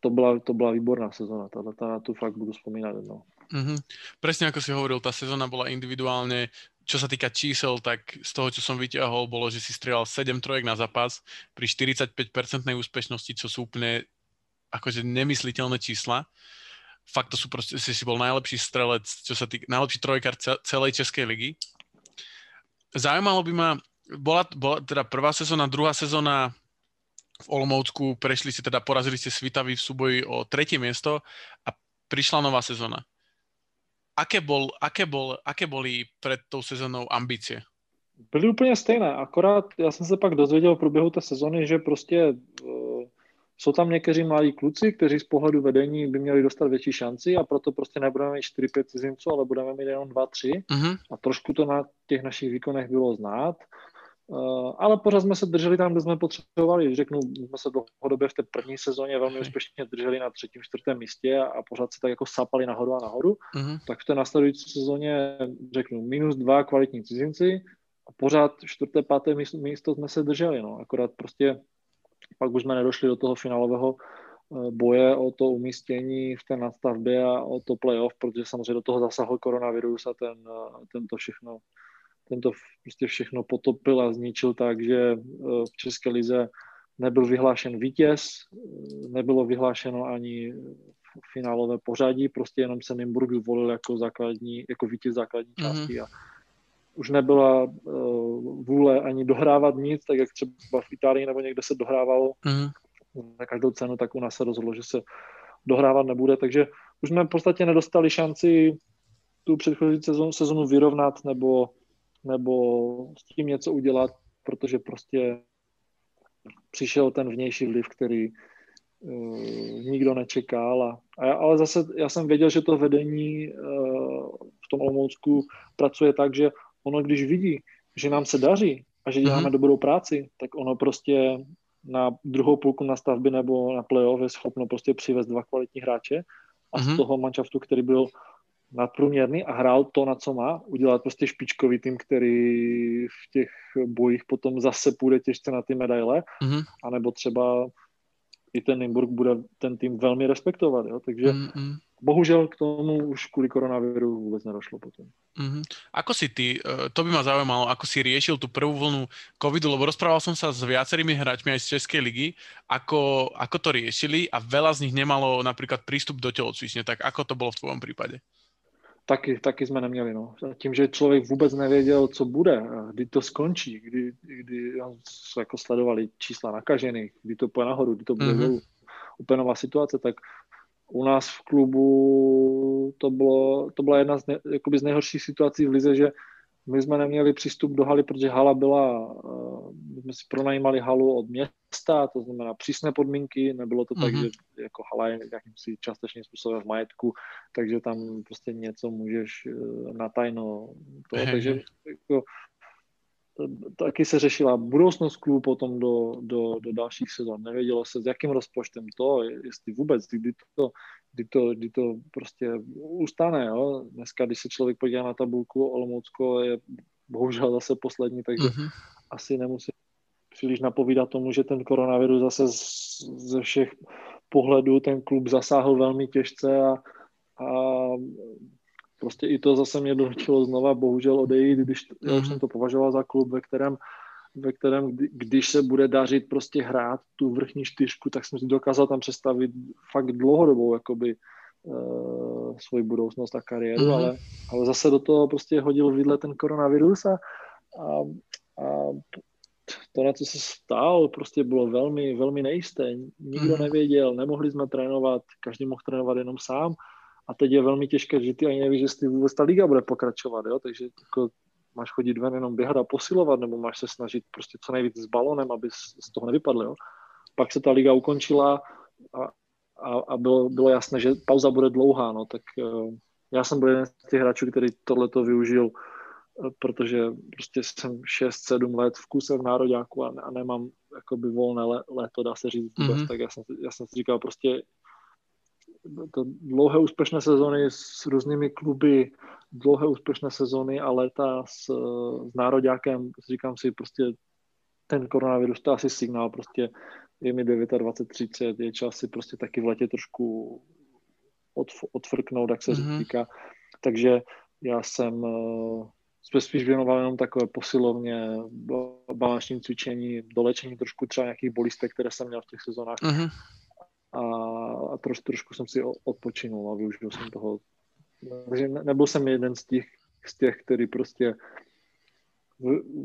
to byla, to byla výborná sezona. Tato, na tu fakt budu vzpomínat jednou. Mm-hmm. Presne ako si hovoril, tá sezóna bola individuálne, čo sa týka čísel, tak z toho, čo som vyťahol, bolo, že si strieľal 7 trojek na zápas pri 45% úspešnosti, čo sú úplne akože nemysliteľné čísla fakt to sú proste, si, si bol najlepší strelec, čo sa týka, najlepší trojkár celej Českej ligy. Zaujímalo by ma, bola, bola teda prvá sezóna, druhá sezóna v Olomoucku, prešli si teda, porazili ste Svitavy v súboji o tretie miesto a prišla nová sezóna. Aké, bol, aké, bol, aké boli pred tou sezónou ambície? byly úplně stejné, akorát já jsem se pak dozvěděl v průběhu té sezony, že prostě uh, jsou tam někteří mladí kluci, kteří z pohledu vedení by měli dostat větší šanci a proto prostě nebudeme mít 4-5 cizinců, ale budeme mít jenom 2-3 uh-huh. a trošku to na těch našich výkonech bylo znát. Uh, ale pořád jsme se drželi tam, kde jsme potřebovali. Řeknu, jsme se dlouhodobě v té první sezóně velmi úspěšně drželi na třetím, čtvrtém místě a, a pořád se tak jako sapali nahoru a nahoru. Uh-huh. Tak v té následující sezóně řeknu minus dva kvalitní cizinci a pořád čtvrté, páté místo, místo jsme se drželi. No. Akorát prostě pak už jsme nedošli do toho finálového eh, boje o to umístění v té nadstavbě a o to playoff, protože samozřejmě do toho zasahl koronavirus a ten, eh, ten to všechno ten to prostě všechno potopil a zničil tak, že eh, v České lize nebyl vyhlášen vítěz, nebylo vyhlášeno ani finálové pořadí, prostě jenom se Nymburk zvolil jako základní, jako vítěz základní mhm. části mm-hmm. a už nebyla uh, vůle ani dohrávat nic, tak jak třeba v Itálii nebo někde se dohrávalo mm. na každou cenu, tak u nás se rozhodlo, že se dohrávat nebude, takže už jsme v podstatě nedostali šanci tu předchozí sezonu, sezonu vyrovnat nebo, nebo s tím něco udělat, protože prostě přišel ten vnější vliv, který uh, nikdo nečekal. A, a já, ale zase já jsem věděl, že to vedení uh, v tom Olomoucku pracuje tak, že ono když vidí, že nám se daří a že děláme mm-hmm. dobrou práci, tak ono prostě na druhou půlku na stavby nebo na playoff je schopno prostě přivést dva kvalitní hráče a mm-hmm. z mhm. toho manšaftu, který byl nadprůměrný a hrál to, na co má, udělat prostě špičkový tým, který v těch bojích potom zase půjde těžce na ty medaile, mm-hmm. anebo třeba i ten Nymburk bude ten tým velmi respektovat, jo? takže mm-hmm bohužel k tomu už kvůli koronaviru vůbec nedošlo potom. Mm-hmm. Ako si ty, eh, to by ma zaujímalo, ako si riešil tú prvú vlnu covidu, lebo rozprával som sa s viacerými hráčmi aj z Českej ligy, ako, ako to riešili a veľa z nich nemalo napríklad prístup do telocvične, tak ako to bolo v tvojom prípade? Taky, taky jsme neměli. No. Tím, že člověk vůbec nevěděl, co bude, kdy to skončí, kdy, kdy jako sledovali čísla nakažených, kdy to půjde nahoru, kdy to bude mm-hmm. úplně nová situace, tak u nás v klubu to, bylo, to byla jedna z, ne, jakoby z nejhorších situací v lize, že my jsme neměli přístup do haly, protože hala byla, eh, my jsme si pronajímali halu od města, to znamená přísné podmínky, nebylo to mm-hmm. tak, mhm. že jako hala je nějakým si částečným způsobem v majetku, takže tam prostě něco můžeš eh, na tajno toho, takže jako, taky se řešila budoucnost klubu potom do, do, do dalších sezon. Nevědělo se, s jakým rozpočtem to, jestli vůbec, kdy to, kdy to, kdy to prostě ustane. Jo? Dneska, když se člověk podívá na tabulku, Olomoucko je bohužel zase poslední, takže mm-hmm. asi nemusí příliš napovídat tomu, že ten koronavirus zase ze všech pohledů ten klub zasáhl velmi těžce a, a prostě i to zase mě donutilo znova bohužel odejít, když já už mhm. jsem to považoval za klub, ve kterém, ve kterém když se bude dařit prostě hrát tu vrchní čtyřku, tak jsem si dokázal tam představit fakt dlouhodobou jakoby uh, svoji budoucnost a kariéru, mm-hmm. ale, ale zase do toho prostě hodil vidle ten koronavirus a, a, a to, na co se stál, prostě bylo velmi, velmi nejisté. Nikdo mm. nevěděl, nemohli jsme trénovat, každý mohl trénovat jenom sám a teď je velmi těžké, že ty ani nevíš, jestli vůbec ta liga bude pokračovat, jo? takže jako máš chodit ven jenom běhat a posilovat, nebo máš se snažit prostě co nejvíc s balonem, aby z toho nevypadl. Jo? Pak se ta liga ukončila a, a, a bylo, bylo jasné, že pauza bude dlouhá, no, tak uh, já jsem byl jeden z těch hráčů, který tohleto využil, uh, protože prostě jsem 6-7 let v kuse v nároďáku a, a nemám jakoby volné léto, dá se říct mm-hmm. tak já jsem, já jsem si říkal prostě to dlouhé úspěšné sezony s různými kluby, dlouhé úspěšné sezony a léta s, s nároďákem, říkám si prostě ten koronavirus, to je asi signál, prostě je mi 29, 30, je čas si prostě taky v letě trošku od, odfrknout, jak se mm-hmm. říká. Takže já jsem jsme spíš věnoval jenom takové posilovně, balančním cvičení, dolečení trošku třeba nějakých bolistek, které jsem měl v těch sezónách. Mm-hmm a, troš, trošku jsem si odpočinul a využil jsem toho. Takže nebyl jsem jeden z těch, z těch který prostě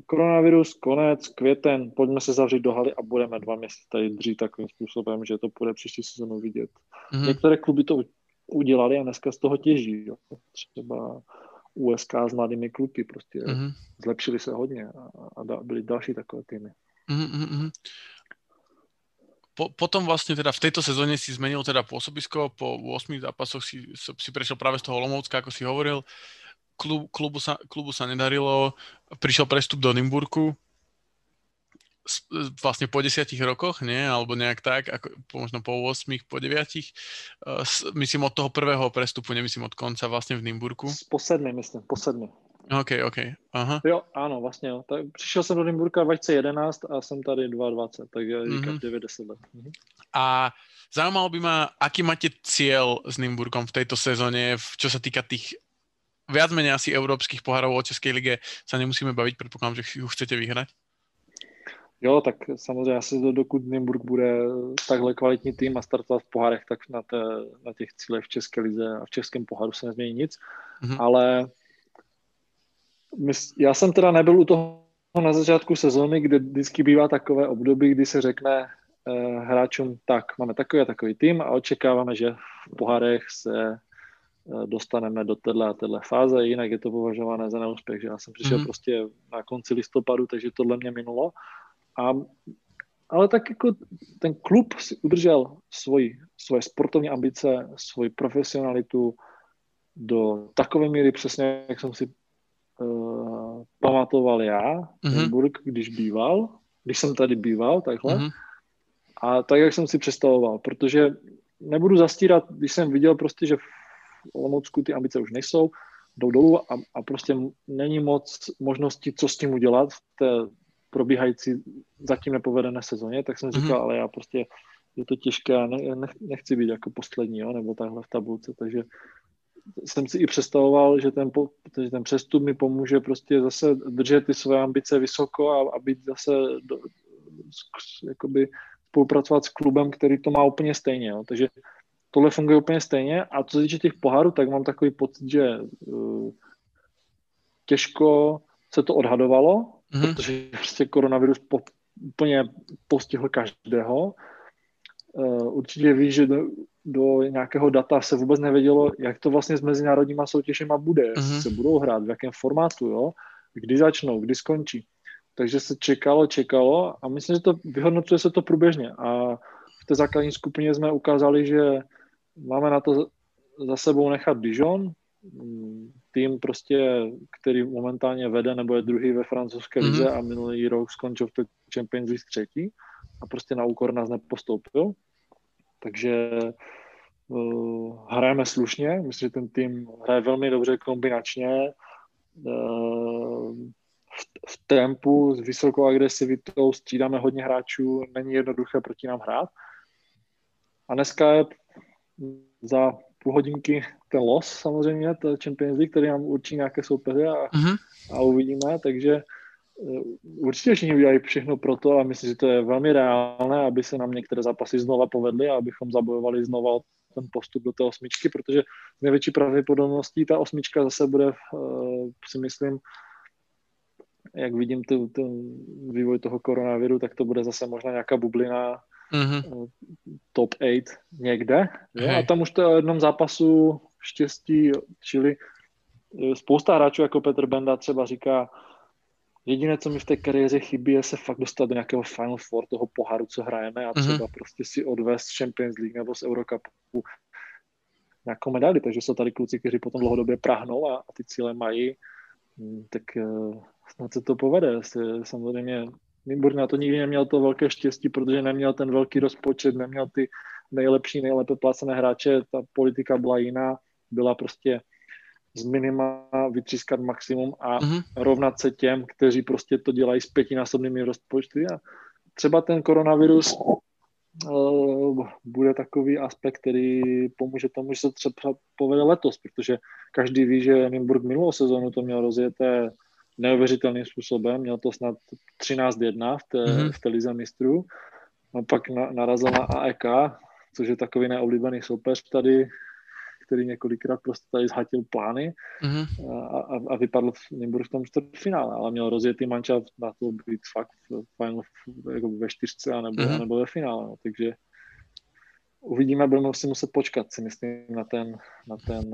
koronavirus, konec, květen, pojďme se zavřít do haly a budeme dva měsíce tady dřít takovým způsobem, že to bude příští sezónu vidět. Mm-hmm. Některé kluby to udělali a dneska z toho těží. Jo. Třeba USK s mladými kluky, prostě mm-hmm. zlepšili se hodně a, a byli další takové týmy. Mm-hmm. Po, potom vlastně teda v této sezóně si zmenil teda pôsobisko, po 8 zápasoch si, si prešiel práve z toho Olomoucka, ako si hovoril, Klub, klubu, sa, klubu sa nedarilo, prišiel prestup do Nymburku, vlastne po desiatich rokoch, nie? Alebo nejak tak, ako, možno po 8, po 9. Uh, myslím od toho prvého prestupu, nemyslím od konca vlastne v Nymburku. Po myslím, po. OK, OK. Aha. Jo, ano, vlastně jo. Tak přišel jsem do Nymburka 2011 a jsem tady 22, tak já říkám mm-hmm. 90 let. Mm-hmm. A zaujímalo by ma, aký máte cieľ s Nymburkom v tejto sezóne, čo sa týka tých viac menej asi európskych pohárov o Českej lige sa nemusíme baviť, predpokladám, že ju chcete vyhrať. Jo, tak samozřejmě asi do, dokud Nymburk bude takhle kvalitní tým a startovat v pohárech, tak na, té, na těch cílech v České lize a v Českém poháru se nezmění nic. Mm-hmm. Ale já jsem teda nebyl u toho na začátku sezóny, kde vždycky bývá takové období, kdy se řekne eh, hráčům, tak máme takový a takový tým a očekáváme, že v pohárech se eh, dostaneme do téhle a téhle fáze, jinak je to považované za neúspěch, že já jsem přišel mm-hmm. prostě na konci listopadu, takže tohle mě minulo. A, ale tak jako ten klub si udržel svoji, svoje sportovní ambice, svoji profesionalitu do takové míry přesně, jak jsem si uh, pamatoval já, mm-hmm. Když býval, když jsem tady býval, takhle. Mm-hmm. A tak, jak jsem si představoval, protože nebudu zastírat, když jsem viděl prostě, že v Olomoucku ty ambice už nejsou, jdou dolů a, a prostě není moc možností, co s tím udělat v té probíhající zatím nepovedené sezóně, tak jsem říkal, mm-hmm. ale já prostě je to těžké a ne, nechci být jako poslední, jo, nebo takhle v tabulce, takže jsem si i představoval, že ten, že ten přestup mi pomůže prostě zase držet ty své ambice vysoko a, a být zase do, jakoby spolupracovat s klubem, který to má úplně stejně. Jo. Takže tohle funguje úplně stejně a co se týče těch pohárů, tak mám takový pocit, že uh, těžko se to odhadovalo, mm-hmm. protože prostě koronavirus po, úplně postihl každého. Uh, určitě víš, že do, do nějakého data se vůbec nevědělo, jak to vlastně s mezinárodníma soutěžema bude, mm-hmm. se budou hrát, v jakém formátu, jo, kdy začnou, kdy skončí. Takže se čekalo, čekalo a myslím, že to vyhodnocuje se to průběžně. A v té základní skupině jsme ukázali, že máme na to za sebou nechat Dijon, tým prostě, který momentálně vede nebo je druhý ve francouzské lize mm-hmm. a minulý rok skončil v Champions League třetí a prostě na úkor nás nepostoupil. Takže uh, hrajeme slušně, myslím, že ten tým hraje velmi dobře kombinačně, uh, v, v tempu, s vysokou agresivitou, střídáme hodně hráčů, není jednoduché proti nám hrát. A dneska je za půl hodinky ten los samozřejmě, to Champions League, který nám určí nějaké soupeře a, mm-hmm. a uvidíme, takže určitě všichni udělají všechno pro to a myslím, že to je velmi reálné, aby se nám některé zápasy znova povedly a abychom zabojovali znova ten postup do té osmičky, protože s největší pravděpodobností ta osmička zase bude, uh, si myslím, jak vidím tu, ten vývoj toho koronaviru, tak to bude zase možná nějaká bublina mm-hmm. top 8 někde. Jo? A tam už to je o jednom zápasu štěstí, čili spousta hráčů jako Petr Benda třeba říká, Jediné, co mi v té kariéře chybí, je se fakt dostat do nějakého Final Four toho poháru, co hrajeme a třeba mm-hmm. prostě si odvést Champions League nebo z Eurocupu nějakou medaili. Takže jsou tady kluci, kteří potom dlouhodobě prahnou a, a ty cíle mají, hmm, tak uh, snad se to povede. Samozřejmě Nymburk na to nikdy neměl to velké štěstí, protože neměl ten velký rozpočet, neměl ty nejlepší, nejlépe placené hráče, ta politika byla jiná, byla prostě z minima vytřískat maximum a mm-hmm. rovnat se těm, kteří prostě to dělají s pětinásobnými rozpočty a třeba ten koronavirus uh, bude takový aspekt, který pomůže tomu, že se třeba povede letos, protože každý ví, že Nymburk minulou sezónu to měl rozjeté neuvěřitelným způsobem, měl to snad 13-1 v té, mm-hmm. v té lize mistrů, a pak na, narazil na AEK, což je takový neoblíbený soupeř tady který několikrát prostě tady zhatil plány mm-hmm. a, a, a vypadl v Nymburk v tom čtvrtfinále, ale měl rozjetý manča na to být fakt v final, jako ve čtyřce anebo, mm-hmm. nebo ve finále, no, takže uvidíme, budeme si muset počkat, si myslím, na ten, na ten,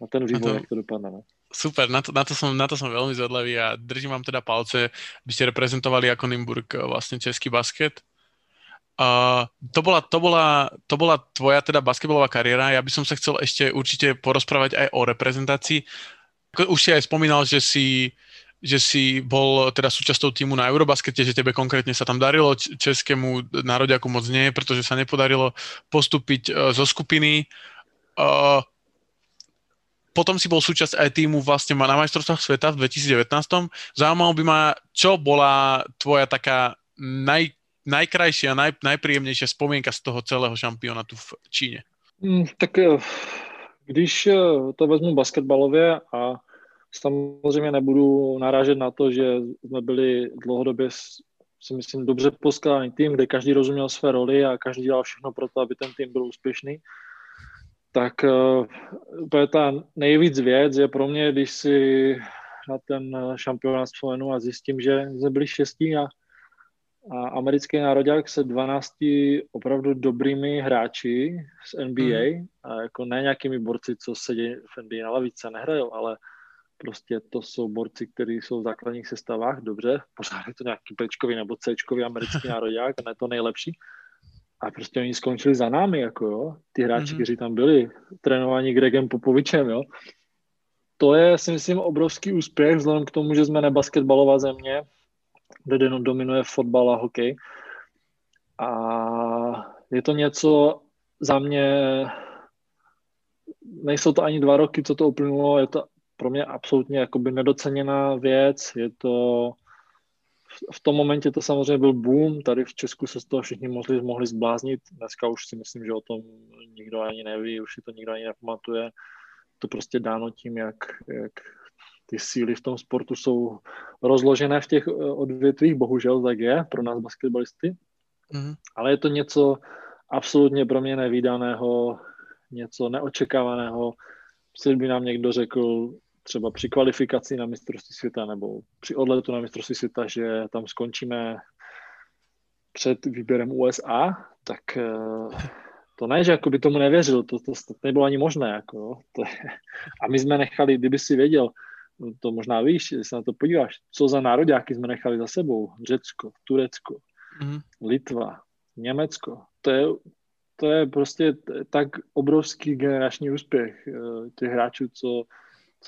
na ten vývoj, to, jak to dopadne. Ne? No. Super, na to, na, to som, na to som veľmi zvedlavý a držím vám teda palce, aby ste reprezentovali ako Nimburg eh, vlastne český basket. Uh, to, bola, to, bola, to bola tvoja teda basketbalová kariéra. Ja by som sa chcel ešte určite porozprávať aj o reprezentácii. Už si aj spomínal, že si, že si bol teda súčasťou týmu na Eurobaskete, že tebe konkrétne sa tam darilo, českému národiaku moc nie, pretože sa nepodarilo postúpiť uh, zo skupiny. Uh, potom si bol súčasť aj týmu vlastne na majstrovstvách sveta v 2019. Zaujímalo by ma, čo bola tvoja taká naj, najkrajšia, naj, najpríjemnejšia spomienka z toho celého šampionátu v Číně? Mm, tak eh, když eh, to vezmu basketbalově a samozřejmě nebudu narážet na to, že jsme byli dlouhodobě si myslím dobře poskládaný tým, kde každý rozuměl své roli a každý dělal všechno pro to, aby ten tým byl úspěšný tak uh, úplně ta nejvíc věc je pro mě, když si na ten šampionát vzpomenu a zjistím, že jsme byli šestí a, a americký národák se 12 opravdu dobrými hráči z NBA, mm. a jako ne nějakými borci, co sedí v NBA na lavice, nehrajou, ale prostě to jsou borci, kteří jsou v základních sestavách, dobře, pořád je to nějaký Bčkový nebo Cčkový americký <laughs> národák, ne to nejlepší, a prostě oni skončili za námi, jako jo, ty hráči, mm-hmm. kteří tam byli, trénovaní Gregem Popovičem, jo. To je, si myslím, obrovský úspěch, vzhledem k tomu, že jsme nebasketbalová země, kde dominuje fotbal a hokej. A je to něco za mě, nejsou to ani dva roky, co to uplynulo, je to pro mě absolutně jakoby nedoceněná věc, je to v tom momentě to samozřejmě byl boom, tady v Česku se z toho všichni mohli, mohli zbláznit, dneska už si myslím, že o tom nikdo ani neví, už si to nikdo ani nepamatuje, to prostě dáno tím, jak, jak ty síly v tom sportu jsou rozložené v těch eh, odvětvích, bohužel tak je pro nás basketbalisty, mm-hmm. ale je to něco absolutně pro mě nevýdaného, něco neočekávaného, si by nám někdo řekl, třeba při kvalifikaci na mistrovství světa nebo při odletu na mistrovství světa, že tam skončíme před výběrem USA, tak eh, <laughs> to ne, že jako by tomu nevěřil, to, to, to nebylo ani možné. Jako, to je, a my jsme nechali, kdyby si věděl, to možná víš, když se na to podíváš, co za nároďáky jsme nechali za sebou. Řecko, Turecko, mm. Litva, Německo. To je, to je prostě tak obrovský generační úspěch eh, těch hráčů, co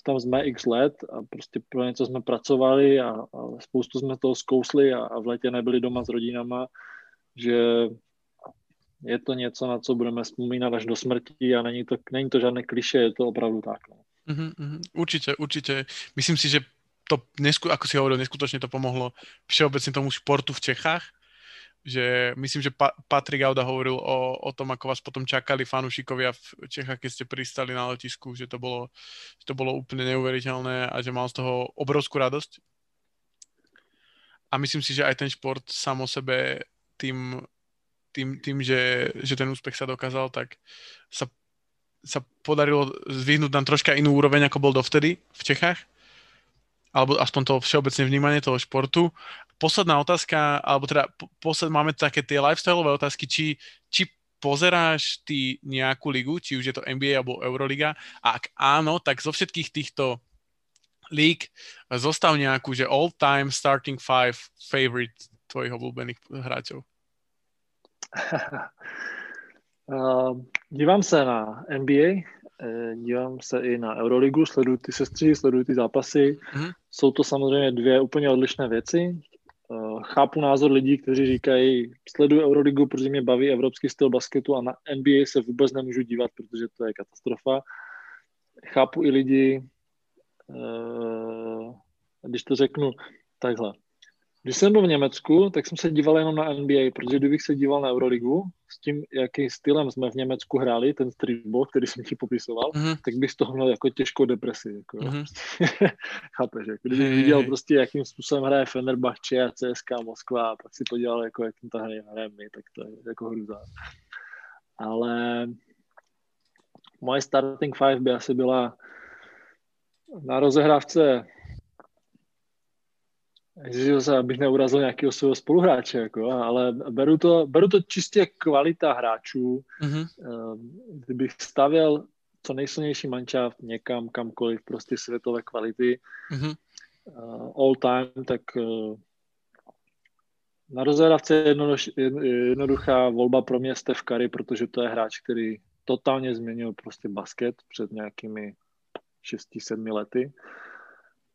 tam jsme x let a prostě pro něco jsme pracovali a, a spoustu jsme toho zkousli a, a v létě nebyli doma s rodinama, že je to něco, na co budeme vzpomínat až do smrti a není to, není to žádné kliše, je to opravdu tak. No. Mm-hmm, určitě, určitě. Myslím si, že to, nesku, ako si hovoril, neskutočne to pomohlo všeobecne tomu športu v Čechách, že myslím, že pa- Patrik Auda hovoril o, o tom, ako vás potom čakali fanúšikovia v Čechách, keď ste pristali na letisku, že to bolo, že to bolo úplne neuveriteľné a že mal z toho obrovskú radosť. A myslím si, že aj ten šport sám o sebe tým, tým, tým že, že ten úspech sa dokázal, tak sa, sa podarilo zvyhnúť nám troška inú úroveň, ako bol dovtedy v Čechách? Alebo aspoň to všeobecné vnímanie toho športu. Posledná otázka, alebo teda posled, máme také tie lifestyleové otázky, či, či pozeráš ty nejakú ligu, či už je to NBA alebo Euroliga? A ak áno, tak zo všetkých týchto líg zostav nejakú, že all-time starting five favorite tvojich obľúbených hráčov. <laughs> uh, dívám se na NBA, uh, dívám se i na Euroligu, sleduju ty sestři, sleduju ty zápasy. Mm-hmm. Jsou to samozřejmě dvě úplně odlišné věci. Uh, chápu názor lidí, kteří říkají, sleduju Euroligu, protože mě baví evropský styl basketu a na NBA se vůbec nemůžu dívat, protože to je katastrofa. Chápu i lidi, uh, když to řeknu takhle, když jsem byl v Německu, tak jsem se díval jenom na NBA, protože kdybych se díval na Euroligu, s tím, jakým stylem jsme v Německu hráli, ten streetball, který jsem ti popisoval, mm-hmm. tak bych z toho měl jako těžkou depresi. Jako, mm-hmm. <laughs> Chápeš, jako, kdybych hey, viděl prostě, jakým způsobem hraje Fenerbahce a CSK Moskva a pak si podíval, jako, jak to hraje my, tak to je jako hruza. Ale moje starting five by asi byla na rozehrávce Ježiš, se, abych neurazil nějakého svého spoluhráče, jako, ale beru to, beru to čistě kvalita hráčů. Mm-hmm. Kdybych stavěl co nejsilnější mančaft někam, kamkoliv, prostě světové kvality. Mhm. Uh, all time, tak uh, na rozhledávce je jednoduchá volba pro mě Steph Curry, protože to je hráč, který totálně změnil prostě basket před nějakými 6-7 lety.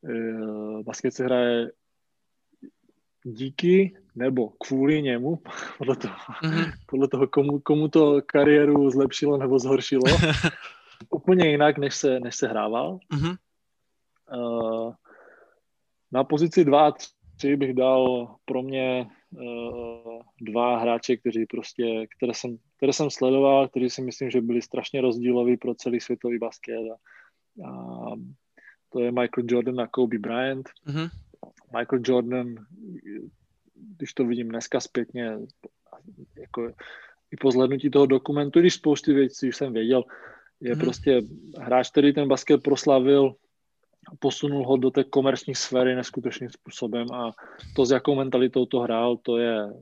Uh, basket se hraje díky nebo kvůli němu, <laughs> podle toho, mm-hmm. podle toho komu, komu to kariéru zlepšilo nebo zhoršilo, <laughs> úplně jinak, než se, než se hrával. Mm-hmm. Uh, na pozici 2 a 3 bych dal pro mě uh, dva hráče, kteří prostě, které jsem, které jsem sledoval, kteří si myslím, že byli strašně rozdíloví pro celý světový basket. A, a to je Michael Jordan a Kobe Bryant. Mm-hmm. Michael Jordan, když to vidím dneska zpětně, jako i po zhlednutí toho dokumentu, když spousty věcí jsem věděl, je hmm. prostě hráč, který ten basket proslavil, posunul ho do té komerční sféry neskutečným způsobem a to, s jakou mentalitou to hrál, to je,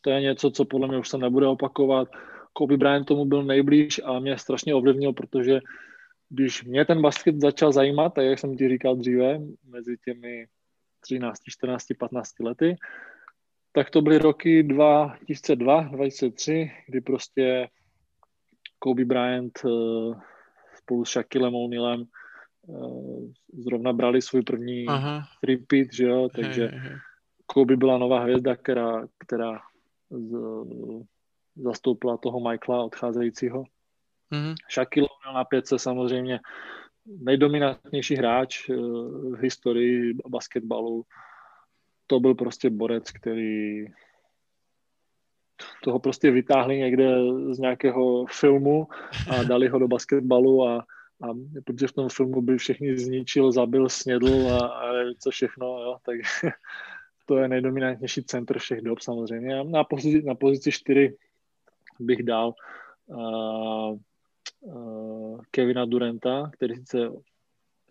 to je něco, co podle mě už se nebude opakovat. Kobe Bryant tomu byl nejblíž a mě strašně ovlivnil, protože když mě ten basket začal zajímat, tak jak jsem ti říkal dříve, mezi těmi 13, 14, 15 lety, tak to byly roky 2002, 2003, kdy prostě Kobe Bryant uh, spolu s Shaquillem O'Nealem uh, zrovna brali svůj první Aha. repeat, že jo, takže. Kobe byla nová hvězda, která, která z, zastoupila toho Michaela odcházejícího. Mm-hmm. Shaquille O'Neal na pětce samozřejmě nejdominantnější hráč uh, v historii basketbalu. To byl prostě borec, který toho prostě vytáhli někde z nějakého filmu a <laughs> dali ho do basketbalu a, a protože v tom filmu by všechny zničil, zabil, snědl a, a co všechno, jo, tak <laughs> to je nejdominantnější centr všech dob samozřejmě. Na pozici, na pozici 4 bych dal uh, uh, Kevina Duranta, který sice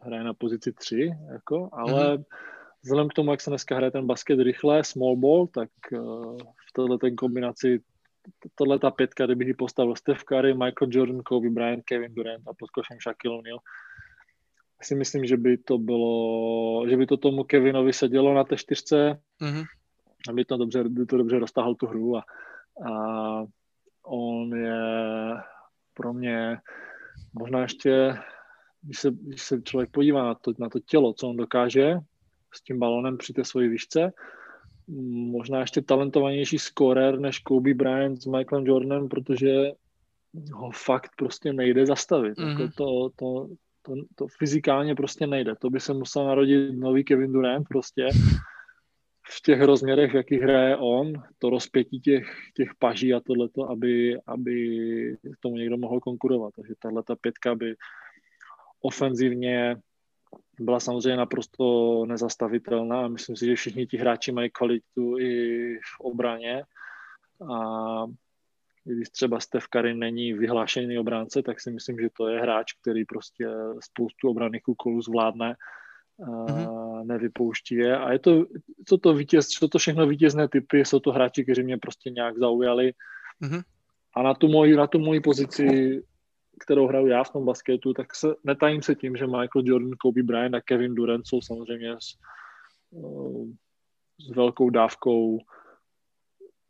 hraje na pozici 3, jako, ale mm-hmm. vzhledem k tomu, jak se dneska hraje ten basket rychle, small ball, tak uh, tohle ten kombinaci, tohle ta pětka, kdybych ji postavil Steph Curry, Michael Jordan, Kobe Bryant, Kevin Durant a pod košem Shaquille O'Neal, si myslím, že by to bylo, že by to tomu Kevinovi sedělo na té čtyřce, mm-hmm. aby to dobře, by to dobře roztáhl tu hru a, a on je pro mě možná ještě, když se, když se člověk podívá na to, na to tělo, co on dokáže s tím balonem při té svoji výšce, možná ještě talentovanější scorer než Kobe Bryant s Michaelem Jordanem, protože ho fakt prostě nejde zastavit. Mm-hmm. Jako to, to, to, to fyzikálně prostě nejde. To by se musel narodit nový Kevin Durant prostě v těch rozměrech, v jakých hraje on, to rozpětí těch, těch paží a tohleto, aby, aby tomu někdo mohl konkurovat. Takže tahle ta pětka by ofenzivně byla samozřejmě naprosto nezastavitelná a myslím si, že všichni ti hráči mají kvalitu i v obraně a když třeba Steph Curry není vyhlášený obránce, tak si myslím, že to je hráč, který prostě spoustu obranných úkolů zvládne, mm-hmm. Nevypouští je. A je to, co to, vítěz, co to všechno vítězné typy, jsou to hráči, kteří mě prostě nějak zaujali. Mm-hmm. A na tu moji, na tu moji pozici kterou hraju já v tom basketu, tak se netajím se tím, že Michael Jordan, Kobe Bryant a Kevin Durant jsou samozřejmě s, uh, s velkou dávkou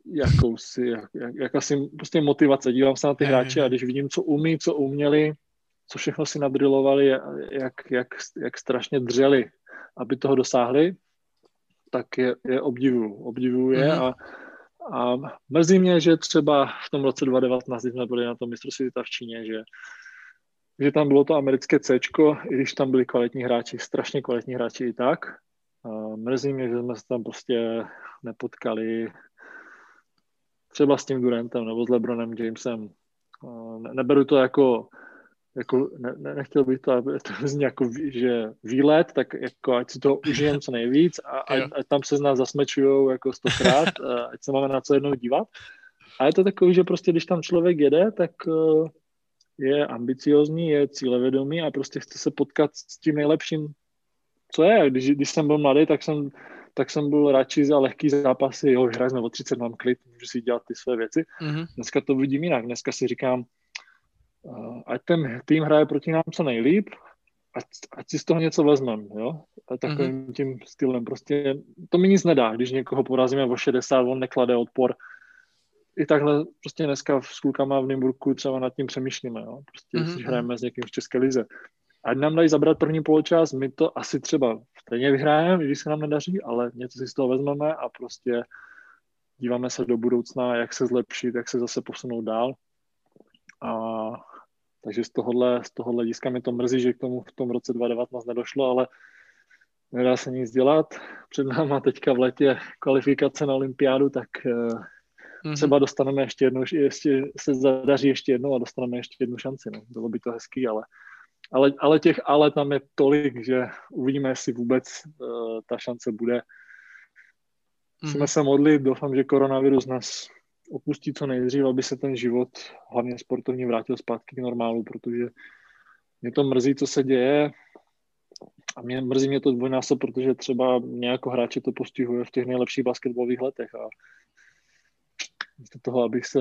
jakousi, jak, jak, jakási prostě motivace. Dívám se na ty hráče a když vidím, co umí, co uměli, co všechno si nadrilovali, jak, jak, jak strašně dřeli, aby toho dosáhli, tak je, je obdivuju. Obdivuju je mm-hmm. a a mrzí mě, že třeba v tom roce 2019, když jsme byli na tom mistrovství v Číně, že, že tam bylo to americké C, i když tam byli kvalitní hráči, strašně kvalitní hráči i tak. A mrzí mě, že jsme se tam prostě nepotkali třeba s tím Durantem nebo s Lebronem Jamesem. Neberu to jako jako ne, ne, nechtěl bych to, aby to zní jako, že výlet, tak jako ať si to užijem co nejvíc a ať, ať tam se z nás zasmečujou jako stokrát, <laughs> ať se máme na co jednou dívat. A je to takový, že prostě když tam člověk jede, tak eh, je ambiciozní, je cílevědomý a prostě chce se potkat s tím nejlepším, co je. Když, když jsem byl mladý, tak jsem, tak jsem byl radši za lehký zápasy, jo, hraj jsme o 30, mám klid, můžu si dělat ty své věci. Mm-hmm. Dneska to vidím jinak. Dneska si říkám, ať ten tým hraje proti nám co nejlíp, ať, ať si z toho něco vezmem, jo? A takovým mm-hmm. tím stylem. Prostě to mi nic nedá, když někoho porazíme o 60, on neklade odpor. I takhle prostě dneska s klukama v Nymburku třeba nad tím přemýšlíme, jo? Prostě mm-hmm. když hrajeme s někým v České lize. Ať nám dají zabrat první poločas, my to asi třeba stejně vyhrajeme, když se nám nedaří, ale něco si z toho vezmeme a prostě díváme se do budoucna, jak se zlepšit, jak se zase posunout dál. A takže z tohohle, z tohohle hlediska mi to mrzí, že k tomu v tom roce 2019 nedošlo, ale nedá se nic dělat. Před náma teďka v letě kvalifikace na olympiádu, tak mm-hmm. třeba dostaneme ještě jednou, ještě se zadaří ještě jednou a dostaneme ještě jednu šanci. No. Bylo by to hezký, ale, ale, ale těch ale tam je tolik, že uvidíme, jestli vůbec uh, ta šance bude. Musíme mm-hmm. se modlit, doufám, že koronavirus nás opustí co nejdřív, aby se ten život, hlavně sportovní, vrátil zpátky k normálu, protože mě to mrzí, co se děje. A mě mrzí mě to dvojnásob, protože třeba mě jako hráče to postihuje v těch nejlepších basketbalových letech a místo toho, abych se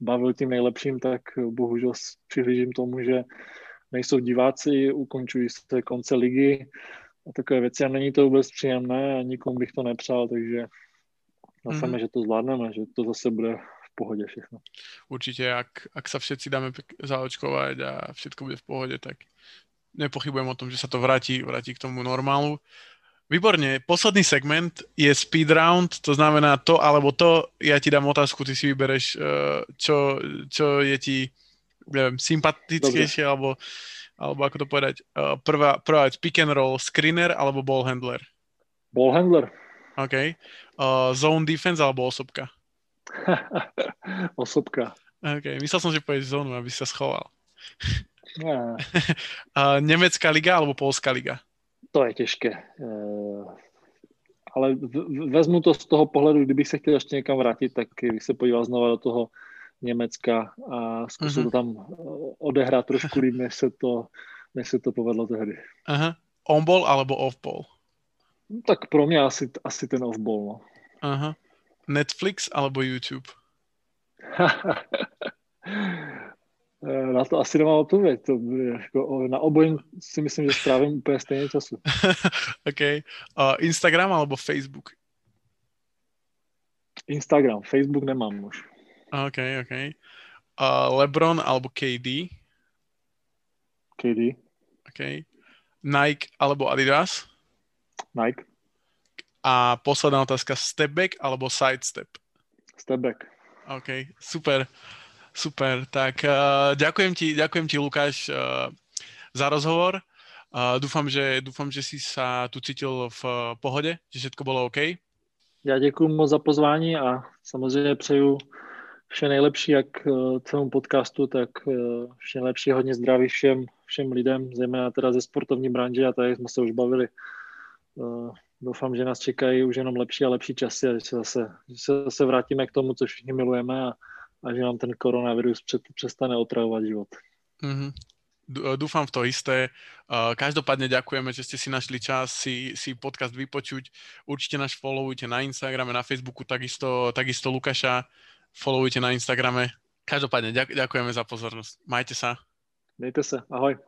bavil tím nejlepším, tak bohužel přihlížím tomu, že nejsou diváci, ukončují se konce ligy a takové věci a není to vůbec příjemné a nikomu bych to nepřál, takže Doufáme, mm-hmm. že to zvládneme, že to zase bude v pohodě všechno. Určitě, ak, ak sa všetci dáme zaočkovať a všetko bude v pohode, tak nepochybujem o tom, že sa to vráti, vráti k tomu normálu. Výborne, posledný segment je speed round, to znamená to alebo to, ja ti dám otázku, ty si vybereš, eh, čo, čo je ti neviem, sympatickejšie, alebo, alebo ako to povedať, eh, prvá, prvá vec, pick and roll, screener alebo ball handler? Ball handler. OK. Uh, zone defense alebo osobka? <laughs> osobka. OK, myslel som, že povieš zónu, aby sa schoval. uh, <laughs> Nemecká liga alebo Polská liga? To je těžké. Uh, ale vezmu to z toho pohledu, kdybych se chtěl ještě někam vrátit, tak bych se podíval znova do toho Německa a zkusil uh-huh. to tam odehrát trošku líp, než se to, než se to povedlo tehdy. Uh-huh. On-ball alebo off-ball? Tak pro mě asi, asi ten off-ball, no. Aha. Netflix alebo YouTube? <laughs> na to asi nemám odpověď. To, jako, na obojím si myslím, že strávím úplně stejně času. <laughs> OK. Uh, Instagram alebo Facebook? Instagram. Facebook nemám už. OK, OK. Uh, LeBron alebo KD? KD. OK. Nike alebo Adidas? Nike. A posledná otázka, step back alebo side step? Step back. OK, super. Super, tak uh, ďakujem ti, ďakujem ti Lukáš uh, za rozhovor. Uh, dúfam, že, dúfam, že si sa tu cítil v uh, pohode, že všetko bylo OK. Já děkuji moc za pozvání a samozřejmě přeju vše nejlepší, jak celému podcastu, tak vše nejlepší, hodně zdraví všem, všem lidem, zejména teda ze sportovní branže a tady jsme se už bavili doufám, že nás čekají už jenom lepší a lepší časy a že se zase, že se zase vrátíme k tomu, co všichni milujeme a, a že nám ten koronavirus před, přestane otravovat život. Mm-hmm. Dúfam v to isté. Každopádne ďakujeme, že ste si našli čas si, si podcast vypočuť. Určite nás followujte na Instagrame, na Facebooku, takisto, takisto Lukaša. Followujte na Instagrame. Každopádne ďakujeme za pozornosť. Majte sa. Dejte sa. Ahoj.